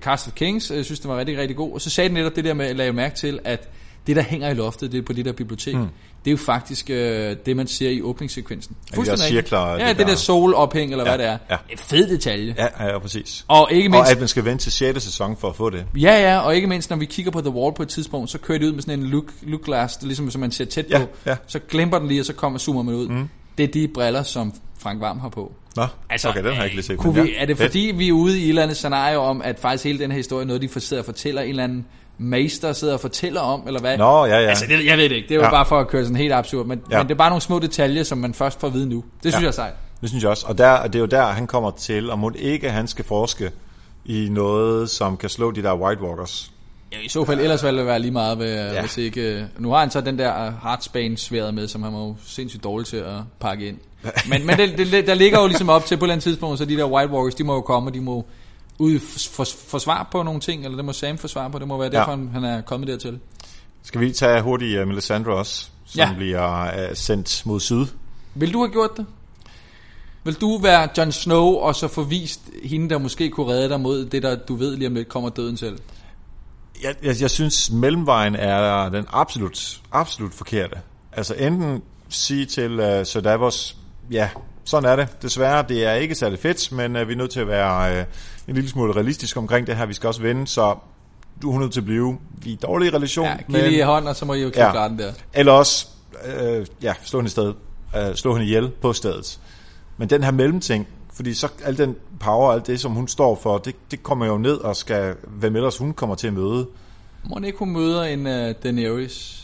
Cast of Kings, jeg synes, det var rigtig, rigtig god, og så sagde den netop det der med, at lagde mærke til, at det, der hænger i loftet, det er på det der bibliotek, mm. det er jo faktisk uh, det, man ser i åbningssekvensen. Fuldstændig rigtigt. cirkler, Ja, det det, det der- der solophæng, eller Ja, hvad det er. ja. En fed detalje. Ja, ja, ja, præcis. Og ikke mindst... Og at man skal vente til 6. sæson for at få det. Ja, ja, og ikke mindst når vi kigger på The Wall på et tidspunkt, så kører det ud med sådan en look, look glass, det ligesom som man ser tæt Ja, på. ja. Så glemper den lige, og så kommer zoomer man ud. Mm. Det er de briller, som Frank Varm har på. Nå, altså, okay, den har jeg ikke lige set. Kunne vi, er det fordi, vi er ude i et eller andet scenario om, at faktisk hele den her historie er noget, de sidder og fortæller, en eller anden meister sidder og fortæller om, eller hvad? Nå, ja, ja. Altså, det, jeg ved det ikke. Det er jo Ja. bare for at køre sådan helt absurd, men, Ja. ja. men det er bare nogle små detaljer, som man først får at vide nu. Det synes Ja. jeg er sejt. Det synes jeg også. Og der, det er jo der, han kommer til, og må ikke han skal forske i noget, som kan slå de der White Walkers. Ja, i så fald ellers ville det være lige meget, ved, ja. Ja. hvis ikke... Nu har han så den der heartsbane sværet med, som han var jo sindssygt dårlig til at pakke ind. Men, men det, det, der ligger jo ligesom op til på et eller andet tidspunkt, så de der White Walkers, de må jo komme, og de må ud for, på nogle ting, eller det må Sam få svar på, det må være Ja. derfor, han- han er kommet dertil. Skal vi tage hurtigt uh, Melisandre også, som Ja. ja. bliver uh, sendt mod syd? Vil du have gjort det? Vil du være Jon Snow, og så få vist hende, der måske kunne redde dig mod det, der du ved lige om lidt kommer døden selv? Jeg, jeg, jeg synes, mellemvejen er den absolut, absolut forkerte. Altså enten sige til uh, Sir Davos, ja, sådan er det. Desværre, det er ikke særlig fedt, men uh, vi er nødt til at være uh, en lille smule realistisk omkring det her. Vi skal også vinde, så du er nødt til at blive i dårlig relation. Ja, giv lige hånd, og så må I jo Ja. den der. Eller også, øh, ja, slå hende i stedet. Øh, slå hende ihjel på stedet. Men den her mellemting, fordi så al den power, alt det, som hun står for, det, det kommer jo ned og skal, hvem ellers hun kommer til at møde. Må ikke hun møder en uh, Daenerys?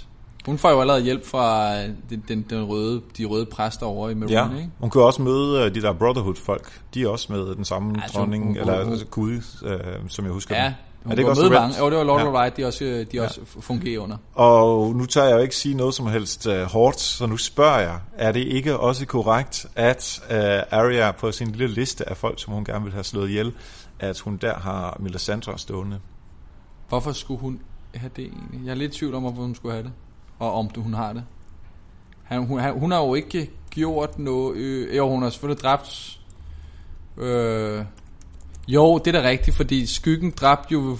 Hun får jo allerede hjælp fra øh, den, den, den røde, de røde præster over i Marine, Ja. ikke? Hun kan også møde øh, de der Brotherhood-folk. De er også med den samme Altså, dronning, hun- hun- eller hun- altså, gud, øh, som jeg husker Ja, den. Hun er det ikke også mange. Jo, det var Lord Ja. of Light, de også, de også fungerer under. Og nu tager jeg jo ikke sige noget som helst uh, hårdt, så nu spørger jeg, er det ikke også korrekt, at uh, Arya på sin lille liste af folk, som hun gerne vil have slået ihjel, at hun der har Melisandre stående? Hvorfor skulle hun have det egentlig? Jeg er lidt i tvivl om, hvorfor hun skulle have det. Og om du, hun har det. Han, hun, han, hun har jo ikke gjort noget... Øh, jo, hun har selvfølgelig dræbt... Øh, jo, det er da rigtigt, fordi skyggen dræbte jo...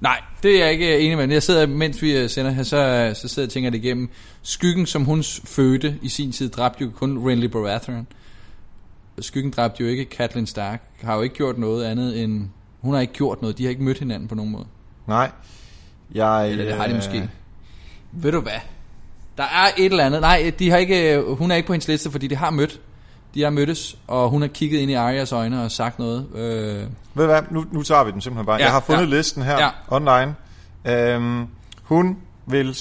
Nej, det er jeg ikke enig med. Jeg sidder, mens vi øh, sender her, så, så sidder jeg og tænker det igennem. Skyggen, som hun fødte i sin tid, dræbte jo kun Renly Baratheon. Skyggen dræbte jo ikke Catelyn Stark. Har jo ikke gjort noget andet end... Hun har ikke gjort noget. De har ikke mødt hinanden på nogen måde. Nej. Jeg, Eller det har de øh, måske. Ved du hvad? Der er et eller andet. Nej, de har ikke, hun er ikke på hendes liste, fordi de har mødt. De har mødtes, og hun har kigget ind i Arias øjne og sagt noget. Øh, Ved du hvad, nu, nu tager vi den simpelthen bare. Ja, Ja, jeg har fundet ja. ja. listen her Ja. ja. online. Øhm, hun vil,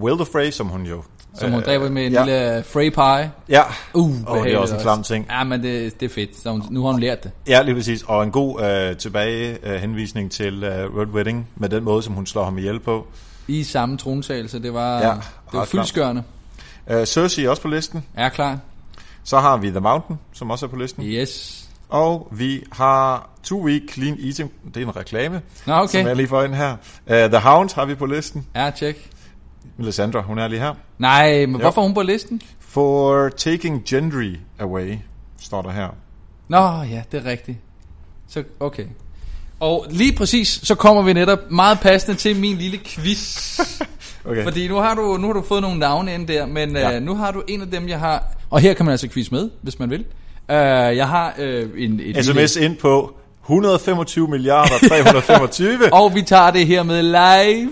Will the Frey, som hun jo... som hun dræber med en ja. lille Frey pie. Ja, Uh, Åh, det er også en klam ting. Ja, men det, det er fedt. Så hun, nu har hun lært det. ja, lige præcis. Og en god øh, tilbage øh, henvisning til øh, Red Wedding, med den måde, som hun slår ham ihjel på. I samme trontagelse. Det var, Ja, det var fyldskørende. Øh, Cersei er også på listen. Er klar? Så har vi The Mountain, som også er på listen. Yes. Og vi har Two Week Clean Eating. Det er en reklame, Nå, okay. som jeg lige får ind her. Uh, The Hound har vi på listen. Ja, tjek. Melisandre, hun er lige her. Nej, men hvorfor er hun på listen? For taking Gendry away, står der her. Nå, ja, det er rigtigt. Så, okay. Og lige præcis, så kommer vi netop meget passende til min lille quiz. Okay. Fordi nu har du, nu har du fået nogle navne ind der, men ja. Øh, nu har du en af dem, jeg har... Og her kan man altså quiz med, hvis man vil. Uh, jeg har øh, en... Et SMS ind på 125 milliarder 325. Og vi tager det her med live.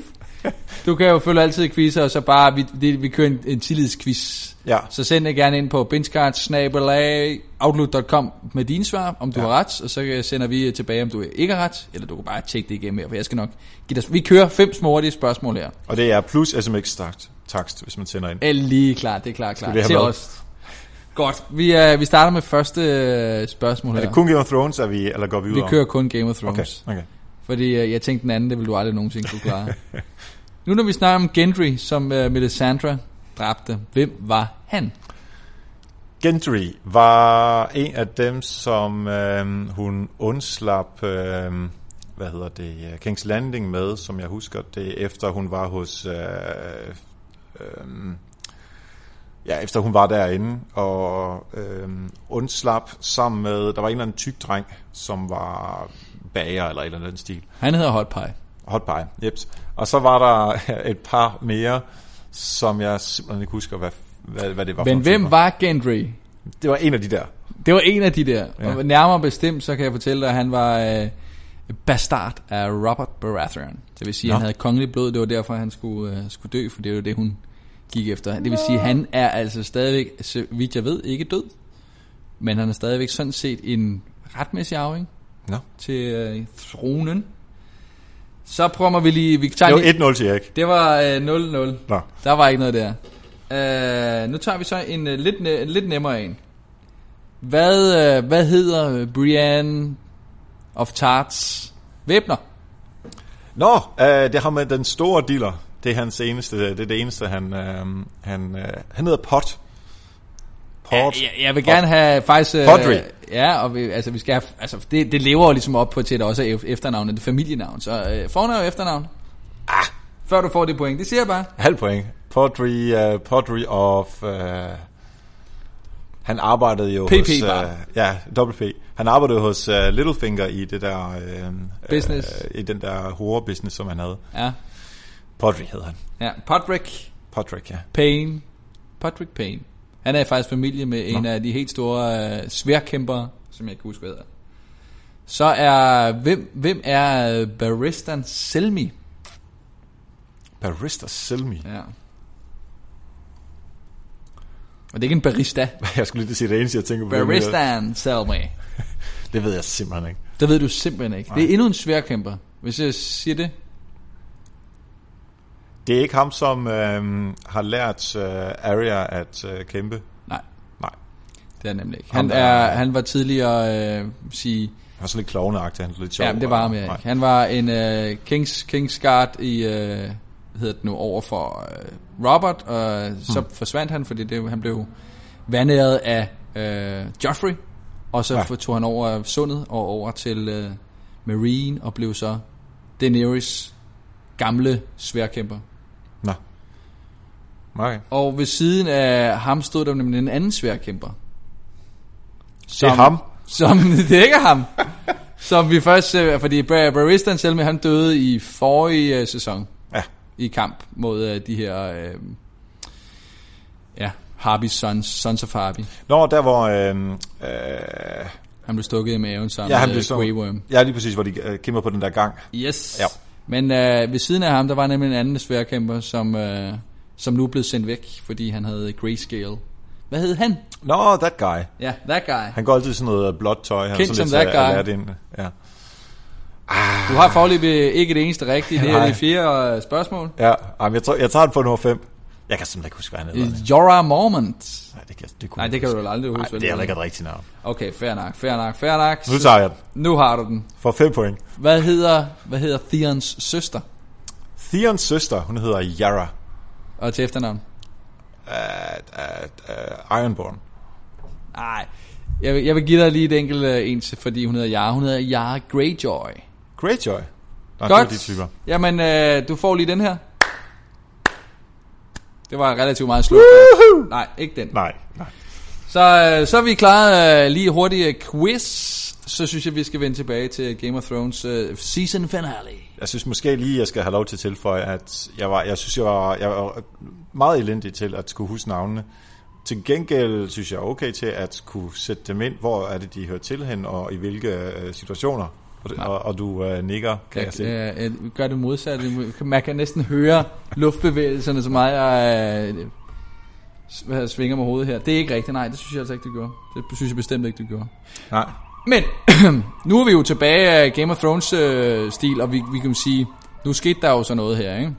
Du kan jo følge altid quizzer, og så bare, vi, det, vi kører en, en tillidsquiz. Ja. Så send det gerne ind på benchcard.outlook.com med dine svar, om du ja. har ret, og så sender vi tilbage, om du ikke har ret, eller du kan bare tjekke det igennem her, for jeg skal nok give dig... Vi kører fem smålige spørgsmål her. Og det er plus sms takst, takst hvis man sender ind. Er lige klar, det er klart, klar. vi have Til os. Godt, vi, er, vi starter med første øh, spørgsmål Er her. det kun Game of Thrones, er vi, eller går vi ud vi kører kun Game of Okay, Thrones. okay. Fordi øh, jeg tænkte den anden, det ville du aldrig nogensinde kunne klare. nu når vi snakker om Gendry, som øh, Melisandre dræbte, hvem var han? Gendry var en af dem, som øhm, hun undslap, øhm, hvad hedder det, øh, King's Landing med, som jeg husker det, efter hun var hos, øh, øhm, ja, efter hun var derinde, og øhm, undslap sammen med, der var en eller anden tyk dreng, som var bager eller et eller andet stil. Han hedder Hot Pie. Hot pie, jeps. Og så var der et par mere, som jeg simpelthen ikke husker, hvad, hvad, hvad det var for Men nogle hvem typer. var Gendry? Det var en af de der. Det var en af de der. Ja. Og nærmere bestemt, så kan jeg fortælle dig, at han var øh, bastard af Robert Baratheon. Det vil sige, at han havde kongelig blod. Det var derfor, han skulle, øh, skulle dø, for det var det, hun gik efter. Det vil sige, at han er altså stadigvæk, så vidt jeg ved, ikke død. Men han er stadigvæk sådan set en retmæssig arving Nå. til øh, tronen. Så prøver vi lige... Vi tager Det var 1-0 til Erik. det var øh, 0-0. Nå. Der var ikke noget der. Uh, nu tager vi så en uh, lidt, ne- lidt nemmere en. Hvad, uh, hvad hedder Brienne of Tarts væbner? Nå, øh, det har med den store dealer. Det er hans eneste, det er det eneste, han, øh, han, øh, han hedder Pot. Pot. Jeg, jeg vil gerne have faktisk... øh, Podry. Ja, og vi, altså, vi skal have, altså, det, det lever jo ligesom op på til, at også er ef- efternavn, det er familienavn. Så øh, fornavn og efternavn. Ah. Før du får det point. Det siger jeg bare. Halv point. Pottery, uh, pottery of... Uh, han arbejdede jo PP hos... bare. ja, WP. Han arbejdede hos uh, Littlefinger i det der... Uh, Business. Uh, I den der hore-business, som han havde. Ja. Pottery hed han. ja. Patrick Patrick, ja. Payne. Patrick Payne. Han er faktisk familie med en af de helt store øh, sværkæmpere, som jeg ikke kan huske, hvad hedder. Så er, hvem, hvem er øh, Baristan Selmi? Barista Selmi. Ja. Og det er ikke en barista. Jeg skulle lige sige det eneste, jeg tænker på. Baristan Selmi. Det ved jeg simpelthen ikke. Det ved du simpelthen ikke. Det er endnu en sværkæmper. Hvis jeg siger det. Det er ikke ham, som øhm, har lært øh, Arya at øh, kæmpe. Nej, Nej. det er nemlig ikke. Ham, Han, der er, han var tidligere, øh, sige, Han var så lidt klovneagtig, han er lidt sjov. Ja, det var ham, ikke. Han var en uh, Kings, Kings Guard i, hvad hedder det nu, over for uh, Robert, og så Hmm. forsvandt han, fordi det, han blev vandæret af uh, Joffrey, og så Ja. tog han over sundet og over til uh, Marine, og blev så Daenerys gamle sværkæmper. Okay. Og ved siden af ham stod der nemlig en anden sværkæmper. Det er ham. Som, det er ikke ham. som vi først, øh, fordi Bar- Baristan Selmy, han døde i forrige øh, sæson. Ja. I kamp mod øh, de her, øh, ja, Harby's sons, Sons of Harby. Nå, der hvor... Øh, øh, Han blev stukket i maven sammen ja, han med blev øh, så... Grey Worm. Ja, lige præcis, hvor de øh, kæmper på den der gang. Yes. Ja. Men øh, ved siden af ham, der var nemlig en anden sværkæmper, som, øh, som nu blev sendt væk, fordi han havde grayscale. Hvad hed han? Nå, that guy. Ja, that guy. Han går altid sådan noget blåt tøj. Han er Kendt som lidt that af guy. Aladdin. Ja. Du har forløbet ikke det eneste rigtige. Det er Nej. de fire øh, spørgsmål. Ja, Ej, men jeg, tror, jeg tager den på nummer 5. Jeg kan simpelthen ikke huske, hvad han hedder. Jorah Mormont. Nej, det, kan, det, kunne Nej, det kan huske. du aldrig Nej, huske. vel? det er heller ikke et rigtigt navn. Okay, fair nok, fair nok, fair nok. Nu tager jeg den. Nu har du den. For 5 point. Hvad hedder, hvad hedder Theons søster? Theons søster, hun hedder Yara. Og til efternavn? Uh, uh, uh, Ironborn. Nej. Jeg, vil- jeg vil give dig lige et enkelt uh, en, til, fordi hun hedder Yara. Hun hedder Yara Greyjoy. Greyjoy. Nå, Godt. Det de typer. Jamen, øh, du får lige den her. Det var relativt meget slået. Nej, ikke den. Nej, nej. Så, øh, så er vi klaret øh, lige hurtigt quiz. Så synes jeg, vi skal vende tilbage til Game of Thrones øh, season finale. Jeg synes måske lige, jeg skal have lov til at tilføje, at jeg, var, jeg synes, jeg var, jeg var meget elendig til at skulle huske navnene. Til gengæld synes jeg er okay til at kunne sætte dem ind, hvor er det, de hører til hen, og i hvilke øh, situationer. Og, det, og, og du øh, nikker, kan jeg, jeg se. øh, gør det modsatte. Man kan næsten høre luftbevægelserne, så meget jeg øh, svinger med hovedet her. Det er ikke rigtigt, nej, det synes jeg altså ikke, det gjorde. Det synes jeg bestemt ikke, det gjorde. Nej. Men nu er vi jo tilbage af Game of Thrones øh, stil, og vi, vi kan sige, nu skete der jo så noget her, ikke?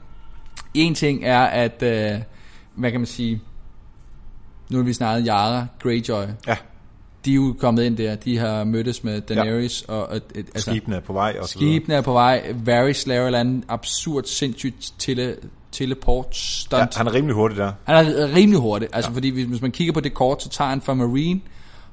En ting er, at, øh, hvad kan man sige, nu har vi snakket Yara, Greyjoy, Ja, de er jo kommet ind der, de har mødtes med Daenerys, ja. og, og et, altså, skibene er på vej og skibene er på vej, Varys laver et andet absurd, sindssygt tele, teleport stunt. Ja, han er rimelig hurtig der. Han er rimelig hurtig, altså ja. fordi hvis, hvis man kigger på det kort, så tager han fra Marine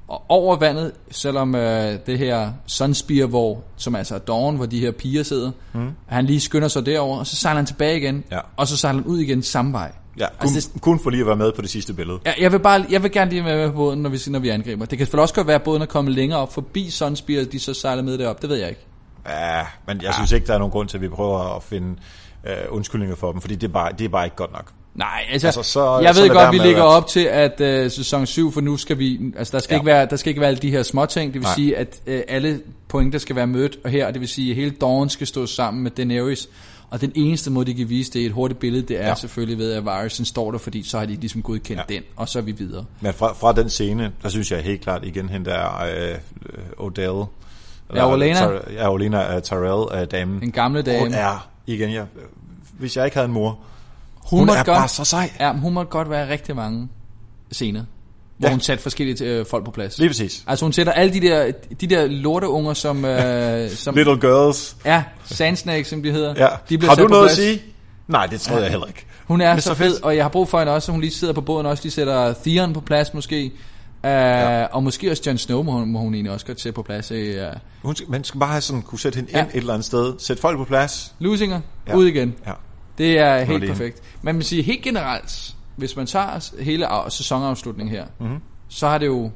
og over vandet, selvom øh, det her Sunspear, hvor, som altså er Dawn, hvor de her piger sidder, mm. han lige skynder sig derover, og så sejler han tilbage igen, Ja. og så sejler han ud igen samme vej. Ja, kun, Altså, altså, kun for lige at være med på det sidste billede. Jeg, jeg, vil bare, jeg vil gerne lige være med på båden, når vi, når vi angriber. Det kan selvfølgelig også godt være, at båden er kommet længere op forbi Sunspear, de så sejler med derop. Det ved jeg ikke. Ja, men jeg synes ikke, der er nogen grund til, at vi prøver at finde øh, undskyldninger for dem, fordi det er, bare, det er bare ikke godt nok. Nej, altså, Altså, så- jeg så ved godt, vi ligger op til, at øh, sæson 7, for nu skal vi, altså der skal, Ja. ikke være, der skal ikke være alle de her små ting, det vil Nej. sige, at øh, alle pointer skal være mødt, og her, det vil sige, at hele Dawn skal stå sammen med Daenerys, og den eneste måde, de kan vise det i et hurtigt billede, det er ja. Selvfølgelig ved, at Varys står der, fordi så har de ligesom godkendt ja. Den, og så er vi videre. Men fra, fra den scene, der synes jeg helt klart igen, hende der øh, øh, Odell. Ja, Olenna. Tar- Ja, Olena uh, Tyrell, uh, damen. En gamle dame. Hun er, igen, jeg, hvis jeg ikke havde en mor, Hun hun, måtte er godt- bare så sej. Ja, hun må godt være rigtig mange scener. hvor Ja. hun satte forskellige øh, folk på plads. Lige præcis. Altså hun sætter alle de der, de der lorteunger, som, øh, som Little girls. er Sandsnake, som de hedder. Ja. De bliver Har du noget at plads. sige? Nej, det tror jeg heller ikke. Hun er Men så fed, og jeg har brug for hende også, så hun lige sidder på båden også, lige sætter Theon på plads måske. Uh, ja. Og måske også Jon Snow må hun, må hun egentlig også godt sætte på plads. Uh, Hun skal, man skal bare have sådan, kunne sætte hende Ja. ind et eller andet sted. Sætte folk på plads. Lusinger, Ja. ja. ud igen. Ja. Det er helt det. perfekt. Man vil sige helt generelt, hvis man tager hele af- sæsonafslutningen her, Mhm. mm-hmm. så har det jo,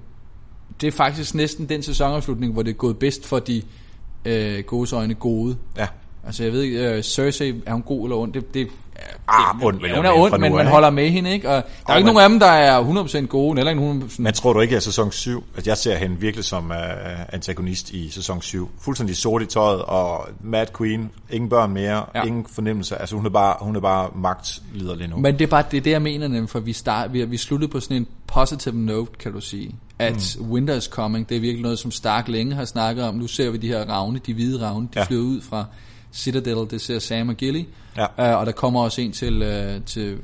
det er faktisk næsten den sæsonafslutning, hvor det er gået bedst for de øh, gode øjne gode. Ja. Altså jeg ved ikke, øh, Cersei, er hun god eller ond? Det, det, Ah, ond vil ja, hun er ond, men man holder med hende, ikke? Og der er jo ikke men- nogen af dem, der er 100% gode, eller ikke nogen... Sådan, Men tror du ikke, at sæson 7, at jeg ser hende virkelig som uh, antagonist i sæson 7? Fuldstændig sort i tøjet, og Mad Queen, ingen børn mere, Ja. ingen fornemmelse. Altså hun er bare, hun er bare magtliderlig nu. Men det er bare det, er det jeg mener, nemlig, for vi, start, vi, vi sluttede på sådan en positive note, kan du sige. At mm. winter is coming, det er virkelig noget, som Stark længe har snakket om. Nu ser vi de her ravne, de hvide ravne, de. Ja. flyver ud fra Citadel, det ser Sam og Gilly. Ja. Uh, og der kommer også en til, uh, til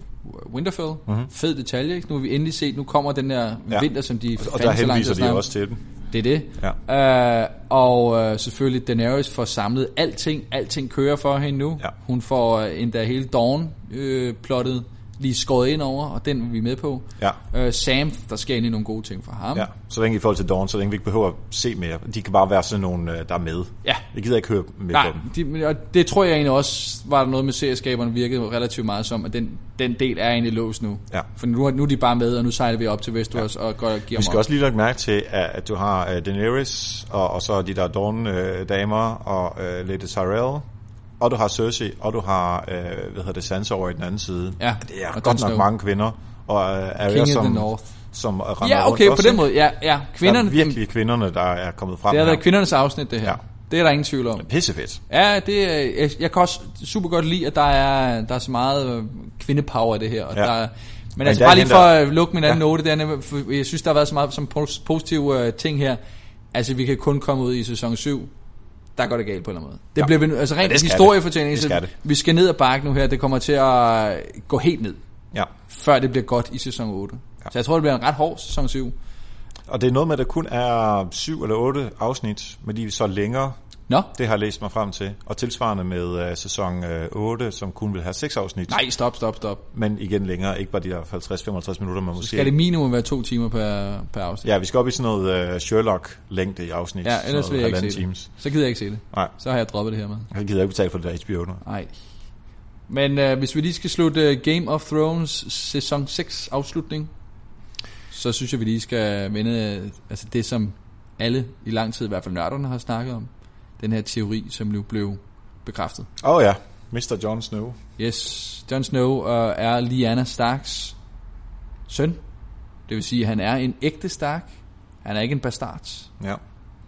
Winterfell. Mm-hmm. Fed detalje, ikke? Nu har vi endelig set, nu kommer den der ja. Vinter, som de og der henviser de også til den. Det er det. Ja. Uh, og uh, selvfølgelig Daenerys får samlet alting. Alting kører for hende nu. Ja. Hun får uh, endda hele Dawn øh, plottet lige skåret ind over, og den er vi med på. Ja. Uh, Sam, der sker egentlig nogle gode ting for ham. Ja, så længe i forhold til Dawn, så længe vi ikke behøver at se mere. De kan bare være sådan nogle, øh, der er med. Ja. Jeg gider ikke høre med Nej, på dem. de, og det tror jeg egentlig også, var der noget med serieskaberne virkede relativt meget som, at den, den del er egentlig låst nu. Ja. For nu, er- nu er de bare med, og nu sejler vi op til Westeros ja. og går, giver Vi skal op. også lige lægge mærke til, at, du har uh, Daenerys, og, og så de der Dawn-damer, og uh, Lady Tyrell, og du har Cersei, og du har, uh, hvad hedder det, Sansa over i den anden side. Ja, Det er og godt nok Snow. mange kvinder. Og uh, Arya, King som, North. som render Ja, rundt okay, på også, den ikke? måde. Ja, ja. Kvinderne, Der er virkelig kvinderne, der er kommet frem det har her. været kvindernes afsnit, det her. Ja. Det er der ingen tvivl om. Pissefedt. Ja, det er, jeg, jeg kan også super godt lide, at der er, der er så meget øh, kvindepower i det her. Og Ja. der, er- men altså der er bare lige hende for der- at lukke min anden Ja. note, er, nemlig- for jeg synes, der har været så meget som pos- positive uh, ting her. Altså, vi kan kun komme ud i sæson 7. Der går det galt på en eller anden måde. Det Ja. bliver vi, nu- altså rent skal historiefortælling, så det. vi skal ned ad bakken nu her. Det kommer til at gå helt ned, Ja. før det bliver godt i sæson 8. Ja. Så jeg tror, det bliver en ret hård sæson 7. Og det er noget med, at der kun er syv eller otte afsnit, men de er så længere. Nå, Det har jeg læst mig frem til. Og tilsvarende med uh, sæson uh, 8, som kun vil have seks afsnit. nej, stop, stop, stop. Men igen længere, ikke bare de der 50-55 minutter, men måske... Skal det minimum være to timer per, per afsnit? Ja, vi skal op i sådan noget uh, Sherlock-længde i afsnit. Ja, ellers vil jeg ikke se det. Så gider jeg ikke se det. Nej, Så har jeg droppet det her med. jeg gider ikke betale for det der HBO nu. Nej. Men øh, hvis vi lige skal slutte øh, Game of Thrones sæson 6 afslutning, så synes jeg, vi lige skal vende øh, altså det, som alle i lang tid, i hvert fald nørderne, har snakket om. Den her teori, som nu blev bekræftet. Åh oh, ja, Mr. Jon Snow. Yes, Jon Snow øh, er Lyanna Starks søn. Det vil sige, at han er en ægte Stark. Han er ikke en bastard. Ja.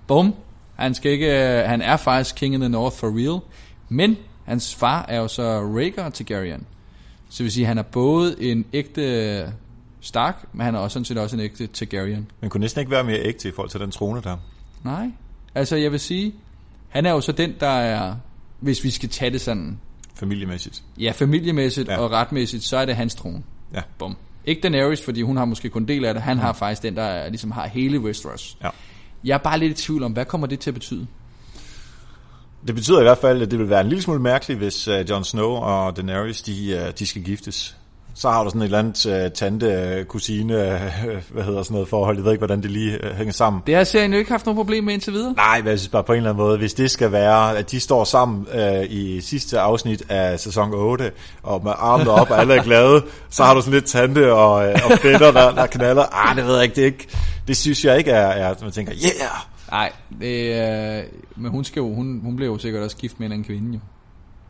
Bum. Han, skal ikke, øh, han er faktisk King of the North for real. Men hans far er jo så Rhaegar Targaryen. Så det vil sige, at han er både en ægte Stark, men han er også sådan set også en ægte Targaryen. Men kunne næsten ikke være mere ægte i forhold til den trone der. Nej. Altså jeg vil sige, han er jo så den, der er, hvis vi skal tage det sådan, Familiemæssigt. ja familiemæssigt ja. Ja. og retmæssigt, så er det hans trone. Ja. Bum. Ikke Daenerys, fordi hun har måske kun del af det. Han har faktisk den, der er, ligesom har hele Westeros. Ja. Jeg er bare lidt i tvivl om, hvad kommer det til at betyde? Det betyder i hvert fald, at det vil være en lille smule mærkeligt, hvis uh, Jon Snow og Daenerys, de, uh, de skal giftes. Så har du sådan et eller andet uh, tante, kusine, uh, hvad hedder sådan noget forhold. Jeg ved ikke, hvordan det lige uh, hænger sammen. Det har serien jo ikke haft nogen problem med indtil videre. Nej, men jeg synes bare på en eller anden måde, hvis det skal være, at de står sammen øh, i sidste afsnit af sæson 8, og med armene op, og alle er glade, så har du sådan lidt tante og, øh, og fætter, der, der knaller. Ah, det ved jeg ikke, det, ikke, det synes jeg ikke er, er man tænker, yeah! Nej, det, øh, men hun, skal jo, hun, hun blev jo sikkert også gift med en anden kvinde jo.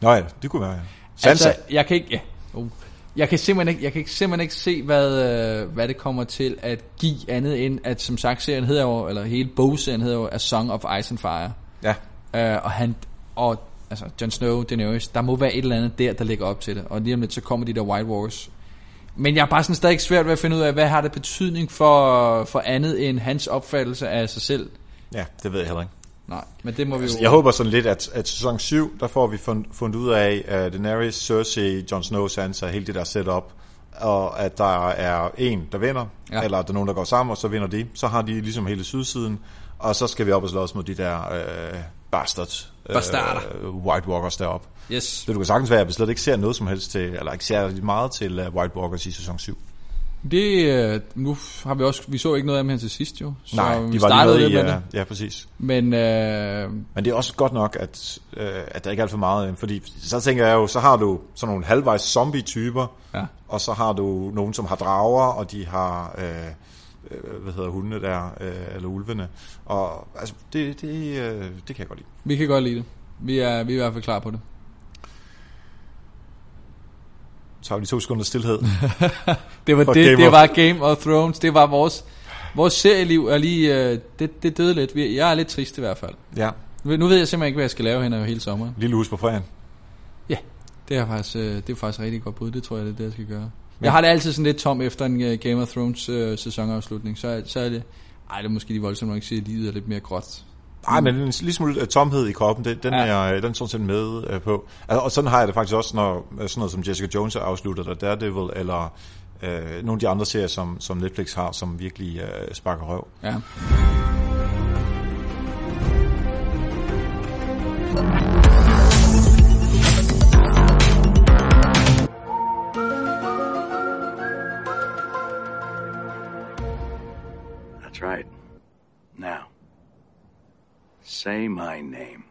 Nå ja, det kunne være, ja. Sansa, Altså, jeg kan ikke, ja. Uh. Jeg kan simpelthen ikke, jeg kan simpelthen ikke se, hvad, øh, hvad det kommer til at give andet end, at som sagt, serien hedder jo, eller hele bogserien hedder jo A Song of Ice and Fire. ja, Øh, og han, og altså Jon Snow, Daenerys, der må være et eller andet der, der ligger op til det. Og lige om lidt, så kommer de der White Wars. Men jeg er bare sådan stadig svært ved at finde ud af, hvad har det betydning for, for andet end hans opfattelse af sig selv. ja, det ved jeg heller ikke. Nej, men det må vi jo... Jeg håber sådan lidt, at, at sæson 7, der får vi fund, fundet ud af, at Daenerys, Cersei, Jon Snow, Sansa, hele det der setup, og at der er en, der vinder, Ja. eller at der er nogen, der går sammen, og så vinder de. Så har de ligesom hele sydsiden, og så skal vi op og slås mod de der øh, bastard, Bastarder. øh, White Walkers deroppe. Yes. Det kan sagtens være, at vi slet ikke ser noget som helst til, eller ikke ser meget til uh, White Walkers i sæson 7. Det, øh, nu har vi også, vi så ikke noget af dem her til sidst jo. Så Nej, vi de var startede lige med med i, det. ja, præcis. Men øh, Men det er også godt nok, at, øh, at der ikke er alt for meget, fordi så tænker jeg jo, så har du sådan nogle halvvejs zombie-typer, ja. og så har du nogen, som har drager, og de har, øh, øh, hvad hedder hundene der, øh, eller ulvene. Og altså, det, det, øh, det kan jeg godt lide. vi kan godt lide det. Vi er, vi er i hvert fald klar på det. Så har vi lige to sekunder stillhed. Det var det, Game det of- var Game of Thrones. Det var vores, vores serieliv er lige, øh, det, det døde lidt. Jeg er lidt trist i hvert fald. ja, Nu ved jeg simpelthen ikke, hvad jeg skal lave hen over hele sommeren. lille hus på fredagen. Det er faktisk, øh, det er faktisk rigtig godt bud. Det tror jeg, det er det, jeg skal gøre. Jeg har det altid sådan lidt tom efter en øh, Game of Thrones øh, sæsonafslutning. Så, så er det... Ej, det er måske de voldsomt nok ikke sige, at livet er lidt mere gråt. Nej, men en lille smule øh, tomhed i kroppen, det, den, Ja. er, den er sådan set med øh, på. Altså, og sådan har jeg det faktisk også, når øh, sådan noget som Jessica Jones er afsluttet, eller Daredevil, eller øh, nogle af de andre serier, som, som Netflix har, som virkelig øh, sparker røv. Ja. That's right. Now, Say my name.